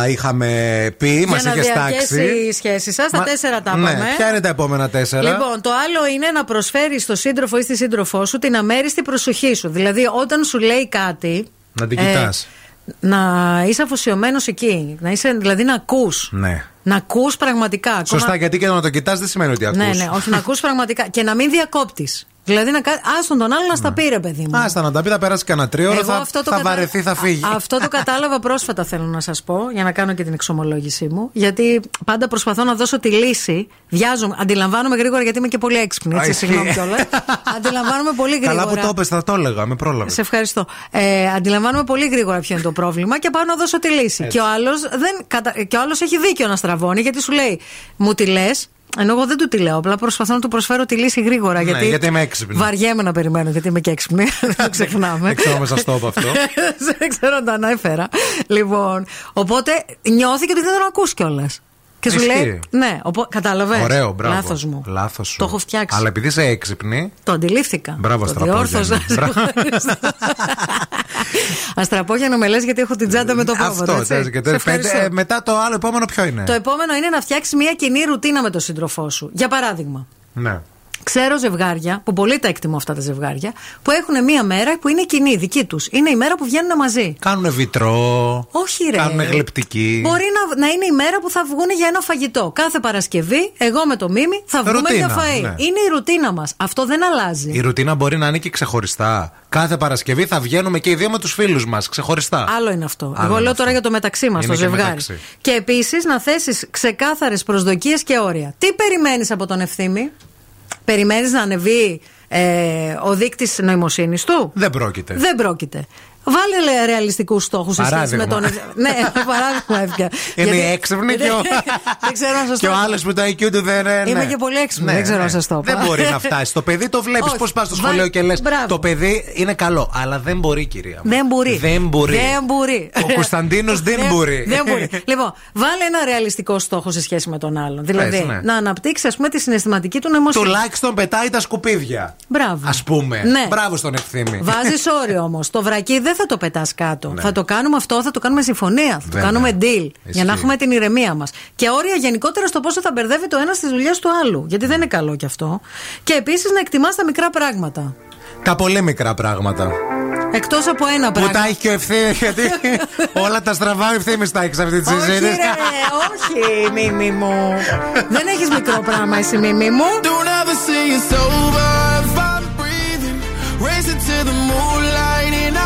Είχαμε πει, μας Για να είχες διαρκέσει τάξει. η σχέση σας. Τα Μα- τέσσερα τα ναι, είπαμε. ποια είναι τα επόμενα τέσσερα; Λοιπόν, το άλλο είναι να προσφέρεις στο σύντροφο ή στη σύντροφό σου την αμέριστη προσοχή σου. Δηλαδή, όταν σου λέει κάτι. Να την ε, κοιτάς. να είσαι αφοσιωμένος εκεί. Να είσαι, δηλαδή να ακούς. Ναι. Να ακούς πραγματικά. Ακόμα- Σωστά, γιατί και το να το κοιτάς δεν σημαίνει ότι ακούς. Ναι, ναι, όχι να ακούς πραγματικά. Και να μην διακόπτεις. Δηλαδή, να κα... άστον τον άλλο να στα πει, ρε παιδί μου. Άστα να τα πει, θα περάσει κανένα τρίωρο, Εγώ θα, αυτό το θα κατα- βαρεθεί, θα φύγει. Α- Αυτό το κατάλαβα πρόσφατα, θέλω να σας πω, για να κάνω και την εξομολόγησή μου. Γιατί πάντα προσπαθώ να δώσω τη λύση. Βιάζομαι, αντιλαμβάνομαι γρήγορα γιατί είμαι και πολύ έξυπνη. Α, Έτσι, ισχύει. συγγνώμη κιόλας. αντιλαμβάνομαι πολύ γρήγορα. Καλά που το είπες, θα το έλεγα, με πρόλαβες. Σε ευχαριστώ. Ε, αντιλαμβάνομαι πολύ γρήγορα ποιο είναι το πρόβλημα και πάω να δώσω τη λύση. Έτσι. Και ο άλλος κατα... και ο άλλος έχει δίκιο να στραβώνει γιατί σου λέει, μου τη λες. Ενώ εγώ δεν του τη λέω, απλά προσπαθώ να του προσφέρω τη λύση γρήγορα. Ναι, γιατί, γιατί είμαι έξυπνη. Βαριέμαι να περιμένω, γιατί είμαι και έξυπνη. δεν το ξεχνάμε. Δεν ξέρω αν σας το είπα αυτό. δεν ξέρω αν το ανέφερα. Λοιπόν, οπότε νιώθει και ότι δεν τον ακούς κιόλας. Και σου Ισχύει. λέει. Ναι, οπό, κατάλαβες; Ωραίο, μπράβο. Λάθος μου. Λάθος σου. Το έχω φτιάξει. Αλλά επειδή είσαι έξυπνη. Το αντιλήφθηκα. Μπράβο, το Αστραπόγιαννη. διόρθωσα. Μπράβο. Αστραπόγιανο με λες γιατί έχω την τσάντα με το πρόβατο. Αυτό. έτσι. έτσι, και Σε το- ευχαριστώ. πέντε- ε, μετά το άλλο επόμενο ποιο είναι; Το επόμενο είναι να φτιάξεις μια κοινή ρουτίνα με τον σύντροφό σου. Για παράδειγμα, Ναι. Ξέρω ζευγάρια, που πολύ τα εκτιμώ αυτά τα ζευγάρια, που έχουν μία μέρα που είναι κοινή, δική τους. Είναι η μέρα που βγαίνουν μαζί. Κάνουνε βιτρό. Όχι, ρε. Κάνουνε γλυπτική. Μπορεί να, να είναι η μέρα που θα βγουν για ένα φαγητό. Κάθε Παρασκευή, εγώ με το Μίμη, θα βγούμε Ρουτίνα, για φαΐ. ναι. Είναι η ρουτίνα μας. Αυτό δεν αλλάζει. Η ρουτίνα μπορεί να είναι και ξεχωριστά. Κάθε Παρασκευή θα βγαίνουμε και οι δύο με τους φίλους μας. Ξεχωριστά. Άλλο είναι αυτό. Άλλο Εγώ είναι λέω τώρα για το μεταξύ μας, Είναι το και ζευγάρι. μεταξύ. Και επίσης να θέσεις ξεκάθαρες προσδοκίες και όρια. Τι περιμένεις από τον ευθύμη, Περιμένεις να ανεβεί ε, ο δείκτης νοημοσύνης του; Δεν πρόκειται. Δεν πρόκειται. Βάλε ρεαλιστικούς στόχους σε σχέση με Παράδειγμα. τον. ναι, παράδειγμα έφυγα. Είναι η έξυπνη και ο, δεν ξέρω να σας και το ο άλλος που το IQ του δεν είναι. Είμαι και πολύ έξυπνη, δεν ξέρω να σας το πω. Δεν μπορεί να φτάσει. Το παιδί το βλέπεις. Όχι. Πώς πας στο Βάλε- σχολείο και λες. Μπράβο. Το παιδί είναι καλό. Αλλά δεν μπορεί, κυρία. μου. Δεν μπορεί. Δεν μπορεί. Δεν μπορεί. Ο Κωνσταντίνος δεν Δεν- μπορεί. Δεν μπορεί. λοιπόν, βάλε ένα ρεαλιστικό στόχο σε σχέση με τον άλλον. Δηλαδή, Πες, ναι. να αναπτύξεις, ας πούμε, τη συναισθηματική του νοημοσύνη. Τουλάχιστον πετάει τα σκουπίδια. Μπράβο. Α πούμε. Ναι. Μπράβο στον ευθύμη. Βάζεις όριο όμως. Το βρακί δεν θα το πετάς κάτω. Ναι. Θα το κάνουμε αυτό, θα το κάνουμε συμφωνία. Θα το Βέβαια. κάνουμε deal. Για να Ισχύει. έχουμε την ηρεμία μας. Και όρια γενικότερα στο πόσο θα μπερδεύει το ένας στι δουλειές του άλλου. Γιατί δεν είναι καλό κι αυτό. Και επίσης να εκτιμάς τα μικρά πράγματα. Τα πολύ μικρά πράγματα. Εκτός από ένα Που πράγμα. τα έχει και ο ευθύμης, γιατί όλα τα στραβά ο ευθύμης τα έχει σε αυτή τη Όχι, συζήτηση. ρε, όχι, μίμη μου. δεν έχεις μικρό πράγμα, εσύ, μίμη μου. Don't ever say it's over if I'm breathing. Racing to the moonlight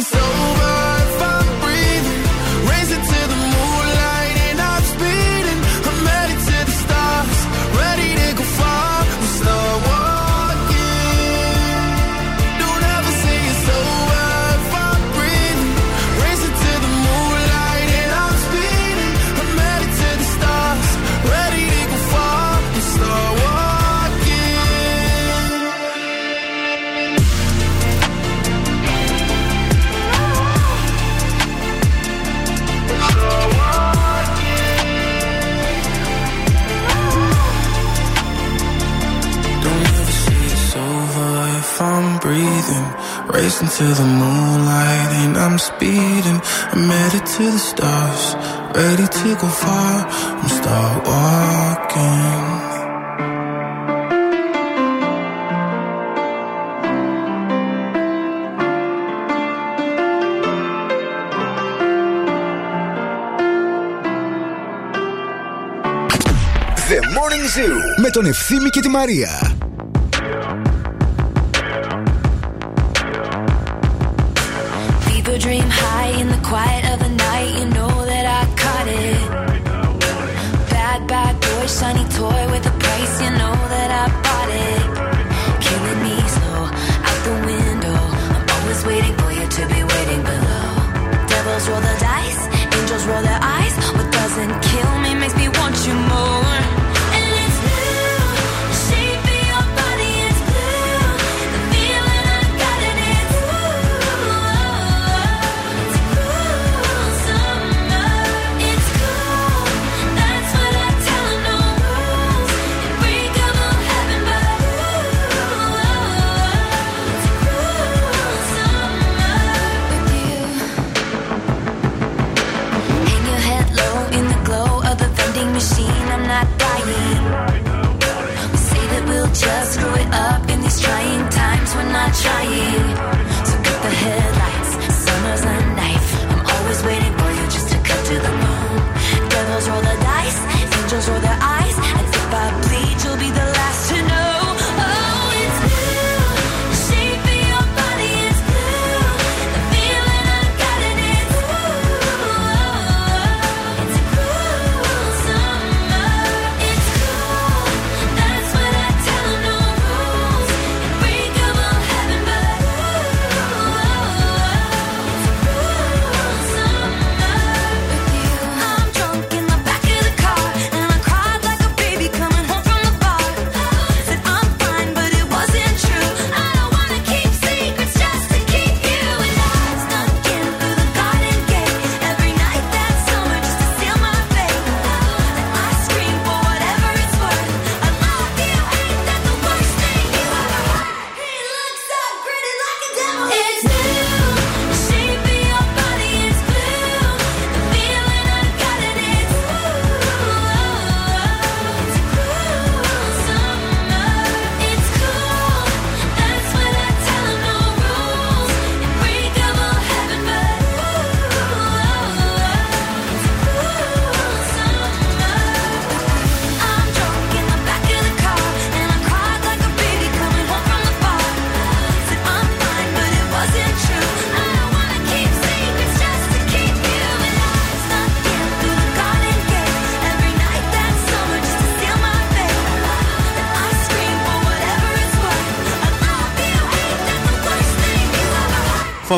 so Racing to the moonlight and I'm speeding. I'm headed to the stars. Ready to go far. I'm start walking. The Morning Zoo με τον Ευθύμη και τη Μαρία. Quiet of the night. You know that I caught it. Bad, bad boy, shiny toy with a price. You know just screw it up in these trying times. We're not trying. So get the headlights.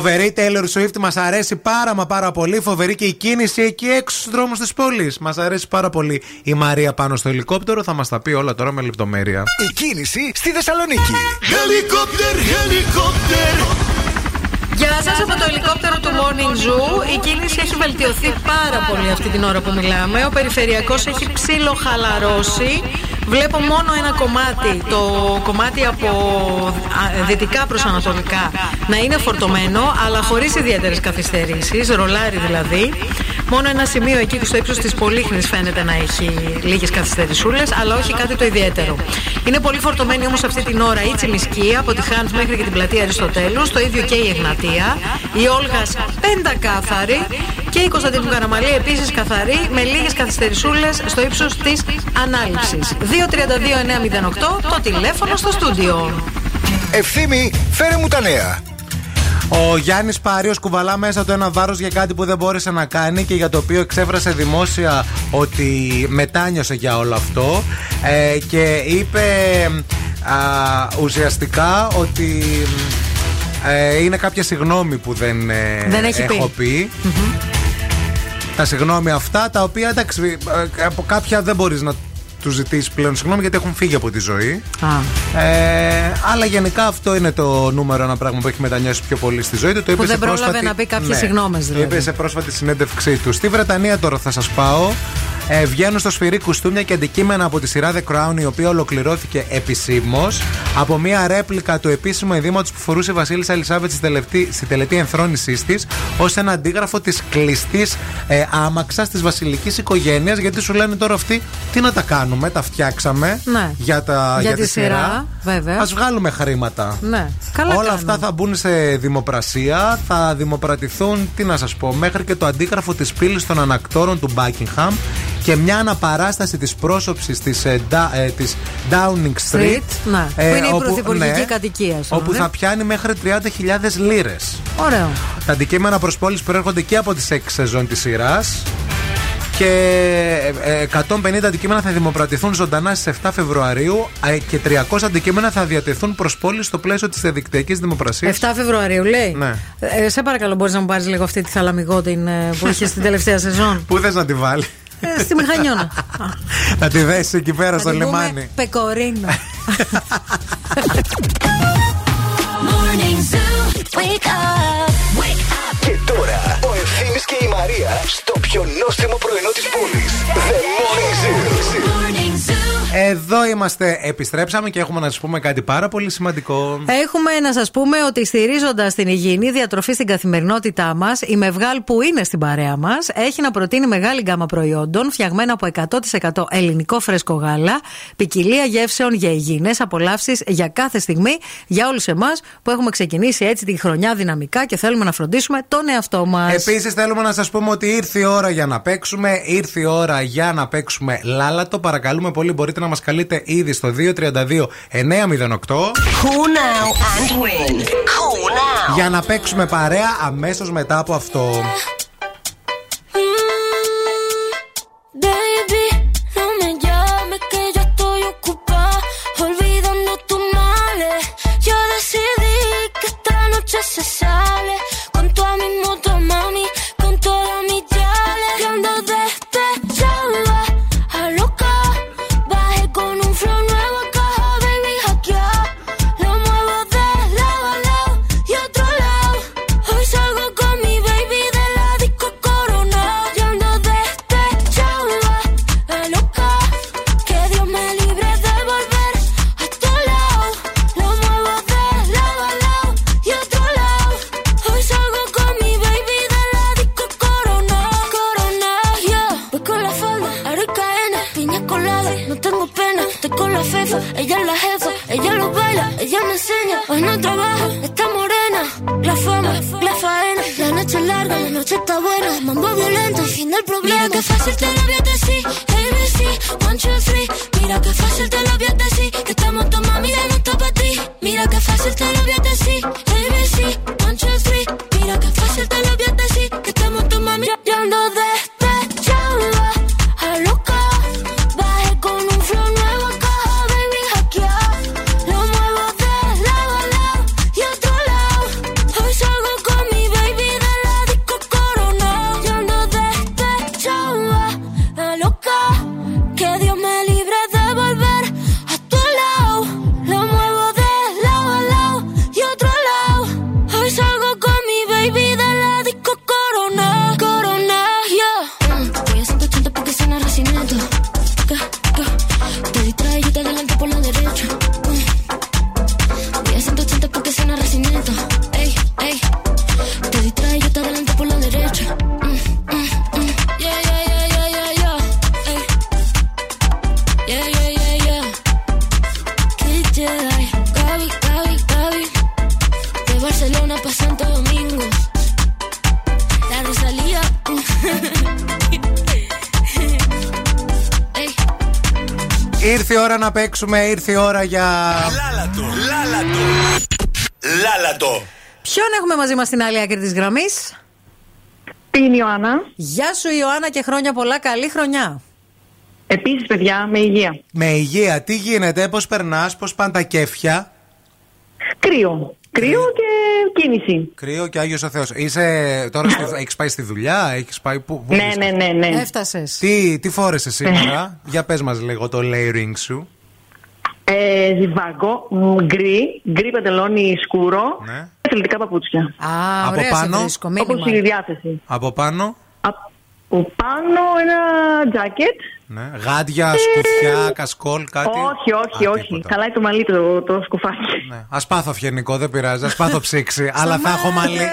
Φοβερή Taylor Swift, μας αρέσει πάρα μα πάρα πολύ. Φοβερή και η κίνηση εκεί έξω στους δρόμους της πόλης. Μας αρέσει πάρα πολύ η Μαρία πάνω στο ελικόπτερο. Θα μας τα πει όλα τώρα με λεπτομέρεια. Η κίνηση στη Θεσσαλονίκη. Helicopter, helicopter. Γεια σας από το ελικόπτερο του Morning Zoo. Η κίνηση έχει βελτιωθεί πάρα πολύ αυτή την ώρα που μιλάμε. Ο περιφερειακός έχει ψήλο χαλαρώσει. Βλέπω μόνο ένα κομμάτι, το κομμάτι από α, δυτικά προς ανατολικά να είναι φορτωμένο, αλλά χωρίς ιδιαίτερες καθυστερήσεις, ρολάρι δηλαδή. Μόνο ένα σημείο εκεί στο ύψος της Πολύχνης φαίνεται να έχει λίγες καθυστερησούλες, αλλά όχι κάτι το ιδιαίτερο. Είναι πολύ φορτωμένη όμως αυτή την ώρα η Τσιμισκή από τη Χάντς μέχρι και την πλατεία Αριστοτέλους, το ίδιο και η Εγνατία, η Όλγας πεντακάθαρη και η Κωνσταντίνου Καραμαλή επίσης καθαρή με λίγες καθυστερησούλες στο ύψος της ανάληψης. 232-908 το τηλέφωνο στο στούντιο. Ευθύμη, φέρε μου τα νέα. Ο Γιάννης Πάριος κουβαλά μέσα του ένα βάρος για κάτι που δεν μπόρεσε να κάνει και για το οποίο εξέφρασε δημόσια ότι μετάνιωσε για όλο αυτό ε, και είπε α, ουσιαστικά ότι ε, είναι κάποια συγγνώμη που δεν, ε, Δεν έχει πει. έχω πει. Τα συγγνώμη αυτά τα οποία εντάξει ε, από κάποια δεν μπορείς να τους ζητήσεις πλέον συγγνώμη γιατί έχουν φύγει από τη ζωή. Α. Ε, αλλά γενικά αυτό είναι το νούμερο ένα πράγμα που έχει μετανιώσει πιο πολύ στη ζωή του. Το είπε Που σε δεν πρόλαβε πρόσφατη... να πει κάποιες συγγνώμες, Το δηλαδή. είπε σε πρόσφατη συνέντευξή του. Στη Βρετανία τώρα θα σας πάω. Ε, βγαίνουν στο σφυρί κουστούμια και αντικείμενα από τη σειρά The Crown, η οποία ολοκληρώθηκε επισήμως από μια ρέπλικα του επίσημου ενδύματο που φορούσε η Βασίλισσα Ελισάβετ στη τελετή, στη τελετή ενθρόνησής της, ως ένα αντίγραφο της κλειστής ε, άμαξας της βασιλικής οικογένειας. Γιατί σου λένε τώρα αυτοί, τι να τα κάνουμε, τα φτιάξαμε Ναι. για, τα, Για τη τη σειρά, βέβαια. Α βγάλουμε χρήματα. Ναι, καλά Όλα κάνουν. αυτά θα μπουν σε δημοπρασία, θα δημοπρατηθούν, τι να σας πω, μέχρι και το αντίγραφο της πύλης των ανακτόρων του Buckingham και μια αναπαράσταση της πρόσωψης της, ε, Da- ε, της Downing Street. Street, ναι, που είναι η όπου- πρωθυπουργική κατοικία σου, Όπου ναι. θα πιάνει μέχρι 30.000 λίρες. Ωραίο. Τα αντικείμενα προς πόλεις προέρχονται και από τις 6 σεζόν της σειράς και ε, ε, 150 αντικείμενα θα δημοπρατηθούν ζωντανά στις 7 Φεβρουαρίου ε, και 300 αντικείμενα θα διατεθούν προς πόλεις στο πλαίσιο της διαδικτυακής δημοπρασίας. 7 Φεβρουαρίου λέει. Ναι. Ε, σε παρακαλώ, μπορείς να μου πάρεις λίγο αυτή τη θαλαμιγό την, ε, που είχες στην τελευταία σεζόν; Πού θες να τη βάλεις, Ε, στη Μηχανιώνα. να τη δέσει εκεί πέρα στο Θα την πούμε λιμάνι. Πεκορίνα. Morning Zoo. Wake up. Wake up. Και τώρα ο Ευθύμης και η Μαρία στο πιο νόστιμο πρωινό της πόλης. The Morning Zoo. Morning Zoo. Εδώ είμαστε, επιστρέψαμε και έχουμε να σας πούμε κάτι πάρα πολύ σημαντικό. Έχουμε να σας πούμε ότι στηρίζοντας την υγιεινή διατροφή στην καθημερινότητά μας, η Μευγάλ που είναι στην παρέα μας έχει να προτείνει μεγάλη γκάμα προϊόντων φτιαγμένα από 100% ελληνικό φρέσκο γάλα, ποικιλία γεύσεων για υγιεινές απολαύσεις για κάθε στιγμή για όλους εμάς που έχουμε ξεκινήσει έτσι τη χρονιά δυναμικά και θέλουμε να φροντίσουμε τον εαυτό μας. Επίσης, θέλουμε να σας πούμε ότι ήρθε η ώρα για να παίξουμε. Ήρθε η ώρα για να παίξουμε λάλατο. Παρακαλούμε πολύ, μπορείτε να μας καλείτε ήδη στο 232 908. Cool now and win. Cool now. Για να παίξουμε παρέα αμέσως μετά από αυτό. Παίξουμε, ήρθε η ώρα για. Λάλατο, λάλατο. Λάλατο. Ποιον έχουμε μαζί μας στην άλλη άκρη της γραμμής; Την Ιωάννα. Γεια σου, Ιωάννα, και χρόνια πολλά. Καλή χρονιά. Επίσης, παιδιά, με υγεία. Με υγεία, τι γίνεται, πώς περνάς, πώς πάνε τα κέφια; Κρύο. Κρύο και κίνηση. Κρύο και Άγιος ο Θεός. Είσαι τώρα, στη... έχεις πάει στη δουλειά, έχεις πάει. Πού, πού Ναι, είσαι; ναι, ναι, ναι. Έφτασες. Τι, τι φόρεσε σήμερα, για πες μας λίγο το layering σου. Ε, ζιβάγκο, μ, γκρι, γκρι παντελόνι σκούρο, Ναι. αθλητικά παπούτσια. Α, Από ωραία, πάνω. σε βρίσκω. μήνυμα. Όπως η διάθεση. Από πάνω. Α, που πάνω ένα τζάκετ. Ναι. Γάντια, σκουφιά, κασκόλ, κάτι. Όχι, όχι, όχι. Χαλάει το μαλλί το, το σκουφάκι. Ας πάθω αυχενικό, δεν πειράζει. Ας πάθω ψύξη. αλλά θα έχω μαλλί.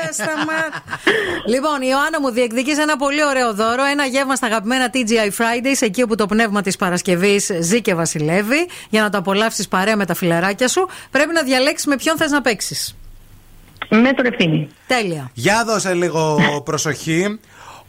Λοιπόν, η Ιωάννα μου διεκδικεί ένα πολύ ωραίο δώρο. Ένα γεύμα στα αγαπημένα TGI Fridays, εκεί όπου το πνεύμα της Παρασκευής ζει και βασιλεύει. Για να το απολαύσεις παρέα με τα φιλαράκια σου, πρέπει να διαλέξεις με ποιον θες να παίξεις. Με τον ευθύνη. Τέλεια. Για δώσε λίγο προσοχή.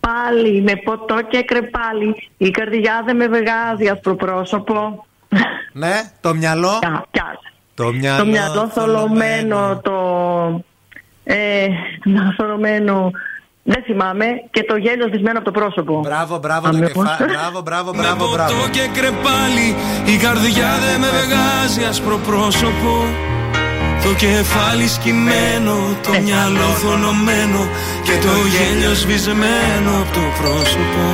Πάλι με ποτό και κρεπάλι. Η καρδιά δεν με βγάζει ασπροπρόσωπο. Ναι, το μυαλό; Το μυαλό, Το μυαλό θολωμένο, το. Ε, το μυαλό θολωμένο. Δεν θυμάμαι. Και το γέλιο σβησμένο από το πρόσωπο. Μπράβο, μπράβο, το κεφάλι. Μπράβο, μπράβο, μπράβο, μπράβο. Το και κρεπάλι Η καρδιά δεν με βγάζει άσπρο πρόσωπο Το κεφάλι σκυμμένο Το μυαλό θολωμένο Και το γέλιο σβησμένο από το πρόσωπο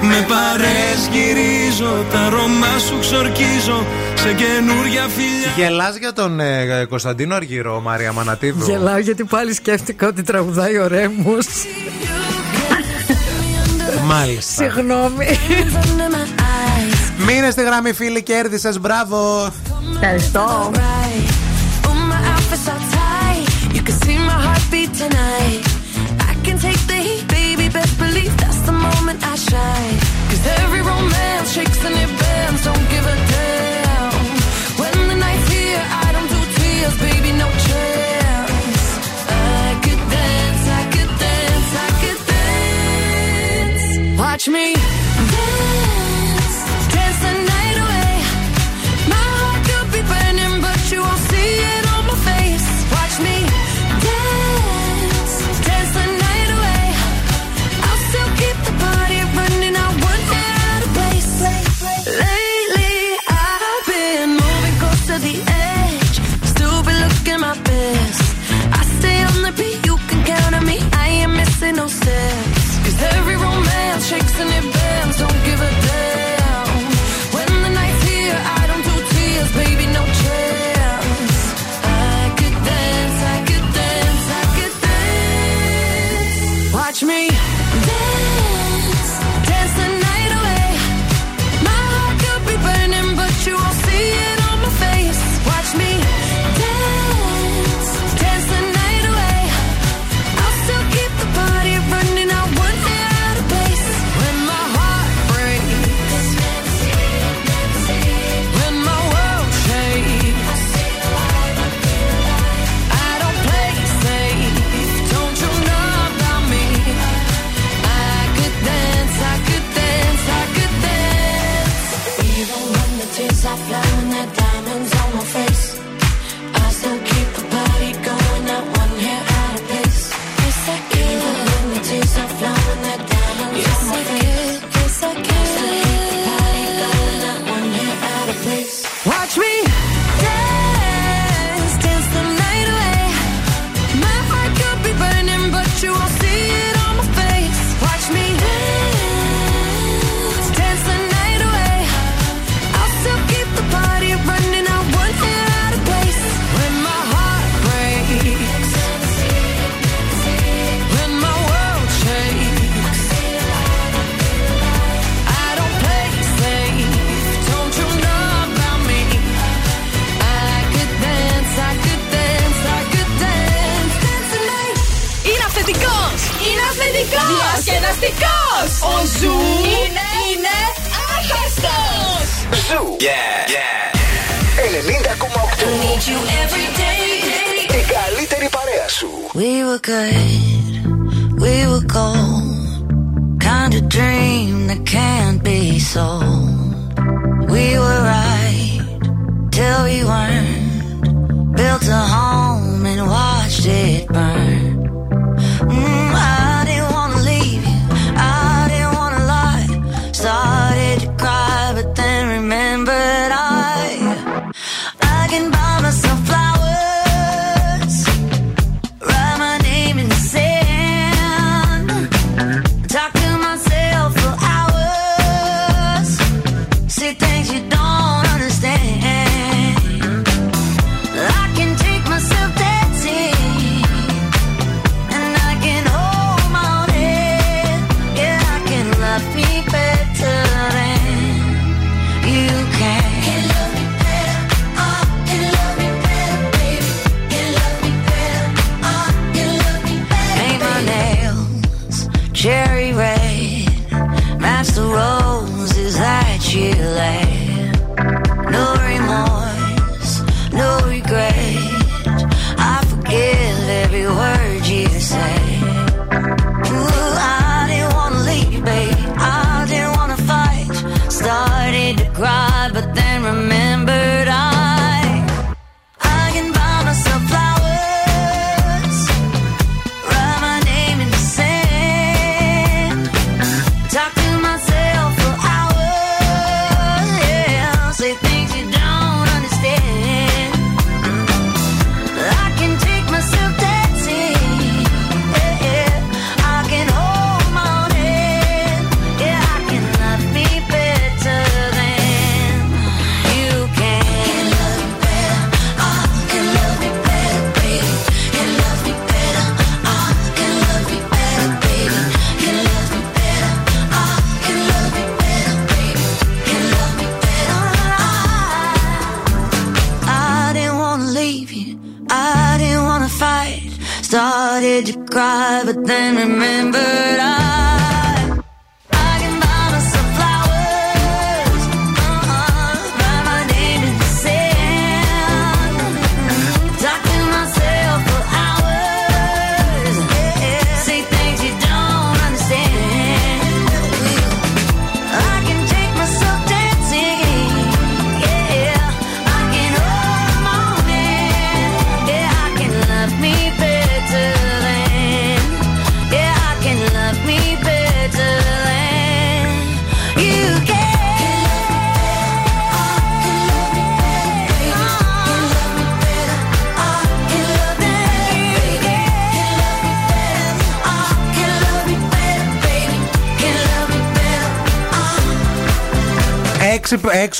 Με παρές γυρίζω Τα αρώμα σου ξορκίζω Σε καινούρια φιλιά Γελάς για τον ε, Κωνσταντίνο Αργυρό, Μαρία Μανατίδου; Γελάω γιατί πάλι σκέφτηκα ότι τραγουδάει ο Ρέμος. Μάλιστα. Συγγνώμη. Μείνε στη γραμμή, φίλοι, κέρδισες. Μπράβο. Ευχαριστώ. Tonight. I can take the heat, baby. Best believe that's the moment I shine. Cause every romance shakes and it bends. Don't give a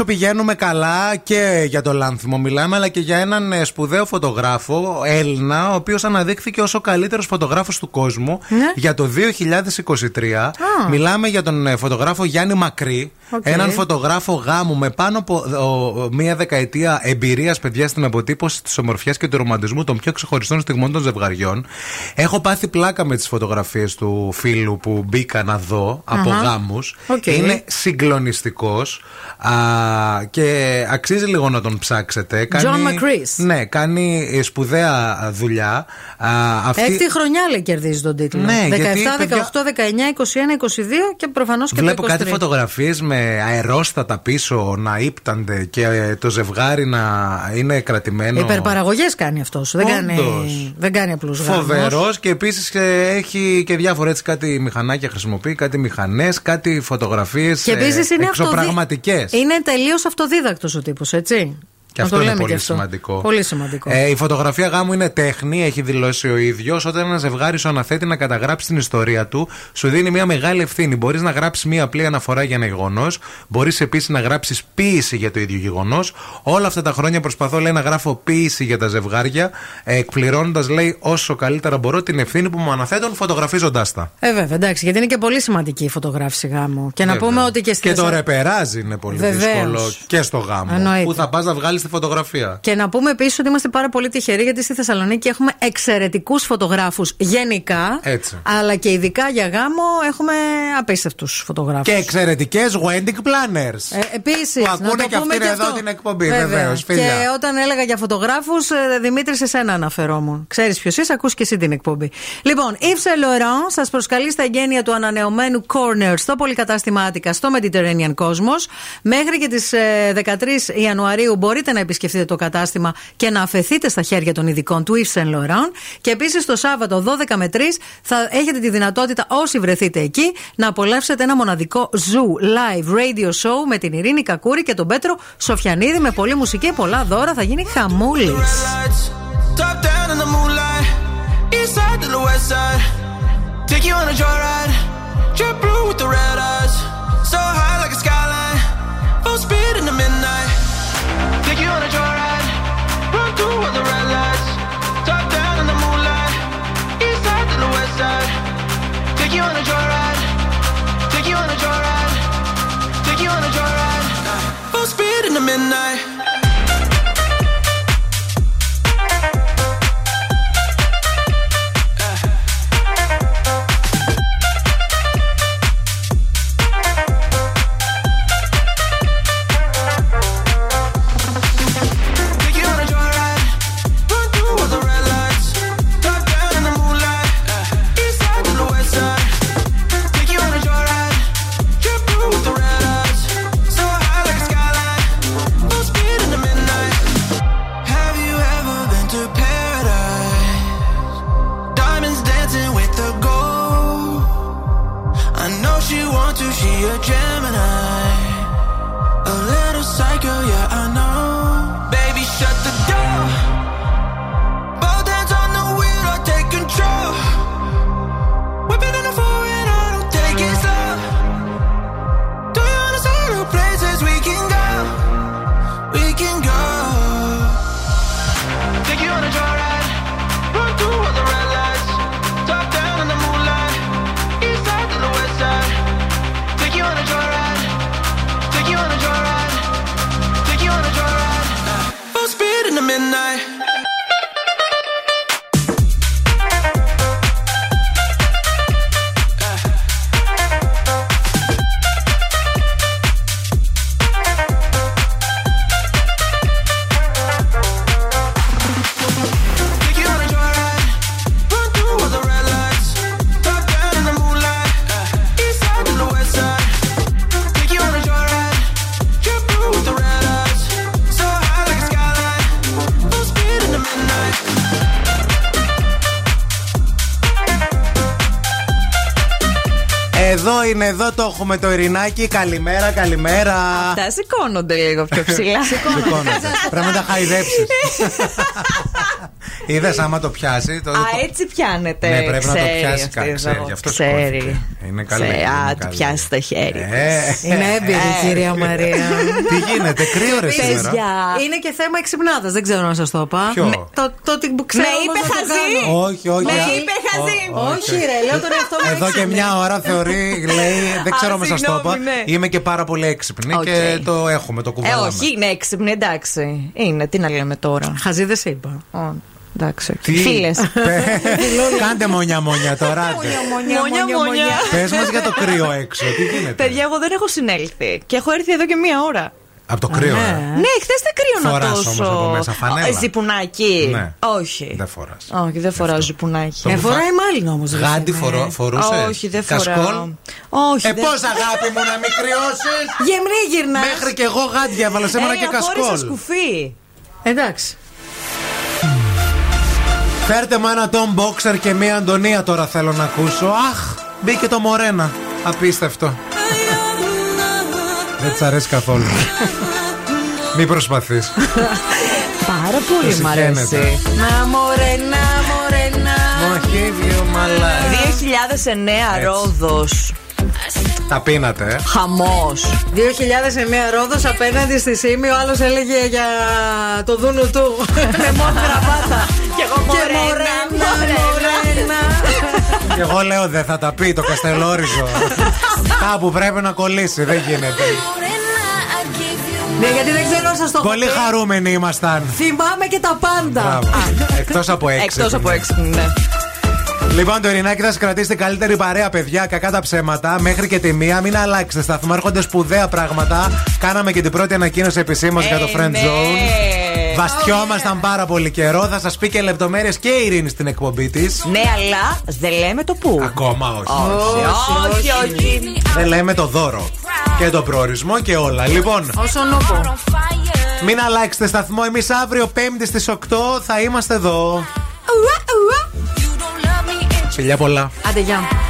έξω πηγαίνουμε καλά και για το Λάνθιμο μιλάμε, αλλά και για έναν ε, σπουδαίο φωτογράφο, Έλληνα, ο οποίος αναδείχθηκε ως ο καλύτερος φωτογράφος του κόσμου Ναι. για το 2023. Μιλάμε για τον ε, φωτογράφο Γιάννη Μακρύ, Οκ. έναν φωτογράφο γάμου με πάνω από ο, μία δεκαετία εμπειρίας, παιδιά, στην αποτύπωση της ομορφιάς και του ρομαντισμού των πιο ξεχωριστών στιγμών των ζευγαριών. Έχω πάθει πλάκα με τις φωτογραφίες του φίλου που μπήκα να δω από Αχα. γάμους. Οκ. Είναι συγκλονιστικός και αξίζει λίγο να τον ψάξετε. John McCrees. Ναι, κάνει ε, σπουδαία δουλειά. Α, αυτή- Έκτη χρονιά λέει κερδίζει τον τίτλο. Ναι, 17, 18, 19, 21, 22 γιατί, και προφανώς και Βλέπω το 23. κάτι φωτογραφίες με αερόστατα πίσω να ύπτανται και ε, το ζευγάρι να είναι κρατημένο. Υπερπαραγωγές κάνει αυτός. Δεν κάνει, Όντως. δεν κάνει απλούς γάμους. Φοβερός και επίσης έχει και διάφορα έτσι κάτι μηχανάκια χρησιμοποιεί, κάτι μηχανές, κάτι φωτογραφίες Και επίσης είναι εξωπραγματικές. Είναι τελείως αυτοδίδακτος ο τύπος, έτσι. Και Να αυτό το είναι λέμε πολύ και αυτό. σημαντικό. Πολύ σημαντικό. Ε, η φωτογραφία γάμου είναι τέχνη, έχει δηλώσει ο ίδιος. Όταν ένα ζευγάρι σου αναθέτει να καταγράψει την ιστορία του, σου δίνει μια μεγάλη ευθύνη. Μπορείς να γράψεις μια απλή αναφορά για ένα γεγονός, μπορείς επίσης να γράψεις ποίηση για το ίδιο γεγονός. Όλα αυτά τα χρόνια προσπαθώ, λέει, να γράφω ποίηση για τα ζευγάρια, ε, εκπληρώνοντας, λέει, όσο καλύτερα μπορώ την ευθύνη που μου αναθέτουν φωτογραφίζοντάς τα. Ε, βέβαια, εντάξει, γιατί είναι και πολύ σημαντική η φωτογράφηση γάμου. Και να Βέβαια. πούμε ότι και στη Και το Θεσσα- ρεπεράζ είναι πολύ Βεβαίως. δύσκολο και στο γάμο. Εννοείται. Που θα πας να βγάλεις τη φωτογραφία. Και να πούμε επίσης ότι είμαστε πάρα πολύ τυχεροί γιατί στη Θεσσαλονίκη έχουμε εξαιρετικούς φωτογράφους γενικά. Έτσι. Αλλά και ειδικά για γάμο έχουμε απίστευτους φωτογράφους. Και εξαιρετικές wedding planners. Ε, Επίσης. Που ακούνε και αυτοί εδώ την εκπομπή, βεβαίως, φίλια. Και όταν έλεγα για φωτογράφους, Δημήτρης, σε σένα αναφερόμουν. Ξέρεις ποιος είσαι, ακούς και εσύ την εκπομπή. Λοιπόν, Yves Saint Laurent σας προσκαλεί στα εγγένεια του ανανεωμένου Corner στο πολυκατάστημα Άτικα στο Mediterranean Cosmos. Μέχρι και τις 13 Ιανουαρίου μπορείτε να επισκεφτείτε το κατάστημα και να αφαιθείτε στα χέρια των ειδικών του Yves Saint Laurent. Και επίσης το Σάββατο 12 με 3 θα έχετε τη δυνατότητα όσοι βρεθείτε εκεί να απολαύσετε ένα μοναδικό Zoo Live Radio Show με την Ειρήνη Κακούρη και τον Πέτρο Σοφιανίδη με πολλή μουσική και πολλά δώρα. Θα γίνει χαμούλης. Top down in the moonlight, east side to the west side. Take you on a joyride, jet blue with the red eyes. So high in the midnight. Gemini. A little psycho, yeah, I know. midnight. Είναι, εδώ το έχουμε το Ειρηνάκι. Καλημέρα, καλημέρα. Τα σηκώνονται λίγο πιο ψηλά. Σηκώνονται. Πρέπει να τα χαϊδέψεις. Είδες άμα το πιάσει. Το... Α, έτσι πιάνεται. Ναι, πρέπει να το Ξέρεις πιάσει αυτή κάτι. εδώ. Ξέρει, γι' αυτό Ξέρει. σηκώθηκε. Είναι καλή. Ξέρει. είναι Α, του καλή. πιάσει το χέρι. Ε, Είναι έμπειρη η κυρία Μαρία. Τι γίνεται, κρύο ρε σήμερα. Παιδιά. Είναι και θέμα εξυπνάδα, δεν ξέρω να σας το είπα. Ποιο; Με- Το, το ότι που ξέρω. Με όμως είπε να το χαζή. κάνω. Όχι, όχι. Με α- είπε χαζή. Ό- Όχι, ρε, λέω τον εαυτό μου. Εδώ και έξυπνη. μια ώρα θεωρεί, λέει, δεν ξέρω Α, αν σας το είπα. συγγνώμη, ναι. Είμαι και πάρα πολύ έξυπνη Οκ. και το έχουμε, το Ε, κουβαλάμε. όχι, είναι έξυπνη, εντάξει. Είναι, τι να λέμε τώρα. Χαζή δεν σε είπα. Ω, Εντάξει. Τι; Φίλες. Πε- Κάντε μονιά μονιά τώρα. άντε. Μονιά, μονιά. Πες μας για το κρύο έξω. Τι γίνεται; Παιδιά, εγώ δεν έχω συνέλθει. Και έχω έρθει εδώ και μία ώρα. Από το κρύο, ε; Ναι, χθες δεν κρύωνα Φοράς τόσο. όμως από μέσα φανέλα. Ε, Ζιπουνάκι. Ναι. Όχι. Δεν φοράς. Όχι, δεν φοράω ζιπουνάκι. Το Ε, που φοράει φα- μάλλον όμω. Γάντι φορώ- φορούσες; Όχι, δεν Κασκόλ; φοράω. Όχι. Ε, δεν- πώς αγάπη μου να μην κρυώσεις; Γεμνή γυρνάς. Μέχρι και εγώ γάντια έβαλα σήμερα Ε, και απόρρισα κασκόλ. σκουφί. Εντάξει. Φέρτε μου ένα Tom Boxer και μία Αντωνία τώρα θέλω να ακούσω. Αχ, μπήκε το Μορένα. Απίστευτο. Δεν της αρέσει καθόλου. Μην προσπαθείς. Πάρα πολύ Πώς μ' αρέσει. συχαίνεται. Να μωρέ, να μωρέ, να. Μοχίδιο μαλά. 2009 Ρόδος. Τα πίνατε, ε; Χαμός. 2009 Ρόδος απέναντι στη Σίμη, ο άλλος έλεγε για το δούνου του. Με μόνο γραβάτα. Και εγώ Και μωρένα, μωρένα, μωρένα. μωρένα. Και εγώ λέω δεν θα τα πει το Καστελόριζο. Κάπου πρέπει να κολλήσει, δεν γίνεται. Ναι, γιατί δεν ξέρω αν σας το έχω Πολύ πει. χαρούμενοι ήμασταν. Θυμάμαι και τα πάντα. Μπράβο. Εκτός από έξι. Εκτός από έξυπνη, ναι. Λοιπόν, το Ειρηνάκι θα σας κρατήσει την καλύτερη παρέα, παιδιά. Κακά τα ψέματα. Μέχρι και τη μία. Μην αλλάξετε σταθμό. Έρχονται σπουδαία πράγματα. Κάναμε και την πρώτη ανακοίνωση επισήμως για το Ε, Friend ναι. Zone. Βαστιόμασταν πάρα πολύ καιρό. Θα σας πει και λεπτομέρειες και η Ειρήνη στην εκπομπή της. Ναι, αλλά δεν λέμε το πού. Ακόμα όχι. Όχι, όχι, όχι. Δεν λέμε το δώρο. Και το προορισμό και όλα. Λοιπόν, Όσον ούπο. μην αλλάξετε σταθμό. Εμείς αύριο, Πέμπτη στις 8, θα είμαστε εδώ. Φιλιά πολλά. Άντε, γεια.